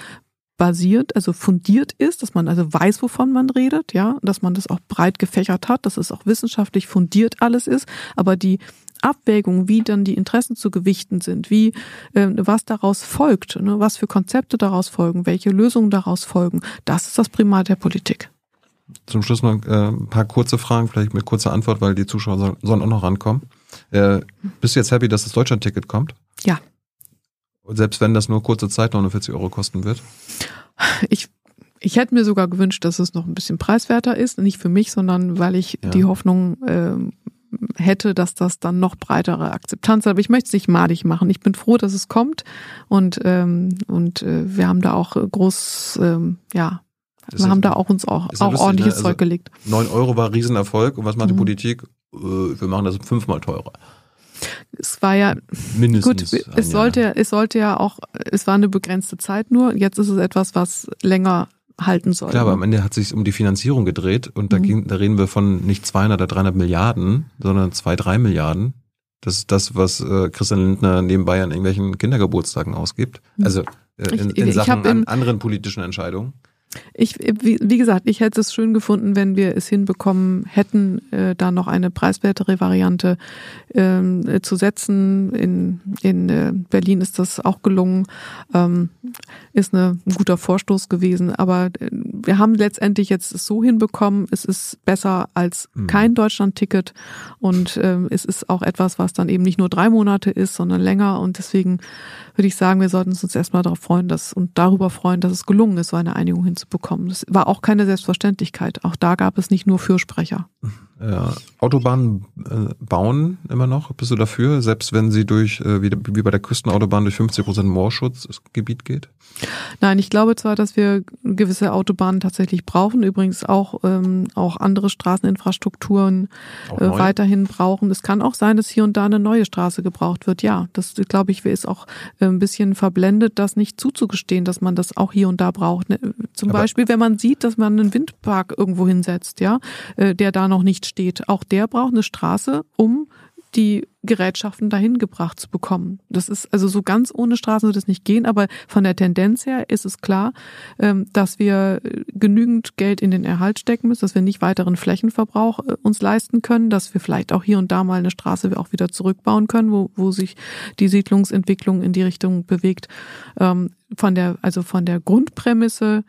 basiert, also fundiert ist, dass man also weiß, wovon man redet, ja, dass man das auch breit gefächert hat, dass es auch wissenschaftlich fundiert alles ist, aber die Abwägung, wie dann die Interessen zu gewichten sind, wie äh, was daraus folgt, ne, was für Konzepte daraus folgen, welche Lösungen daraus folgen, das ist das Primat der Politik. Zum Schluss noch äh, ein paar kurze Fragen, vielleicht mit kurzer Antwort, weil die Zuschauer sollen, sollen auch noch rankommen. Äh, bist du jetzt happy, dass das Deutschland-Ticket kommt? Ja. Selbst wenn das nur kurze Zeit 49 Euro kosten wird? Ich ich hätte mir sogar gewünscht, dass es noch ein bisschen preiswerter ist, nicht für mich, sondern weil ich ja. die Hoffnung äh, hätte, dass das dann noch breitere Akzeptanz hat. Aber ich möchte es nicht madig machen. Ich bin froh, dass es kommt und ähm, und äh, wir haben da auch groß, ähm, ja, wir ist haben da auch uns auch, auch ordentliches ne? also Zeug gelegt. Neun Euro war Riesenerfolg und was macht die mhm. Politik? Äh, wir machen das fünfmal teurer. Es war ja Mindestens. gut, es sollte, es sollte ja auch, es war eine begrenzte Zeit nur. Jetzt ist es etwas, was länger halten soll. Klar, aber ne? am Ende hat es sich um die Finanzierung gedreht und da, Mhm. ging, da reden wir von nicht 200 oder 300 Milliarden, sondern 2, 3 Milliarden. Das ist das, was äh, Christian Lindner nebenbei an irgendwelchen Kindergeburtstagen ausgibt. Also äh, in, in Sachen an anderen politischen Entscheidungen. Ich, wie, gesagt, ich hätte es schön gefunden, wenn wir es hinbekommen hätten, äh, da noch eine preiswertere Variante ähm, äh, zu setzen. In, in äh, Berlin ist das auch gelungen, ähm, ist eine, ein guter Vorstoß gewesen. Aber äh, wir haben letztendlich jetzt es so hinbekommen, es ist besser als Mhm. kein Deutschland-Ticket und ähm, es ist auch etwas, was dann eben nicht nur drei Monate ist, sondern länger. Und deswegen würde ich sagen, wir sollten uns erstmal darauf freuen, dass und darüber freuen, dass es gelungen ist, so eine Einigung hinzubekommen. Das war auch keine Selbstverständlichkeit. Auch da gab es nicht nur Fürsprecher. Äh, Autobahnen äh, bauen immer noch. Bist du dafür, selbst wenn sie durch, äh, wie, wie bei der Küstenautobahn, durch 50 Prozent Moorschutzgebiet geht? Nein, ich glaube zwar, dass wir gewisse Autobahnen tatsächlich brauchen, übrigens auch, ähm, auch andere Straßeninfrastrukturen Auch äh, weiterhin brauchen. Es kann auch sein, dass hier und da eine neue Straße gebraucht wird. Ja, das glaube ich, ist auch äh, ein bisschen verblendet, das nicht zuzugestehen, dass man das auch hier und da braucht. Ne, Zum Aber- Beispiel, wenn man sieht, dass man einen Windpark irgendwo hinsetzt, ja, äh, der da noch nicht steht. Auch der braucht eine Straße, um die Gerätschaften dahin gebracht zu bekommen. Das ist also so ganz ohne Straßen wird es nicht gehen, aber von der Tendenz her ist es klar, ähm, dass wir äh, genügend Geld in den Erhalt stecken müssen, dass wir nicht weiteren Flächenverbrauch äh, uns leisten können, dass wir vielleicht auch hier und da mal eine Straße auch wieder zurückbauen können, wo, wo sich die Siedlungsentwicklung in die Richtung bewegt. Ähm, Von der, also von der Grundprämisse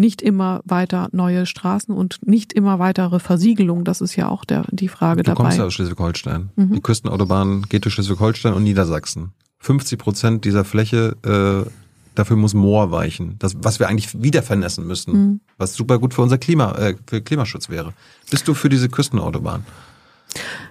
nicht immer weiter neue Straßen und nicht immer weitere Versiegelung. Das ist ja auch der, die Frage Du kommst ja dabei. aus Schleswig-Holstein. Mhm. Die Küstenautobahn geht durch Schleswig-Holstein und Niedersachsen. 50 Prozent dieser Fläche, äh, dafür muss Moor weichen. Das, was wir eigentlich wieder vernässen müssten. Mhm. Was super gut für unser Klima, äh, für Klimaschutz wäre. Bist du für diese Küstenautobahn?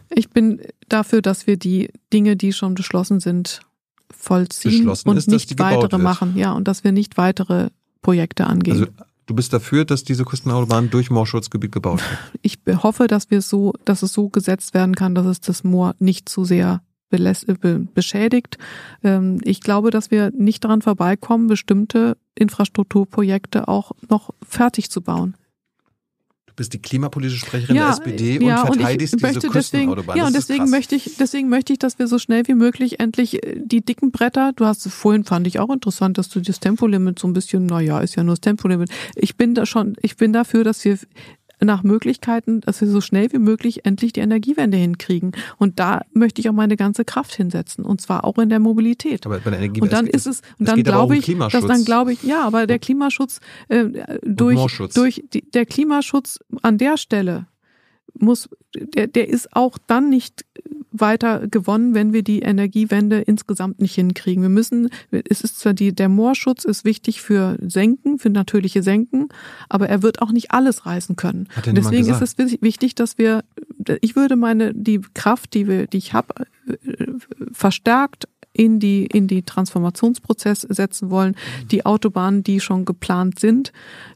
Ich bin dafür, dass wir die Dinge, die schon beschlossen sind, vollziehen Beschlossen und ist, nicht weitere machen. Ja, und dass wir nicht weitere Projekte angehen. Also du bist dafür, dass diese Küstenautobahn durch Moorschutzgebiet gebaut wird. ich hoffe, dass wir so, dass es so gesetzt werden kann, dass es das Moor nicht zu sehr äh, be beschädigt. Ähm, Ich glaube, dass wir nicht daran vorbeikommen, bestimmte Infrastrukturprojekte auch noch fertig zu bauen. Du bist die klimapolitische Sprecherin der SPD und ja, verteidigst ich diese deswegen, Küstenautobahn. ja, und deswegen möchte ich, deswegen möchte ich, dass wir so schnell wie möglich endlich äh, die dicken Bretter, du hast es vorhin, fand ich auch interessant, dass du das Tempolimit so ein bisschen, na ja, ist ja nur das Tempolimit. Ich bin da schon, ich bin dafür, dass wir nach Möglichkeiten, dass wir so schnell wie möglich endlich die Energiewende hinkriegen. Und da möchte ich auch meine ganze Kraft hinsetzen. Und zwar auch in der Mobilität. Aber bei der Energie Und dann ist es, und es dann glaube um ich, dass dann glaube ich, ja, aber der Klimaschutz äh, durch durch die, der Klimaschutz an der Stelle muss der der ist auch dann nicht weiter gewonnen, wenn wir die Energiewende insgesamt nicht hinkriegen. Wir müssen, es ist zwar die, der Moorschutz ist wichtig für Senken, für natürliche Senken, aber er wird auch nicht alles reißen können. Deswegen ist es wichtig, dass wir, ich würde meine, die Kraft, die wir, die ich habe, verstärkt in die, in die Transformationsprozess setzen wollen. Die Autobahnen, die schon geplant sind,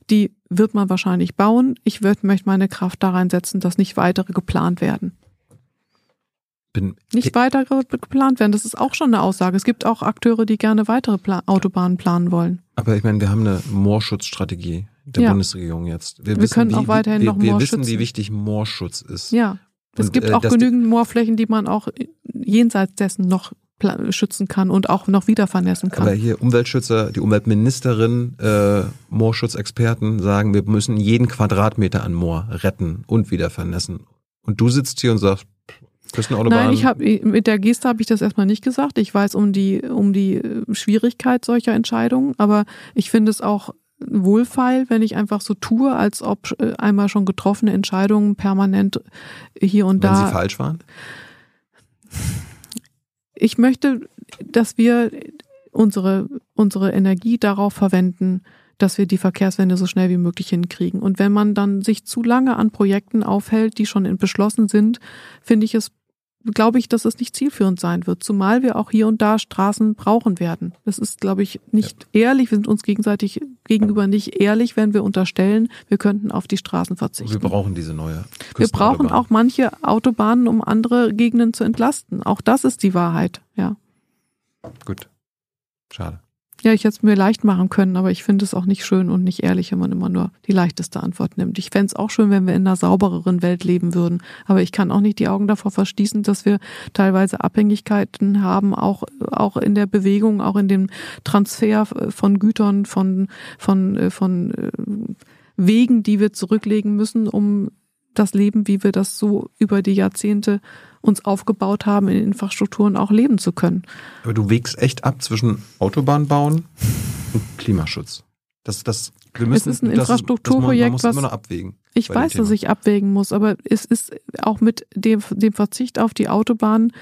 die wird man wahrscheinlich bauen. Ich würd, möchte meine Kraft da reinsetzen, dass nicht weitere geplant werden. Bin, Nicht weitere geplant werden, das ist auch schon eine Aussage. Es gibt auch Akteure, die gerne weitere Pla Autobahnen planen wollen. Aber ich meine, wir haben eine Moorschutzstrategie der Ja. Bundesregierung jetzt. Wir können auch weiterhin wir, noch wir Moor wissen, schützen. wie wichtig Moorschutz ist. Ja. Es Und, gibt äh, auch genügend Moorflächen, die man auch jenseits dessen noch schützen kann und auch noch wieder vernässen kann. Aber hier Umweltschützer, die Umweltministerin, äh, Moorschutzexperten sagen, wir müssen jeden Quadratmeter an Moor retten und wieder vernässen. Und du sitzt hier und sagst, Küstenautobahn. Nein, ich habe mit der Geste habe ich das erstmal nicht gesagt. Ich weiß um die um die äh, Schwierigkeit solcher Entscheidungen, aber ich finde es auch wohlfeil, wenn ich einfach so tue, als ob äh, einmal schon getroffene Entscheidungen permanent hier und wenn da sie falsch waren. ich möchte, dass wir unsere, unsere Energie darauf verwenden, dass wir die Verkehrswende so schnell wie möglich hinkriegen. Und wenn man dann sich zu lange an Projekten aufhält, die schon beschlossen sind, finde ich es glaube ich, dass es nicht zielführend sein wird, zumal wir auch hier und da Straßen brauchen werden. Das ist, glaube ich, nicht ja. ehrlich. Wir sind uns gegenseitig gegenüber nicht ehrlich, wenn wir unterstellen, wir könnten auf die Straßen verzichten. Wir brauchen diese neue. Wir brauchen auch manche Autobahnen, um andere Gegenden zu entlasten. Auch das ist die Wahrheit, ja. Gut. Schade. Ja, ich hätte es mir leicht machen können, aber ich finde es auch nicht schön und nicht ehrlich, wenn man immer nur die leichteste Antwort nimmt. Ich fände es auch schön, wenn wir in einer saubereren Welt leben würden. Aber ich kann auch nicht die Augen davor verschließen, dass wir teilweise Abhängigkeiten haben, auch, auch in der Bewegung, auch in dem Transfer von Gütern, von, von, von äh, Wegen, die wir zurücklegen müssen, um das Leben, wie wir das so über die Jahrzehnte uns aufgebaut haben, in Infrastrukturen auch leben zu können. Aber du wägst echt ab zwischen Autobahn bauen und Klimaschutz. Das, das, wir müssen, es ist ein Infrastrukturprojekt, das, man, man was abwägen. Ich weiß, dass ich abwägen muss, aber es ist auch mit dem, dem Verzicht auf die Autobahn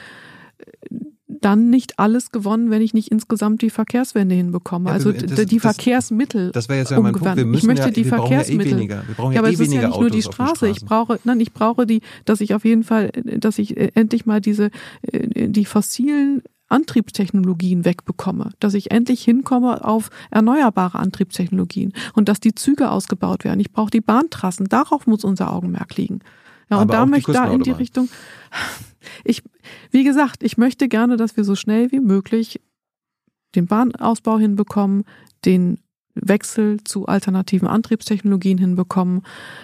dann nicht alles gewonnen, wenn ich nicht insgesamt die Verkehrswende hinbekomme. Ja, also das, die das, Verkehrsmittel. Das wäre jetzt ja mein Punkt. Wir müssen ich möchte ja, die Verkehrsmittel. Ja eh weniger. Wir brauchen ja, ja aber eh es ist ja nicht nur die Straße. Ich brauche, nein, ich brauche die, dass ich auf jeden Fall, dass ich äh, endlich mal diese äh, die fossilen Antriebstechnologien wegbekomme, dass ich endlich hinkomme auf erneuerbare Antriebstechnologien und dass die Züge ausgebaut werden. Ich brauche die Bahntrassen. Darauf muss unser Augenmerk liegen. Ja, und da möchte da in die Richtung. Ich, wie gesagt, ich möchte gerne, dass wir so schnell wie möglich den Bahnausbau hinbekommen, den Wechsel zu alternativen Antriebstechnologien hinbekommen,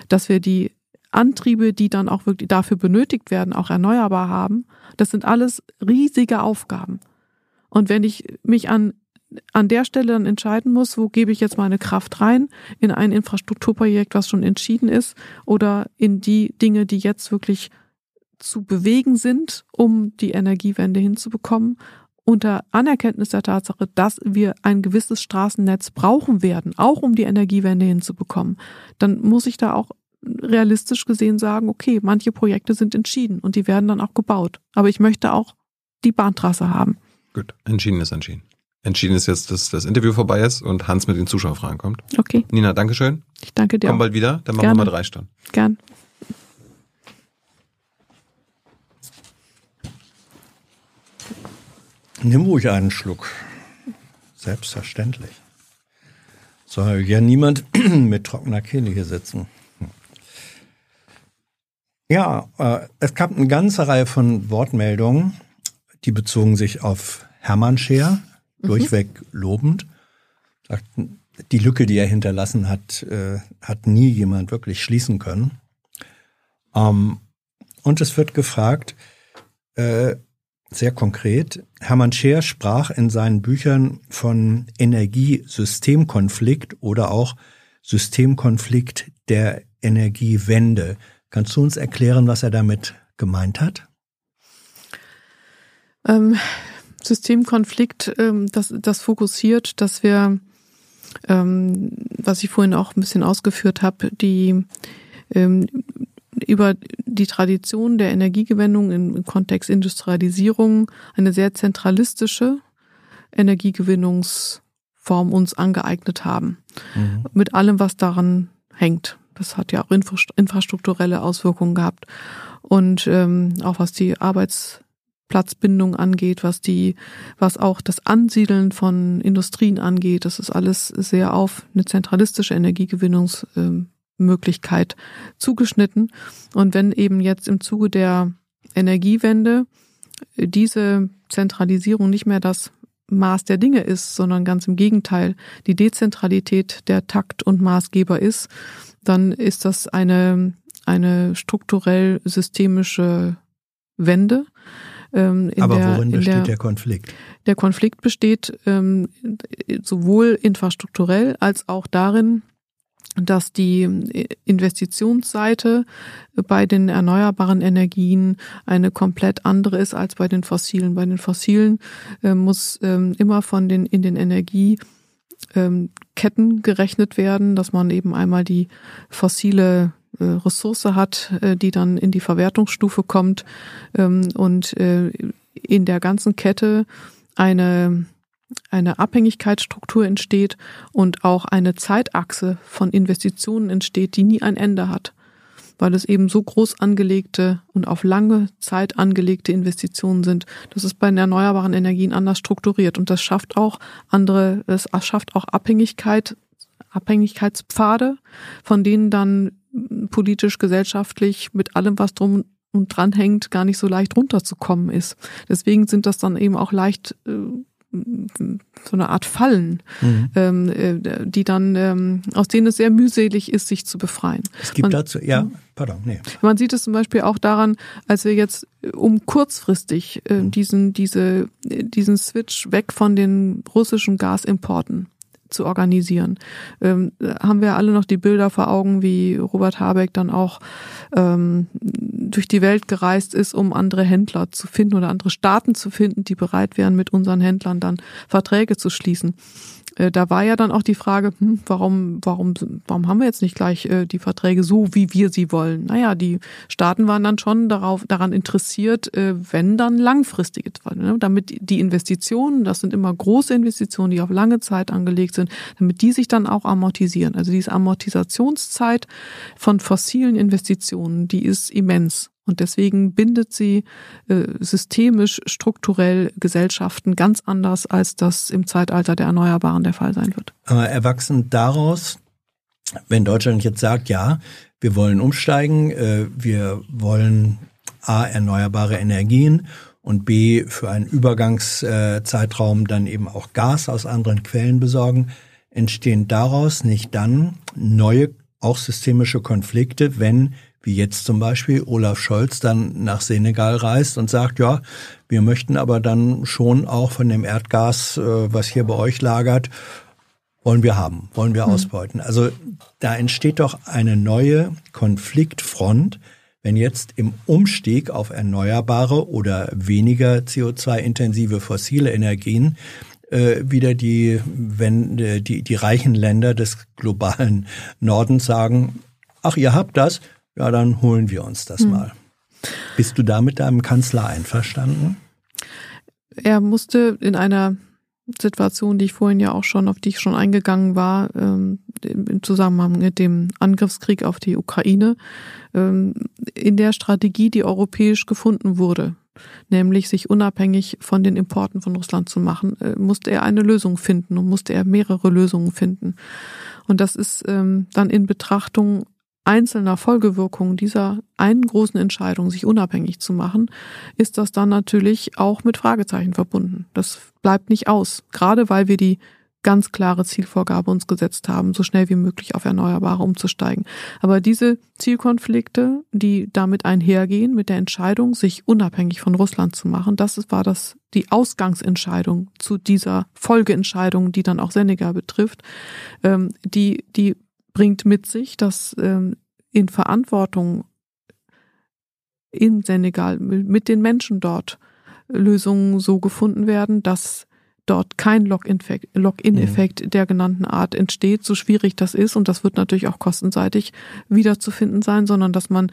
dass wir die Antriebe, die dann auch wirklich dafür benötigt werden, auch erneuerbar haben. Das sind alles riesige Aufgaben. Und wenn ich mich an an der Stelle dann entscheiden muss, wo gebe ich jetzt meine Kraft rein, in ein Infrastrukturprojekt, was schon entschieden ist, oder in die Dinge, die jetzt wirklich zu bewegen sind, um die Energiewende hinzubekommen, unter Anerkenntnis der Tatsache, dass wir ein gewisses Straßennetz brauchen werden, auch um die Energiewende hinzubekommen, dann muss ich da auch realistisch gesehen sagen, okay, manche Projekte sind entschieden und die werden dann auch gebaut. Aber ich möchte auch die Bahntrasse haben. Gut, entschieden ist entschieden. Entschieden ist jetzt, dass das Interview vorbei ist und Hans mit den Zuschauerfragen kommt. Okay. Nina, Dankeschön. Ich danke dir. Komm bald wieder, dann machen Gerne. wir mal drei Stunden. Gern. Nimm ruhig einen Schluck. Selbstverständlich. Soll ja niemand mit trockener Kehle hier sitzen. Ja, äh, es gab eine ganze Reihe von Wortmeldungen, die bezogen sich auf Hermann Scheer, mhm. durchweg lobend. Sagten, die Lücke, die er hinterlassen hat, äh, hat nie jemand wirklich schließen können. Ähm, und es wird gefragt, äh, sehr konkret, Hermann Scheer sprach in seinen Büchern von Energiesystemkonflikt oder auch Systemkonflikt der Energiewende. Kannst du uns erklären, was er damit gemeint hat? Ähm, Systemkonflikt, ähm, das, das fokussiert, dass wir, ähm, was ich vorhin auch ein bisschen ausgeführt habe, die ähm, über die Tradition der Energiegewinnung im Kontext Industrialisierung eine sehr zentralistische Energiegewinnungsform uns angeeignet haben. Mhm. Mit allem, was daran hängt. Das hat ja auch infrastrukturelle Auswirkungen gehabt. Und ähm, auch was die Arbeitsplatzbindung angeht, was die, was auch das Ansiedeln von Industrien angeht, das ist alles sehr auf eine zentralistische Energiegewinnungs ähm, Möglichkeit zugeschnitten. Und wenn eben jetzt im Zuge der Energiewende diese Zentralisierung nicht mehr das Maß der Dinge ist, sondern ganz im Gegenteil die Dezentralität der Takt und Maßgeber ist, dann ist das eine, eine strukturell systemische Wende. Ähm, Aber der, worin besteht der, der, Konflikt? Der Konflikt besteht ähm, sowohl infrastrukturell als auch darin, dass die Investitionsseite bei den erneuerbaren Energien eine komplett andere ist als bei den fossilen. Bei den fossilen äh, muss ähm, immer von den in den Energieketten ähm, gerechnet werden, dass man eben einmal die fossile äh, Ressource hat, äh, die dann in die Verwertungsstufe kommt ähm, und äh, in der ganzen Kette eine eine Abhängigkeitsstruktur entsteht und auch eine Zeitachse von Investitionen entsteht, die nie ein Ende hat. weil es eben so groß angelegte und auf lange Zeit angelegte Investitionen sind. Das ist bei den erneuerbaren Energien anders strukturiert und das schafft auch andere, es schafft auch Abhängigkeit, Abhängigkeitspfade, von denen dann politisch, gesellschaftlich mit allem, was drum und dran hängt, gar nicht so leicht runterzukommen ist. Deswegen sind das dann eben auch leicht äh, so eine Art Fallen, mhm. ähm, äh, die dann, ähm, aus denen es sehr mühselig ist, sich zu befreien. Es gibt man, dazu, ja, pardon, nee. Man sieht es zum Beispiel auch daran, als wir jetzt äh, um kurzfristig äh, mhm. diesen, diese, diesen Switch weg von den russischen Gasimporten zu organisieren. Ähm, haben wir alle noch die Bilder vor Augen, wie Robert Habeck dann auch ähm, durch die Welt gereist ist, um andere Händler zu finden oder andere Staaten zu finden, die bereit wären, mit unseren Händlern dann Verträge zu schließen. Äh, da war ja dann auch die Frage, hm, warum, warum, warum haben wir jetzt nicht gleich äh, die Verträge so, wie wir sie wollen? Naja, die Staaten waren dann schon darauf, daran interessiert, äh, wenn dann langfristige, ne? damit die Investitionen, das sind immer große Investitionen, die auf lange Zeit angelegt sind, damit die sich dann auch amortisieren. Also diese Amortisationszeit von fossilen Investitionen, die ist immens. Und deswegen bindet sie äh, systemisch, strukturell Gesellschaften ganz anders, als das im Zeitalter der Erneuerbaren der Fall sein wird. Aber erwachsen daraus, wenn Deutschland jetzt sagt, ja, wir wollen umsteigen, äh, wir wollen A, erneuerbare Energien und B, für einen Übergangszeitraum dann eben auch Gas aus anderen Quellen besorgen, entstehen daraus nicht dann neue, auch systemische Konflikte, wenn wie jetzt zum Beispiel Olaf Scholz dann nach Senegal reist und sagt, ja, wir möchten aber dann schon auch von dem Erdgas, äh, was hier bei euch lagert, wollen wir haben, wollen wir hm. ausbeuten. Also da entsteht doch eine neue Konfliktfront, wenn jetzt im Umstieg auf erneuerbare oder weniger CO2-intensive fossile Energien äh, wieder die, wenn die, die reichen Länder des globalen Nordens sagen, ach, ihr habt das, ja, dann holen wir uns das hm. mal. Bist du da mit deinem Kanzler einverstanden? Er musste in einer Situation, die ich vorhin ja auch schon, auf die ich schon eingegangen war, ähm, im Zusammenhang mit dem Angriffskrieg auf die Ukraine, ähm, in der Strategie, die europäisch gefunden wurde, nämlich sich unabhängig von den Importen von Russland zu machen, äh, musste er eine Lösung finden und musste er mehrere Lösungen finden. Und das ist ähm, dann in Betrachtung einzelner Folgewirkungen dieser einen großen Entscheidung, sich unabhängig zu machen, ist das dann natürlich auch mit Fragezeichen verbunden. Das bleibt nicht aus, gerade weil wir die ganz klare Zielvorgabe uns gesetzt haben, so schnell wie möglich auf Erneuerbare umzusteigen. Aber diese Zielkonflikte, die damit einhergehen, mit der Entscheidung, sich unabhängig von Russland zu machen, das war das, die Ausgangsentscheidung zu dieser Folgeentscheidung, die dann auch Senegal betrifft, ähm, die, die bringt mit sich, dass ähm, in Verantwortung in Senegal mit den Menschen dort Lösungen so gefunden werden, dass dort kein Login-Effekt mhm. der genannten Art entsteht, so schwierig das ist. Und das wird natürlich auch kostenseitig wiederzufinden sein, sondern dass man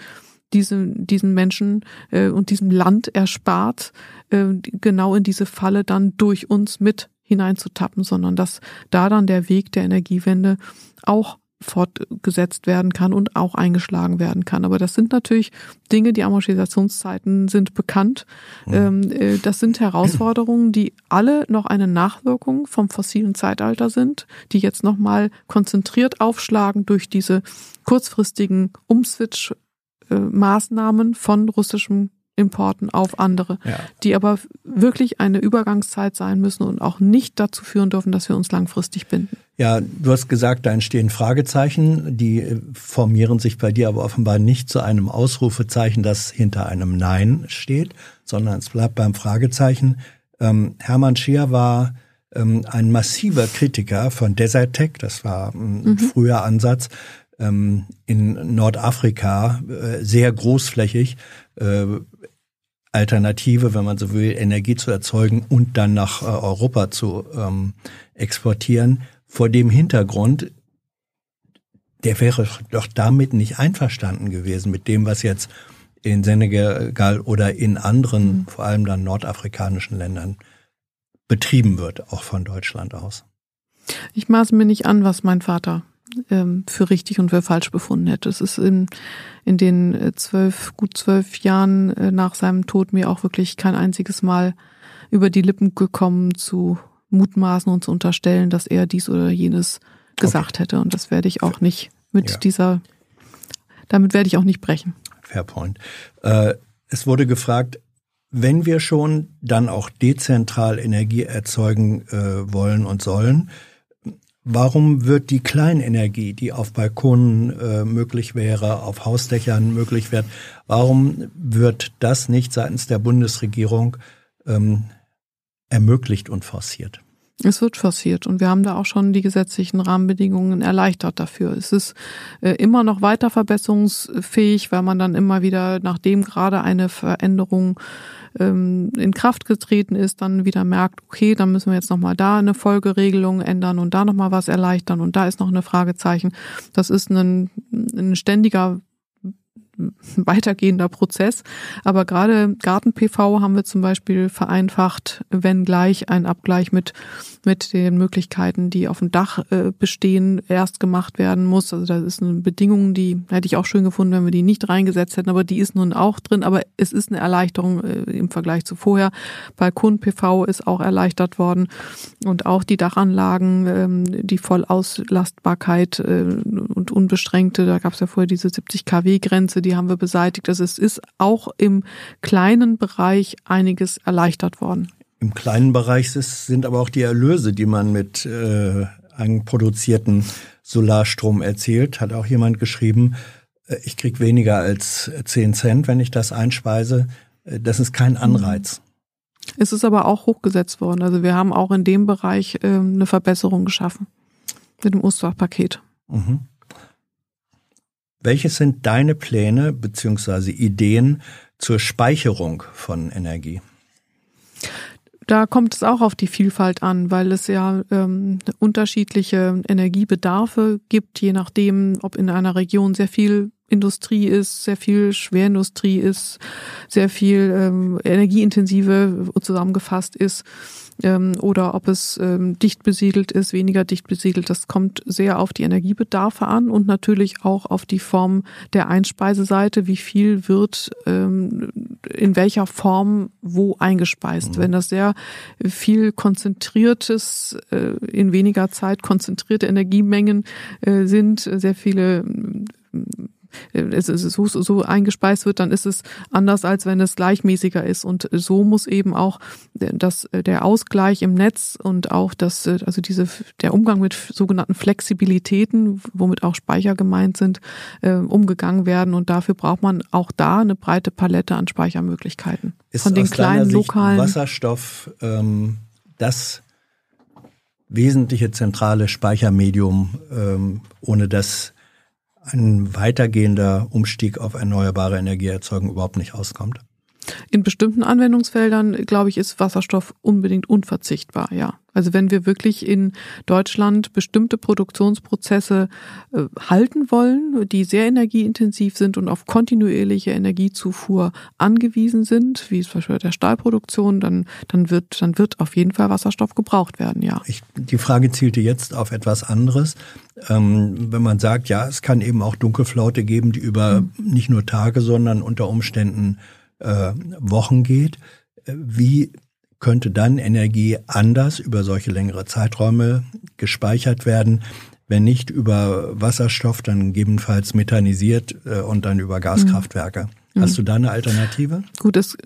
diesen, diesen Menschen äh, und diesem Land erspart, äh, genau in diese Falle dann durch uns mit hineinzutappen, sondern dass da dann der Weg der Energiewende auch fortgesetzt werden kann und auch eingeschlagen werden kann. Aber das sind natürlich Dinge, die Amortisationszeiten sind bekannt. Mhm. Ähm, das sind Herausforderungen, die alle noch eine Nachwirkung vom fossilen Zeitalter sind, die jetzt nochmal konzentriert aufschlagen durch diese kurzfristigen Umswitch-Maßnahmen von russischem Importen auf andere, ja. die aber wirklich eine Übergangszeit sein müssen und auch nicht dazu führen dürfen, dass wir uns langfristig binden. Ja, du hast gesagt, da entstehen Fragezeichen, die formieren sich bei dir aber offenbar nicht zu einem Ausrufezeichen, das hinter einem Nein steht, sondern es bleibt beim Fragezeichen. Ähm, Hermann Scheer war ähm, ein massiver Kritiker von Desertec, das war ein mhm. früher Ansatz, ähm, in Nordafrika äh, sehr großflächig äh, Alternative, wenn man so will, Energie zu erzeugen und dann nach äh, Europa zu ähm, exportieren. Vor dem Hintergrund, der wäre doch damit nicht einverstanden gewesen mit dem, was jetzt in Senegal oder in anderen, mhm. vor allem dann nordafrikanischen Ländern betrieben wird, auch von Deutschland aus. Ich maße mir nicht an, was mein Vater ähm, für richtig und für falsch befunden hätte. Es ist in, in den äh, zwölf, gut zwölf Jahren äh, nach seinem Tod mir auch wirklich kein einziges Mal über die Lippen gekommen zu mutmaßen und zu unterstellen, dass er dies oder jenes gesagt okay. hätte. Und das werde ich auch nicht mit ja. dieser, damit werde ich auch nicht brechen. Fair point. Äh, es wurde gefragt, wenn wir schon dann auch dezentral Energie erzeugen äh, wollen und sollen, warum wird die Kleinenergie, die auf Balkonen äh, möglich wäre, auf Hausdächern möglich wird, warum wird das nicht seitens der Bundesregierung ähm, ermöglicht und forciert? Es wird forciert und wir haben da auch schon die gesetzlichen Rahmenbedingungen erleichtert dafür. Es ist äh, immer noch weiter verbesserungsfähig, weil man dann immer wieder, nachdem gerade eine Veränderung ähm, in Kraft getreten ist, dann wieder merkt, okay, dann müssen wir jetzt nochmal da eine Folgeregelung ändern und da nochmal was erleichtern und da ist noch eine Fragezeichen. Das ist ein, ein ständiger weitergehender Prozess. Aber gerade Garten-PV haben wir zum Beispiel vereinfacht, wenn gleich ein Abgleich mit, mit den Möglichkeiten, die auf dem Dach äh, bestehen, erst gemacht werden muss. Also das ist eine Bedingung, die hätte ich auch schön gefunden, wenn wir die nicht reingesetzt hätten, aber die ist nun auch drin. Aber es ist eine Erleichterung äh, im Vergleich zu vorher. Balkon-PV ist auch erleichtert worden und auch die Dachanlagen, ähm, die Vollauslastbarkeit äh, und unbeschränkte, da gab es ja vorher diese 70 kW-Grenze, die haben wir beseitigt. Also es ist auch im kleinen Bereich einiges erleichtert worden. Im kleinen Bereich sind aber auch die Erlöse, die man mit äh, produzierten Solarstrom erzielt. Hat auch jemand geschrieben, äh, ich krieg weniger als 10 Cent, wenn ich das einspeise. Äh, das ist kein Anreiz. Es ist aber auch hochgesetzt worden. Also wir haben auch in dem Bereich äh, eine Verbesserung geschaffen mit dem Osterpaket. Mhm. Welches sind deine Pläne bzw. Ideen zur Speicherung von Energie? Da kommt es auch auf die Vielfalt an, weil es ja ähm, unterschiedliche Energiebedarfe gibt, je nachdem, ob in einer Region sehr viel Industrie ist, sehr viel Schwerindustrie ist, sehr viel ähm, energieintensive zusammengefasst ist ähm, oder ob es ähm, dicht besiedelt ist, weniger dicht besiedelt. Das kommt sehr auf die Energiebedarfe an und natürlich auch auf die Form der Einspeiseseite, wie viel wird ähm, in welcher Form wo eingespeist. Mhm. Wenn das sehr viel konzentriertes, äh, in weniger Zeit konzentrierte Energiemengen äh, sind, sehr viele es so, so eingespeist wird, dann ist es anders, als wenn es gleichmäßiger ist. Und so muss eben auch das, der Ausgleich im Netz und auch das, also diese, der Umgang mit sogenannten Flexibilitäten, womit auch Speicher gemeint sind, äh, umgegangen werden. Und dafür braucht man auch da eine breite Palette an Speichermöglichkeiten. Ist Von den kleinen lokalen Wasserstoff ähm, das wesentliche zentrale Speichermedium, ähm, ohne das ein weitergehender Umstieg auf erneuerbare Energieerzeugung überhaupt nicht auskommt? In bestimmten Anwendungsfeldern, glaube ich, ist Wasserstoff unbedingt unverzichtbar, ja. Also wenn wir wirklich in Deutschland bestimmte Produktionsprozesse äh, halten wollen, die sehr energieintensiv sind und auf kontinuierliche Energiezufuhr angewiesen sind, wie zum Beispiel der Stahlproduktion, dann, dann wird, dann wird auf jeden Fall Wasserstoff gebraucht werden, ja. Ich, die Frage zielte jetzt auf etwas anderes. Ähm, wenn man sagt, ja, es kann eben auch Dunkelflaute geben, die über mhm. nicht nur Tage, sondern unter Umständen äh, Wochen geht. Äh, wie könnte dann Energie anders über solche längere Zeiträume gespeichert werden, wenn nicht über Wasserstoff, dann gegebenenfalls methanisiert äh, und dann über Gaskraftwerke. Mhm. Hast du da eine Alternative? Gut, es,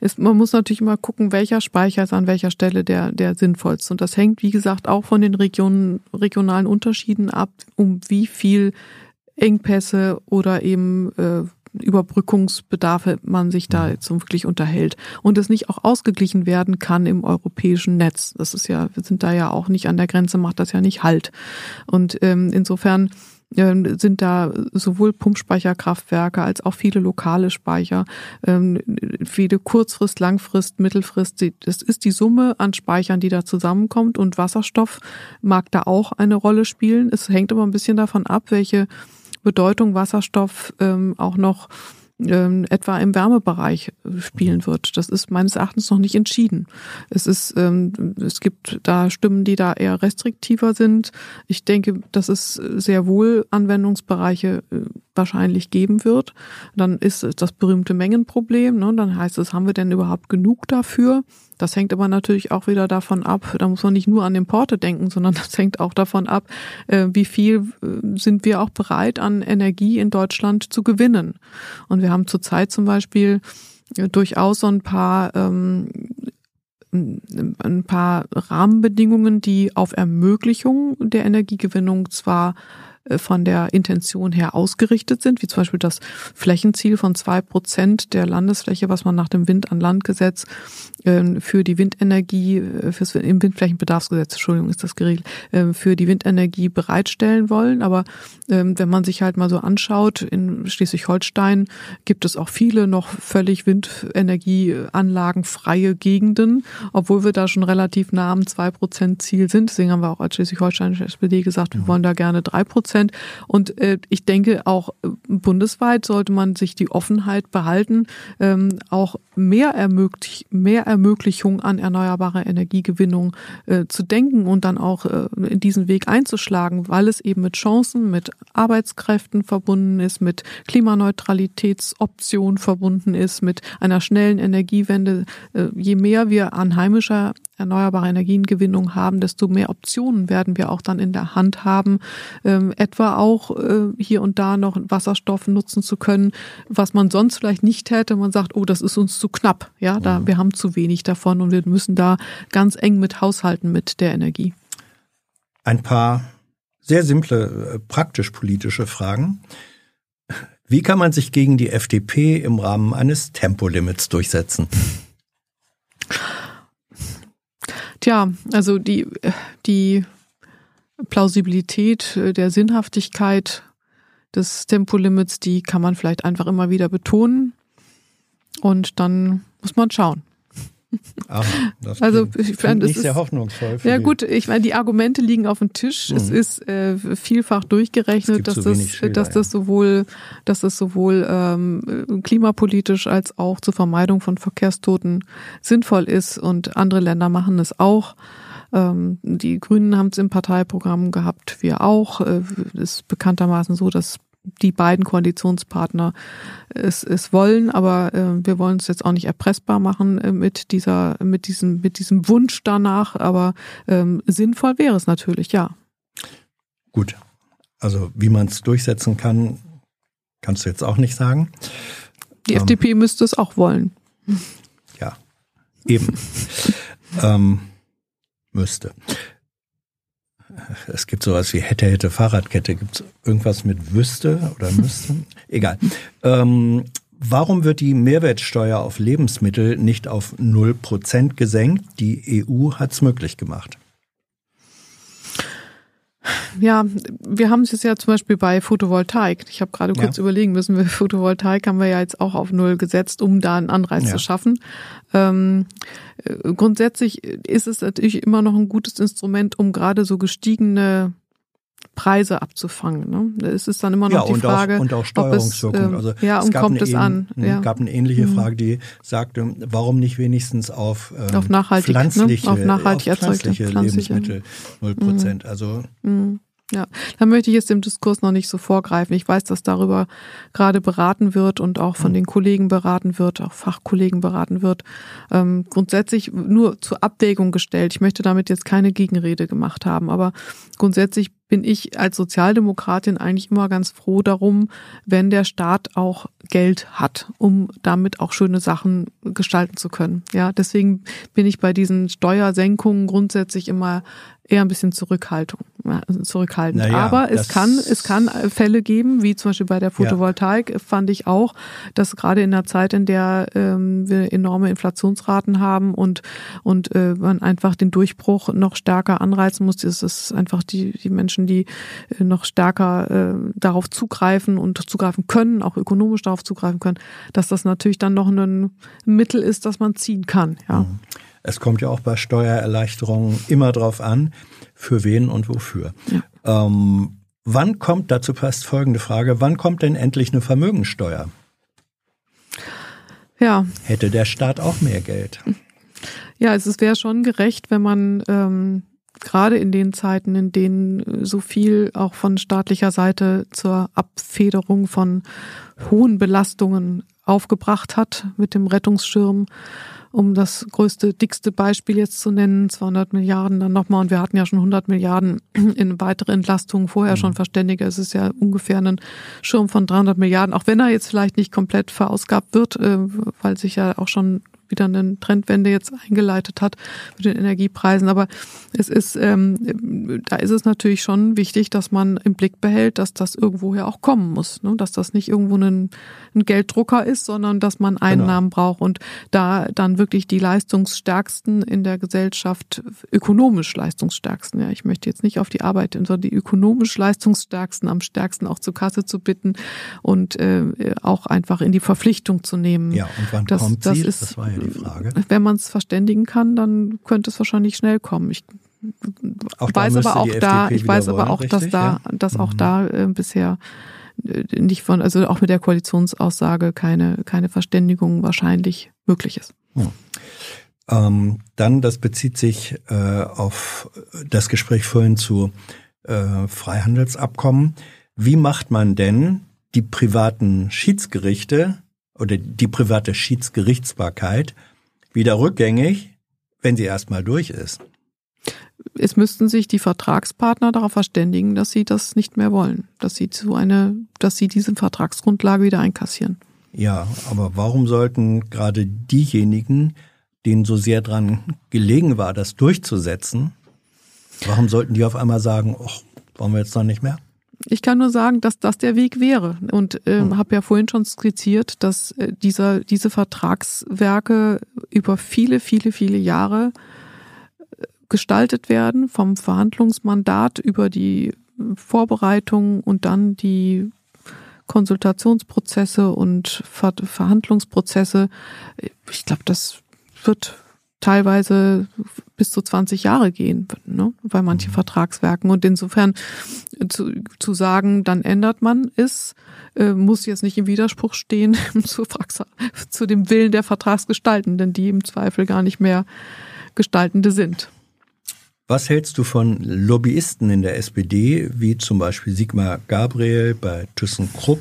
es, man muss natürlich immer gucken, welcher Speicher ist an welcher Stelle der, der sinnvollste. Und das hängt, wie gesagt, auch von den Regionen, regionalen Unterschieden ab, um wie viel Engpässe oder eben äh, Überbrückungsbedarfe man sich da jetzt wirklich unterhält und es nicht auch ausgeglichen werden kann im europäischen Netz. Das ist ja, wir sind da ja auch nicht an der Grenze, macht das ja nicht Halt. Und ähm, insofern ähm, sind da sowohl Pumpspeicherkraftwerke als auch viele lokale Speicher, ähm, viele Kurzfrist, Langfrist, Mittelfrist. Das ist die Summe an Speichern, die da zusammenkommt und Wasserstoff mag da auch eine Rolle spielen. Es hängt aber ein bisschen davon ab, welche Bedeutung Wasserstoff ähm, auch noch ähm, etwa im Wärmebereich äh, spielen wird. Das ist meines Erachtens noch nicht entschieden. Es ist, ähm, es gibt da Stimmen, die da eher restriktiver sind. Ich denke, dass es sehr wohl Anwendungsbereiche äh, wahrscheinlich geben wird. Dann ist das berühmte Mengenproblem. Ne? Dann heißt es, haben wir denn überhaupt genug dafür? Das hängt aber natürlich auch wieder davon ab, da muss man nicht nur an Importe denken, sondern das hängt auch davon ab, äh, wie viel äh, sind wir auch bereit, an Energie in Deutschland zu gewinnen. Und wir haben zurzeit zum Beispiel äh, durchaus so ein paar ähm, ein paar Rahmenbedingungen, die auf Ermöglichung der Energiegewinnung zwar von der Intention her ausgerichtet sind, wie zum Beispiel das Flächenziel von zwei Prozent der Landesfläche, was man nach dem Wind an Landgesetz ähm, für die Windenergie, äh, fürs im Windflächenbedarfsgesetz, Entschuldigung, ist das geregelt, ähm, für die Windenergie bereitstellen wollen. Aber ähm, wenn man sich halt mal so anschaut, in Schleswig-Holstein gibt es auch viele noch völlig windenergieanlagenfreie Gegenden, obwohl wir da schon relativ nah am zwei Prozent Ziel sind. Deswegen haben wir auch als Schleswig-Holsteinische SPD gesagt, wir wollen da gerne drei Prozent. Und äh, ich denke, auch äh, bundesweit sollte man sich die Offenheit behalten, ähm, auch mehr, ermöglich mehr Ermöglichung an erneuerbarer Energiegewinnung äh, zu denken und dann auch äh, in diesen Weg einzuschlagen, weil es eben mit Chancen, mit Arbeitskräften verbunden ist, mit Klimaneutralitätsoption verbunden ist, mit einer schnellen Energiewende. Äh, je mehr wir an heimischer erneuerbare Energiengewinnung haben, desto mehr Optionen werden wir auch dann in der Hand haben, ähm, etwa auch äh, hier und da noch Wasserstoff nutzen zu können, was man sonst vielleicht nicht hätte. Man sagt, oh, das ist uns zu knapp, ja, da mhm. wir haben zu wenig davon und wir müssen da ganz eng mit haushalten mit der Energie. Ein paar sehr simple, äh, praktisch politische Fragen. Wie kann man sich gegen die FDP im Rahmen eines Tempolimits durchsetzen? Tja, also die, die Plausibilität der Sinnhaftigkeit des Tempolimits, die kann man vielleicht einfach immer wieder betonen. Und dann muss man schauen. Aha, das also ich meine, das nicht ist sehr hoffnungsvoll. ja gut, ich meine, die Argumente liegen auf dem Tisch. Mhm. Es ist äh, vielfach durchgerechnet, dass das, Schilder, dass das sowohl, dass das sowohl ähm, klimapolitisch als auch zur Vermeidung von Verkehrstoten sinnvoll ist. Und andere Länder machen es auch. Ähm, die Grünen haben es im Parteiprogramm gehabt, wir auch. Es äh, ist bekanntermaßen so, dass die beiden Koalitionspartner es, es wollen, aber äh, wir wollen es jetzt auch nicht erpressbar machen äh, mit dieser, mit diesem, mit diesem Wunsch danach, aber ähm, sinnvoll wäre es natürlich, ja. Gut. Also wie man es durchsetzen kann, kannst du jetzt auch nicht sagen. Die ähm, FDP müsste es auch wollen. Ja, eben. ähm, müsste es gibt sowas wie hätte, hätte, Fahrradkette. Gibt es irgendwas mit wüsste oder müsste? Egal. Ähm, warum wird die Mehrwertsteuer auf Lebensmittel nicht auf 0% gesenkt? Die EU hat es möglich gemacht. Ja, wir haben es jetzt ja zum Beispiel bei Photovoltaik. Ich habe gerade kurz ja. überlegen müssen, wir Photovoltaik haben wir ja jetzt auch auf null gesetzt, um da einen Anreiz ja. zu schaffen. Ähm, äh, grundsätzlich ist es natürlich immer noch ein gutes Instrument, um gerade so gestiegene Preise abzufangen. Ne? Es ist dann immer noch ja, die Frage, auch, und auch Steuerungswirkung. Es, äh, also ja, und kommt es an? Ja. gab eine ähnliche mhm. Frage, die sagte, warum nicht wenigstens auf, ähm, auf nachhaltig, pflanzliche, ne? auf nachhaltig auf pflanzliche, pflanzliche Lebensmittel null Prozent. Mhm. Also mhm. Ja, da möchte ich jetzt dem Diskurs noch nicht so vorgreifen. Ich weiß, dass darüber gerade beraten wird und auch von hm. den Kollegen beraten wird, auch Fachkollegen beraten wird. Ähm, grundsätzlich nur zur Abwägung gestellt. Ich möchte damit jetzt keine Gegenrede gemacht haben, aber grundsätzlich bin ich als Sozialdemokratin eigentlich immer ganz froh darum, wenn der Staat auch Geld hat, um damit auch schöne Sachen gestalten zu können. Ja, deswegen bin ich bei diesen Steuersenkungen grundsätzlich immer eher ein bisschen Zurückhaltung, zurückhaltend. Naja, Aber es kann, es kann Fälle geben, wie zum Beispiel bei der Photovoltaik, ja. fand ich auch, dass gerade in der Zeit, in der ähm, wir enorme Inflationsraten haben und, und äh, man einfach den Durchbruch noch stärker anreizen muss, ist es einfach die, die Menschen, die äh, noch stärker äh, darauf zugreifen und zugreifen können, auch ökonomisch darauf zugreifen können, dass das natürlich dann noch ein Mittel ist, das man ziehen kann. Ja. Mhm. Es kommt ja auch bei Steuererleichterungen immer drauf an, für wen und wofür. Ja. Ähm, wann kommt, dazu passt folgende Frage, wann kommt denn endlich eine Vermögensteuer? Ja. Hätte der Staat auch mehr Geld. Ja, es wäre schon gerecht, wenn man ähm, gerade in den Zeiten, in denen so viel auch von staatlicher Seite zur Abfederung von hohen Belastungen aufgebracht hat mit dem Rettungsschirm, um das größte, dickste Beispiel jetzt zu nennen, 200 Milliarden dann nochmal. Und wir hatten ja schon 100 Milliarden in weitere Entlastungen vorher schon verständige. Es ist ja ungefähr ein Schirm von 300 Milliarden, auch wenn er jetzt vielleicht nicht komplett verausgabt wird, äh, weil sich ja auch schon wieder eine Trendwende jetzt eingeleitet hat mit den Energiepreisen. Aber es ist, ähm, da ist es natürlich schon wichtig, dass man im Blick behält, dass das irgendwoher auch kommen muss, ne? dass das nicht irgendwo ein, ein Gelddrucker ist, sondern dass man genau. Einnahmen genau. braucht und da dann wirklich die leistungsstärksten in der Gesellschaft, ökonomisch leistungsstärksten, ja, ich möchte jetzt nicht auf die Arbeit, sondern die ökonomisch leistungsstärksten am stärksten auch zur Kasse zu bitten und äh, auch einfach in die Verpflichtung zu nehmen. Ja, und wann das, kommt das sie? Ist, das war ja die Frage. Wenn man es verständigen kann, dann könnte es wahrscheinlich schnell kommen. Ich auch weiß aber auch da, ich weiß aber auch, richtig, dass da, ja? dass auch mhm. da äh, bisher äh, nicht von, also auch mit der Koalitionsaussage keine, keine Verständigung wahrscheinlich möglich ist. Mhm. Ähm, dann, das bezieht sich äh, auf das Gespräch vorhin zu äh, Freihandelsabkommen. Wie macht man denn die privaten Schiedsgerichte oder die private Schiedsgerichtsbarkeit wieder rückgängig, wenn sie erstmal durch ist. Es müssten sich die Vertragspartner darauf verständigen, dass sie das nicht mehr wollen, dass sie zu eine, dass sie diese Vertragsgrundlage wieder einkassieren. Ja, aber warum sollten gerade diejenigen, denen so sehr dran gelegen war, das durchzusetzen, warum sollten die auf einmal sagen, ach, wollen wir jetzt noch nicht mehr? Ich kann nur sagen, dass das der Weg wäre und ähm, mhm. habe ja vorhin schon skizziert, dass äh, dieser, diese Vertragswerke über viele, viele, viele Jahre äh, gestaltet werden, vom Verhandlungsmandat über die Vorbereitung und dann die Konsultationsprozesse und Ver Verhandlungsprozesse. Ich glaube, das wird teilweise bis zu 20 Jahre gehen, ne, bei manchen mhm. Vertragswerken. Und insofern zu, zu sagen, dann ändert man es, äh, muss jetzt nicht im Widerspruch stehen zu, zu dem Willen der Vertragsgestaltenden, die im Zweifel gar nicht mehr Gestaltende sind. Was hältst du von Lobbyisten in der SPD, wie zum Beispiel Sigmar Gabriel bei ThyssenKrupp,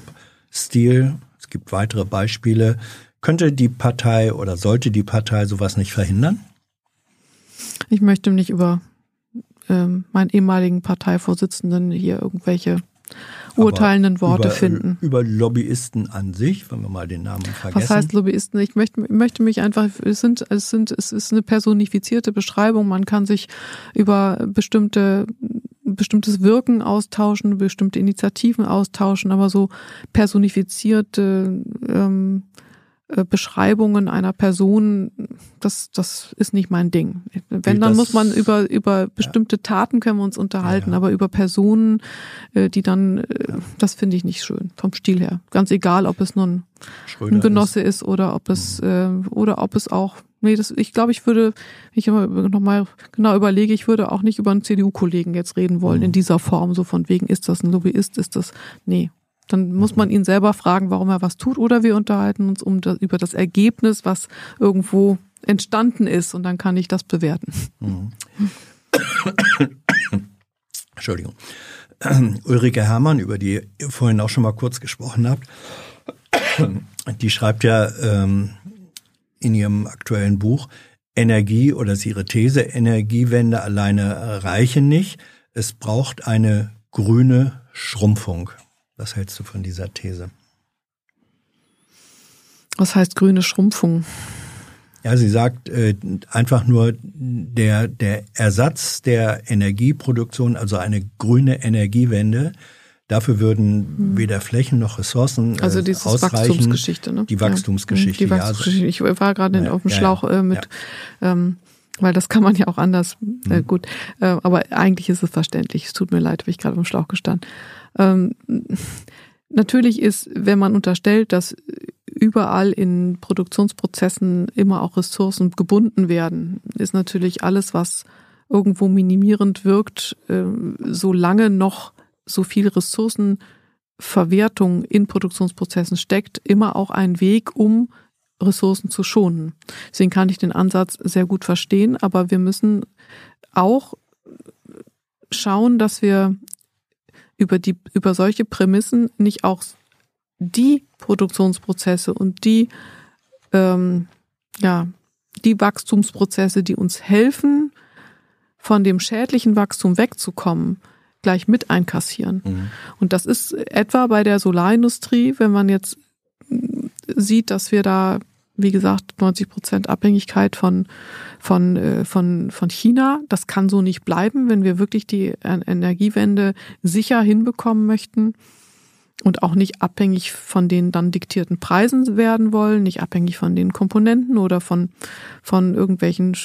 Stil, es gibt weitere Beispiele, könnte die Partei oder sollte die Partei sowas nicht verhindern? Ich möchte nicht über ähm, meinen ehemaligen Parteivorsitzenden hier irgendwelche urteilenden Worte über, finden. Über Lobbyisten an sich, wenn wir mal den Namen vergessen. Was heißt Lobbyisten? Ich möchte, möchte mich einfach, es sind, es sind, es ist eine personifizierte Beschreibung. Man kann sich über bestimmte bestimmtes Wirken austauschen, bestimmte Initiativen austauschen, aber so personifizierte ähm, äh, Beschreibungen einer Person, das, das ist nicht mein Ding. Wenn, dann muss man über, über bestimmte Taten können wir uns unterhalten, ja, ja. aber über Personen, äh, die dann, äh, das finde ich nicht schön, vom Stil her. Ganz egal, ob es nun ein Genosse ist. ist, oder ob es, mhm. oder ob es auch, nee, das, ich glaube, ich würde, ich immer nochmal genau überlege, ich würde auch nicht über einen CDU-Kollegen jetzt reden wollen mhm. in dieser Form, so von wegen, ist das ein Lobbyist, ist das, nee, dann muss man ihn selber fragen, warum er was tut, oder wir unterhalten uns um das, über das Ergebnis, was irgendwo entstanden ist, und dann kann ich das bewerten. Mhm. Entschuldigung. Ulrike Herrmann, über die ihr vorhin auch schon mal kurz gesprochen habt, die schreibt ja ähm, in ihrem aktuellen Buch Energie oder sie ihre These, Energiewende alleine reichen nicht. Es braucht eine grüne Schrumpfung. Was hältst du von dieser These? Was heißt grüne Schrumpfung? Ja, sie sagt äh, einfach nur der, der Ersatz der Energieproduktion, also eine grüne Energiewende, dafür würden hm. weder Flächen noch Ressourcen äh, also diese Wachstumsgeschichte, ne? Die Wachstumsgeschichte, ja. Die Wachstumsgeschichte. Ich war gerade ja, auf dem Schlauch äh, mit, ja. ähm, weil das kann man ja auch anders, äh, hm. gut, äh, aber eigentlich ist es verständlich. Es tut mir leid, habe ich gerade auf dem Schlauch gestanden. Ähm, natürlich ist, wenn man unterstellt, dass überall in Produktionsprozessen immer auch Ressourcen gebunden werden, ist natürlich alles, was irgendwo minimierend wirkt, äh, solange noch so viel Ressourcenverwertung in Produktionsprozessen steckt, immer auch ein Weg, um Ressourcen zu schonen. Deswegen kann ich den Ansatz sehr gut verstehen, aber wir müssen auch schauen, dass wir über die, über solche Prämissen nicht auch die Produktionsprozesse und die, ähm, ja, die Wachstumsprozesse, die uns helfen, von dem schädlichen Wachstum wegzukommen, gleich mit einkassieren. Mhm. Und das ist etwa bei der Solarindustrie, wenn man jetzt sieht, dass wir da, wie gesagt, 90 Prozent Abhängigkeit von, von, äh, von, von China. Das kann so nicht bleiben, wenn wir wirklich die Energiewende sicher hinbekommen möchten und auch nicht abhängig von den dann diktierten Preisen werden wollen, nicht abhängig von den Komponenten oder von, von irgendwelchen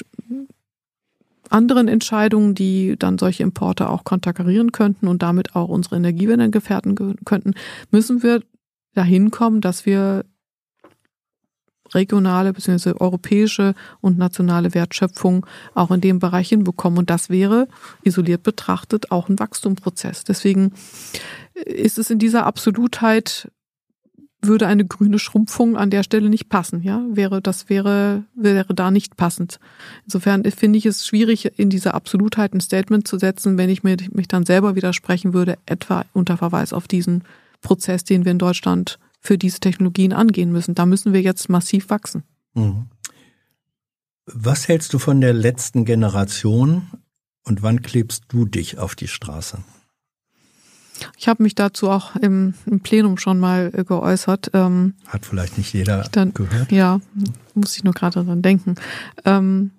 anderen Entscheidungen, die dann solche Importe auch konterkarieren könnten und damit auch unsere Energiewende gefährden könnten, müssen wir dahin kommen, dass wir regionale bzw. europäische und nationale Wertschöpfung auch in dem Bereich hinbekommen. Und das wäre isoliert betrachtet auch ein Wachstumprozess. Deswegen ist es in dieser Absolutheit würde eine grüne Schrumpfung an der Stelle nicht passen, ja? Wäre, das wäre, wäre da nicht passend. Insofern finde ich es schwierig, in dieser Absolutheit ein Statement zu setzen, wenn ich mich, mich dann selber widersprechen würde, etwa unter Verweis auf diesen Prozess, den wir in Deutschland für diese Technologien angehen müssen. Da müssen wir jetzt massiv wachsen. Mhm. Was hältst du von der letzten Generation und wann klebst du dich auf die Straße? Ich habe mich dazu auch im, im, Plenum schon mal äh, geäußert. Ähm, Hat vielleicht nicht jeder dann, gehört. Ja, muss ich nur gerade dran denken. Ähm,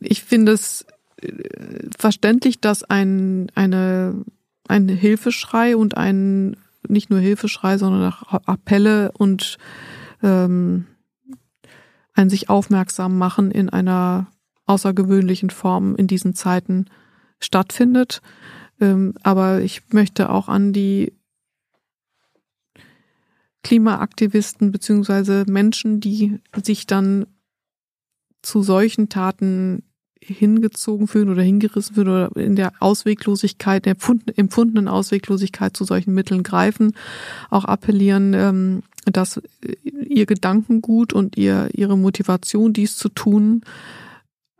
ich finde es äh, verständlich, dass ein, eine, ein Hilfeschrei und ein nicht nur Hilfeschrei, sondern auch Appelle und ähm, ein sich aufmerksam machen in einer außergewöhnlichen Form in diesen Zeiten stattfindet. Ähm, aber ich möchte auch an die Klimaaktivisten beziehungsweise Menschen, die sich dann zu solchen Taten hingezogen fühlen oder hingerissen fühlen oder in der Ausweglosigkeit, der empfundenen Ausweglosigkeit zu solchen Mitteln greifen, auch appellieren, ähm, dass ihr Gedankengut und ihr, ihre Motivation, dies zu tun,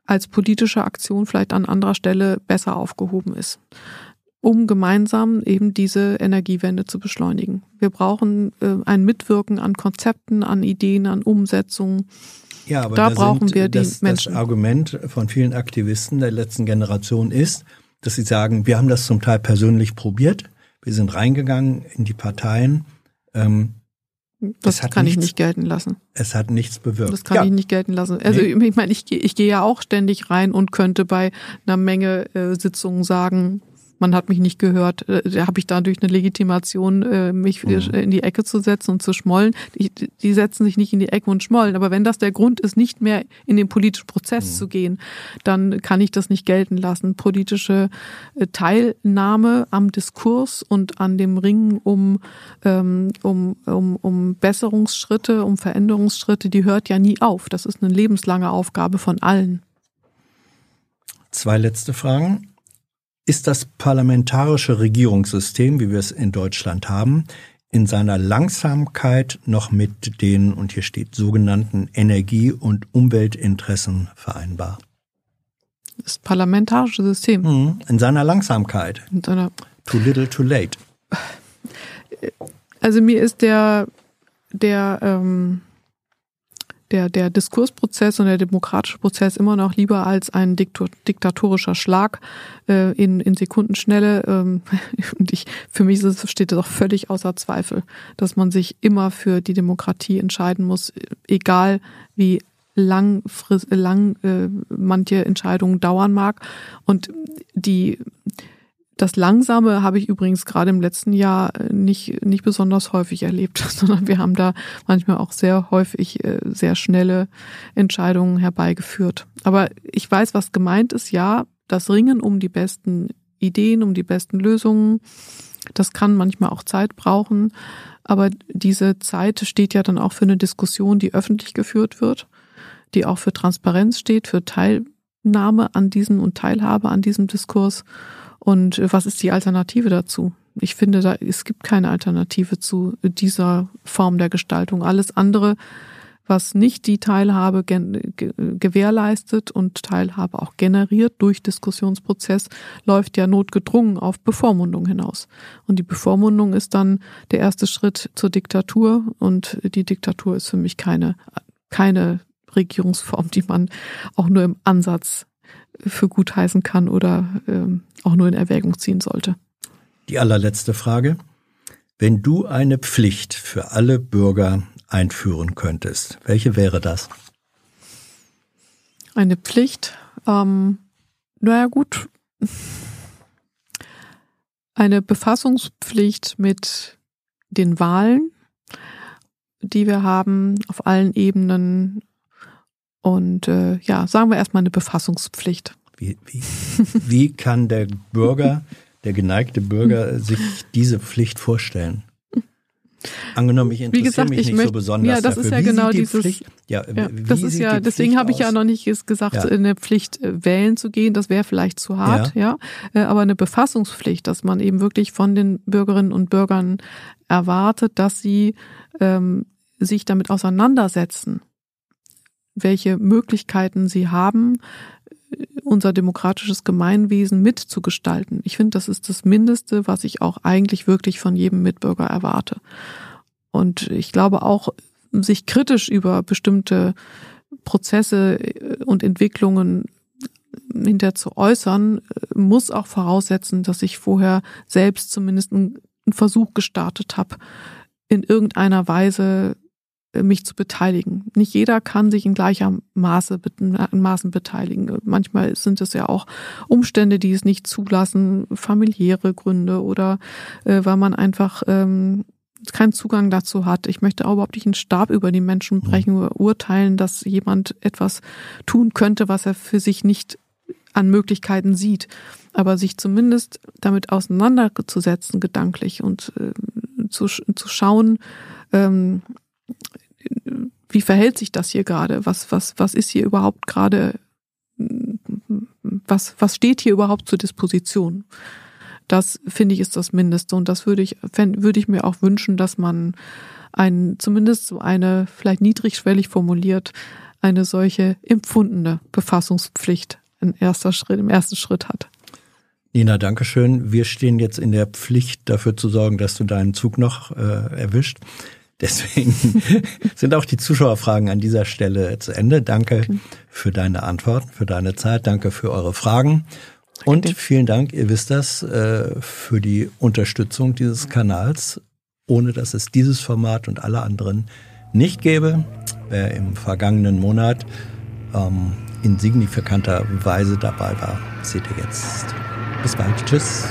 als politische Aktion vielleicht an anderer Stelle besser aufgehoben ist, um gemeinsam eben diese Energiewende zu beschleunigen. Wir brauchen äh, ein Mitwirken an Konzepten, an Ideen, an Umsetzungen. Ja, aber da, da brauchen sind, wir die das, Menschen. Das Argument von vielen Aktivisten der letzten Generation ist, dass sie sagen, wir haben das zum Teil persönlich probiert, wir sind reingegangen in die Parteien. Ähm, das kann nichts, ich nicht gelten lassen. Es hat nichts bewirkt. Das kann ja. ich nicht gelten lassen. Also nee. ich meine, ich, ich gehe ja auch ständig rein und könnte bei einer Menge äh, Sitzungen sagen, man hat mich nicht gehört, äh, da habe ich dadurch eine Legitimation, äh, mich mhm. in die Ecke zu setzen und zu schmollen. Die, die, setzen sich nicht in die Ecke und schmollen. Aber wenn das der Grund ist, nicht mehr in den politischen Prozess mhm. zu gehen, dann kann ich das nicht gelten lassen. Politische äh, Teilnahme am Diskurs und an dem Ringen um, ähm, um, um, um Besserungsschritte, um Veränderungsschritte, die hört ja nie auf. Das ist eine lebenslange Aufgabe von allen. Zwei letzte Fragen. Ist das parlamentarische Regierungssystem, wie wir es in Deutschland haben, in seiner Langsamkeit noch mit den, und hier steht, sogenannten Energie- und Umweltinteressen vereinbar? Das parlamentarische System. Mhm, in seiner Langsamkeit. In seiner too little, too late. Also mir ist der, der ähm, der, der Diskursprozess und der demokratische Prozess immer noch lieber als ein diktatorischer Schlag äh, in, in Sekundenschnelle. Ähm, und ich, für mich ist, steht das auch völlig außer Zweifel, dass man sich immer für die Demokratie entscheiden muss, egal wie lang, lang äh, manche Entscheidungen dauern mag. Und die das Langsame habe ich übrigens gerade im letzten Jahr äh, nicht, nicht besonders häufig erlebt, sondern wir haben da manchmal auch sehr häufig äh, sehr schnelle Entscheidungen herbeigeführt. Aber ich weiß, was gemeint ist. Ja, das Ringen um die besten Ideen, um die besten Lösungen, das kann manchmal auch Zeit brauchen. Aber diese Zeit steht ja dann auch für eine Diskussion, die öffentlich geführt wird, die auch für Transparenz steht, für Teilnahme an diesem und Teilhabe an diesem Diskurs. Und äh, was ist die Alternative dazu? Ich finde, da, es gibt keine Alternative zu dieser Form der Gestaltung. Alles andere was nicht die Teilhabe gewährleistet und Teilhabe auch generiert durch Diskussionsprozess, läuft ja notgedrungen auf Bevormundung hinaus. Und die Bevormundung ist dann der erste Schritt zur Diktatur und die Diktatur ist für mich keine, keine Regierungsform, die man auch nur im Ansatz für gut heißen kann oder ähm, auch nur in Erwägung ziehen sollte. Die allerletzte Frage. Wenn du eine Pflicht für alle Bürger einführen könntest, welche wäre das? Eine Pflicht? Ähm, naja gut. Eine Befassungspflicht mit den Wahlen, die wir haben auf allen Ebenen. Und äh, ja, sagen wir erstmal eine Befassungspflicht. Wie, wie, wie kann der Bürger der geneigte Bürger sich diese Pflicht vorstellen? Angenommen, ich interessiere gesagt, mich nicht möchte, so besonders ja, das dafür. ist ja wie genau die dieses. Pflicht, ja, ja das ist ja, deswegen habe ich ja noch nicht gesagt, ja. eine Pflicht äh, wählen zu gehen. Das wäre vielleicht zu hart, ja. ja. Äh, aber eine Befassungspflicht, dass man eben wirklich von den Bürgerinnen und Bürgern erwartet, dass sie ähm, sich damit auseinandersetzen, welche Möglichkeiten sie haben, unser demokratisches Gemeinwesen mitzugestalten. Ich finde, das ist das Mindeste, was ich auch eigentlich wirklich von jedem Mitbürger erwarte. Und ich glaube auch, sich kritisch über bestimmte Prozesse und Entwicklungen hinter zu äußern, muss auch voraussetzen, dass ich vorher selbst zumindest einen Versuch gestartet habe, in irgendeiner Weise mich zu beteiligen. Nicht jeder kann sich in gleicher Maße in Maßen beteiligen. Manchmal sind es ja auch Umstände, die es nicht zulassen, familiäre Gründe oder äh, weil man einfach ähm, keinen Zugang dazu hat. Ich möchte auch überhaupt nicht einen Stab über die Menschen mhm. brechen oder urteilen, dass jemand etwas tun könnte, was er für sich nicht an Möglichkeiten sieht. Aber sich zumindest damit auseinanderzusetzen, gedanklich und äh, zu, zu schauen, ähm, wie verhält sich das hier gerade? Was, was, was ist hier überhaupt gerade, was, was steht hier überhaupt zur Disposition? Das finde ich ist das Mindeste und das würde ich, würde ich mir auch wünschen, dass man ein, zumindest so eine, vielleicht niedrigschwellig formuliert, eine solche empfundene Befassungspflicht in erster Schritt, im ersten Schritt hat. Nina, danke schön. Wir stehen jetzt in der Pflicht, dafür zu sorgen, dass du deinen Zug noch äh, erwischt. Deswegen sind auch die Zuschauerfragen an dieser Stelle zu Ende. Danke für deine Antworten, für deine Zeit. Danke für eure Fragen. Und vielen Dank, ihr wisst das, äh, für die Unterstützung dieses Kanals. Ohne dass es dieses Format und alle anderen nicht gäbe, wer im vergangenen Monat ähm, in signifikanter Weise dabei war, seht ihr jetzt. Bis bald. Tschüss.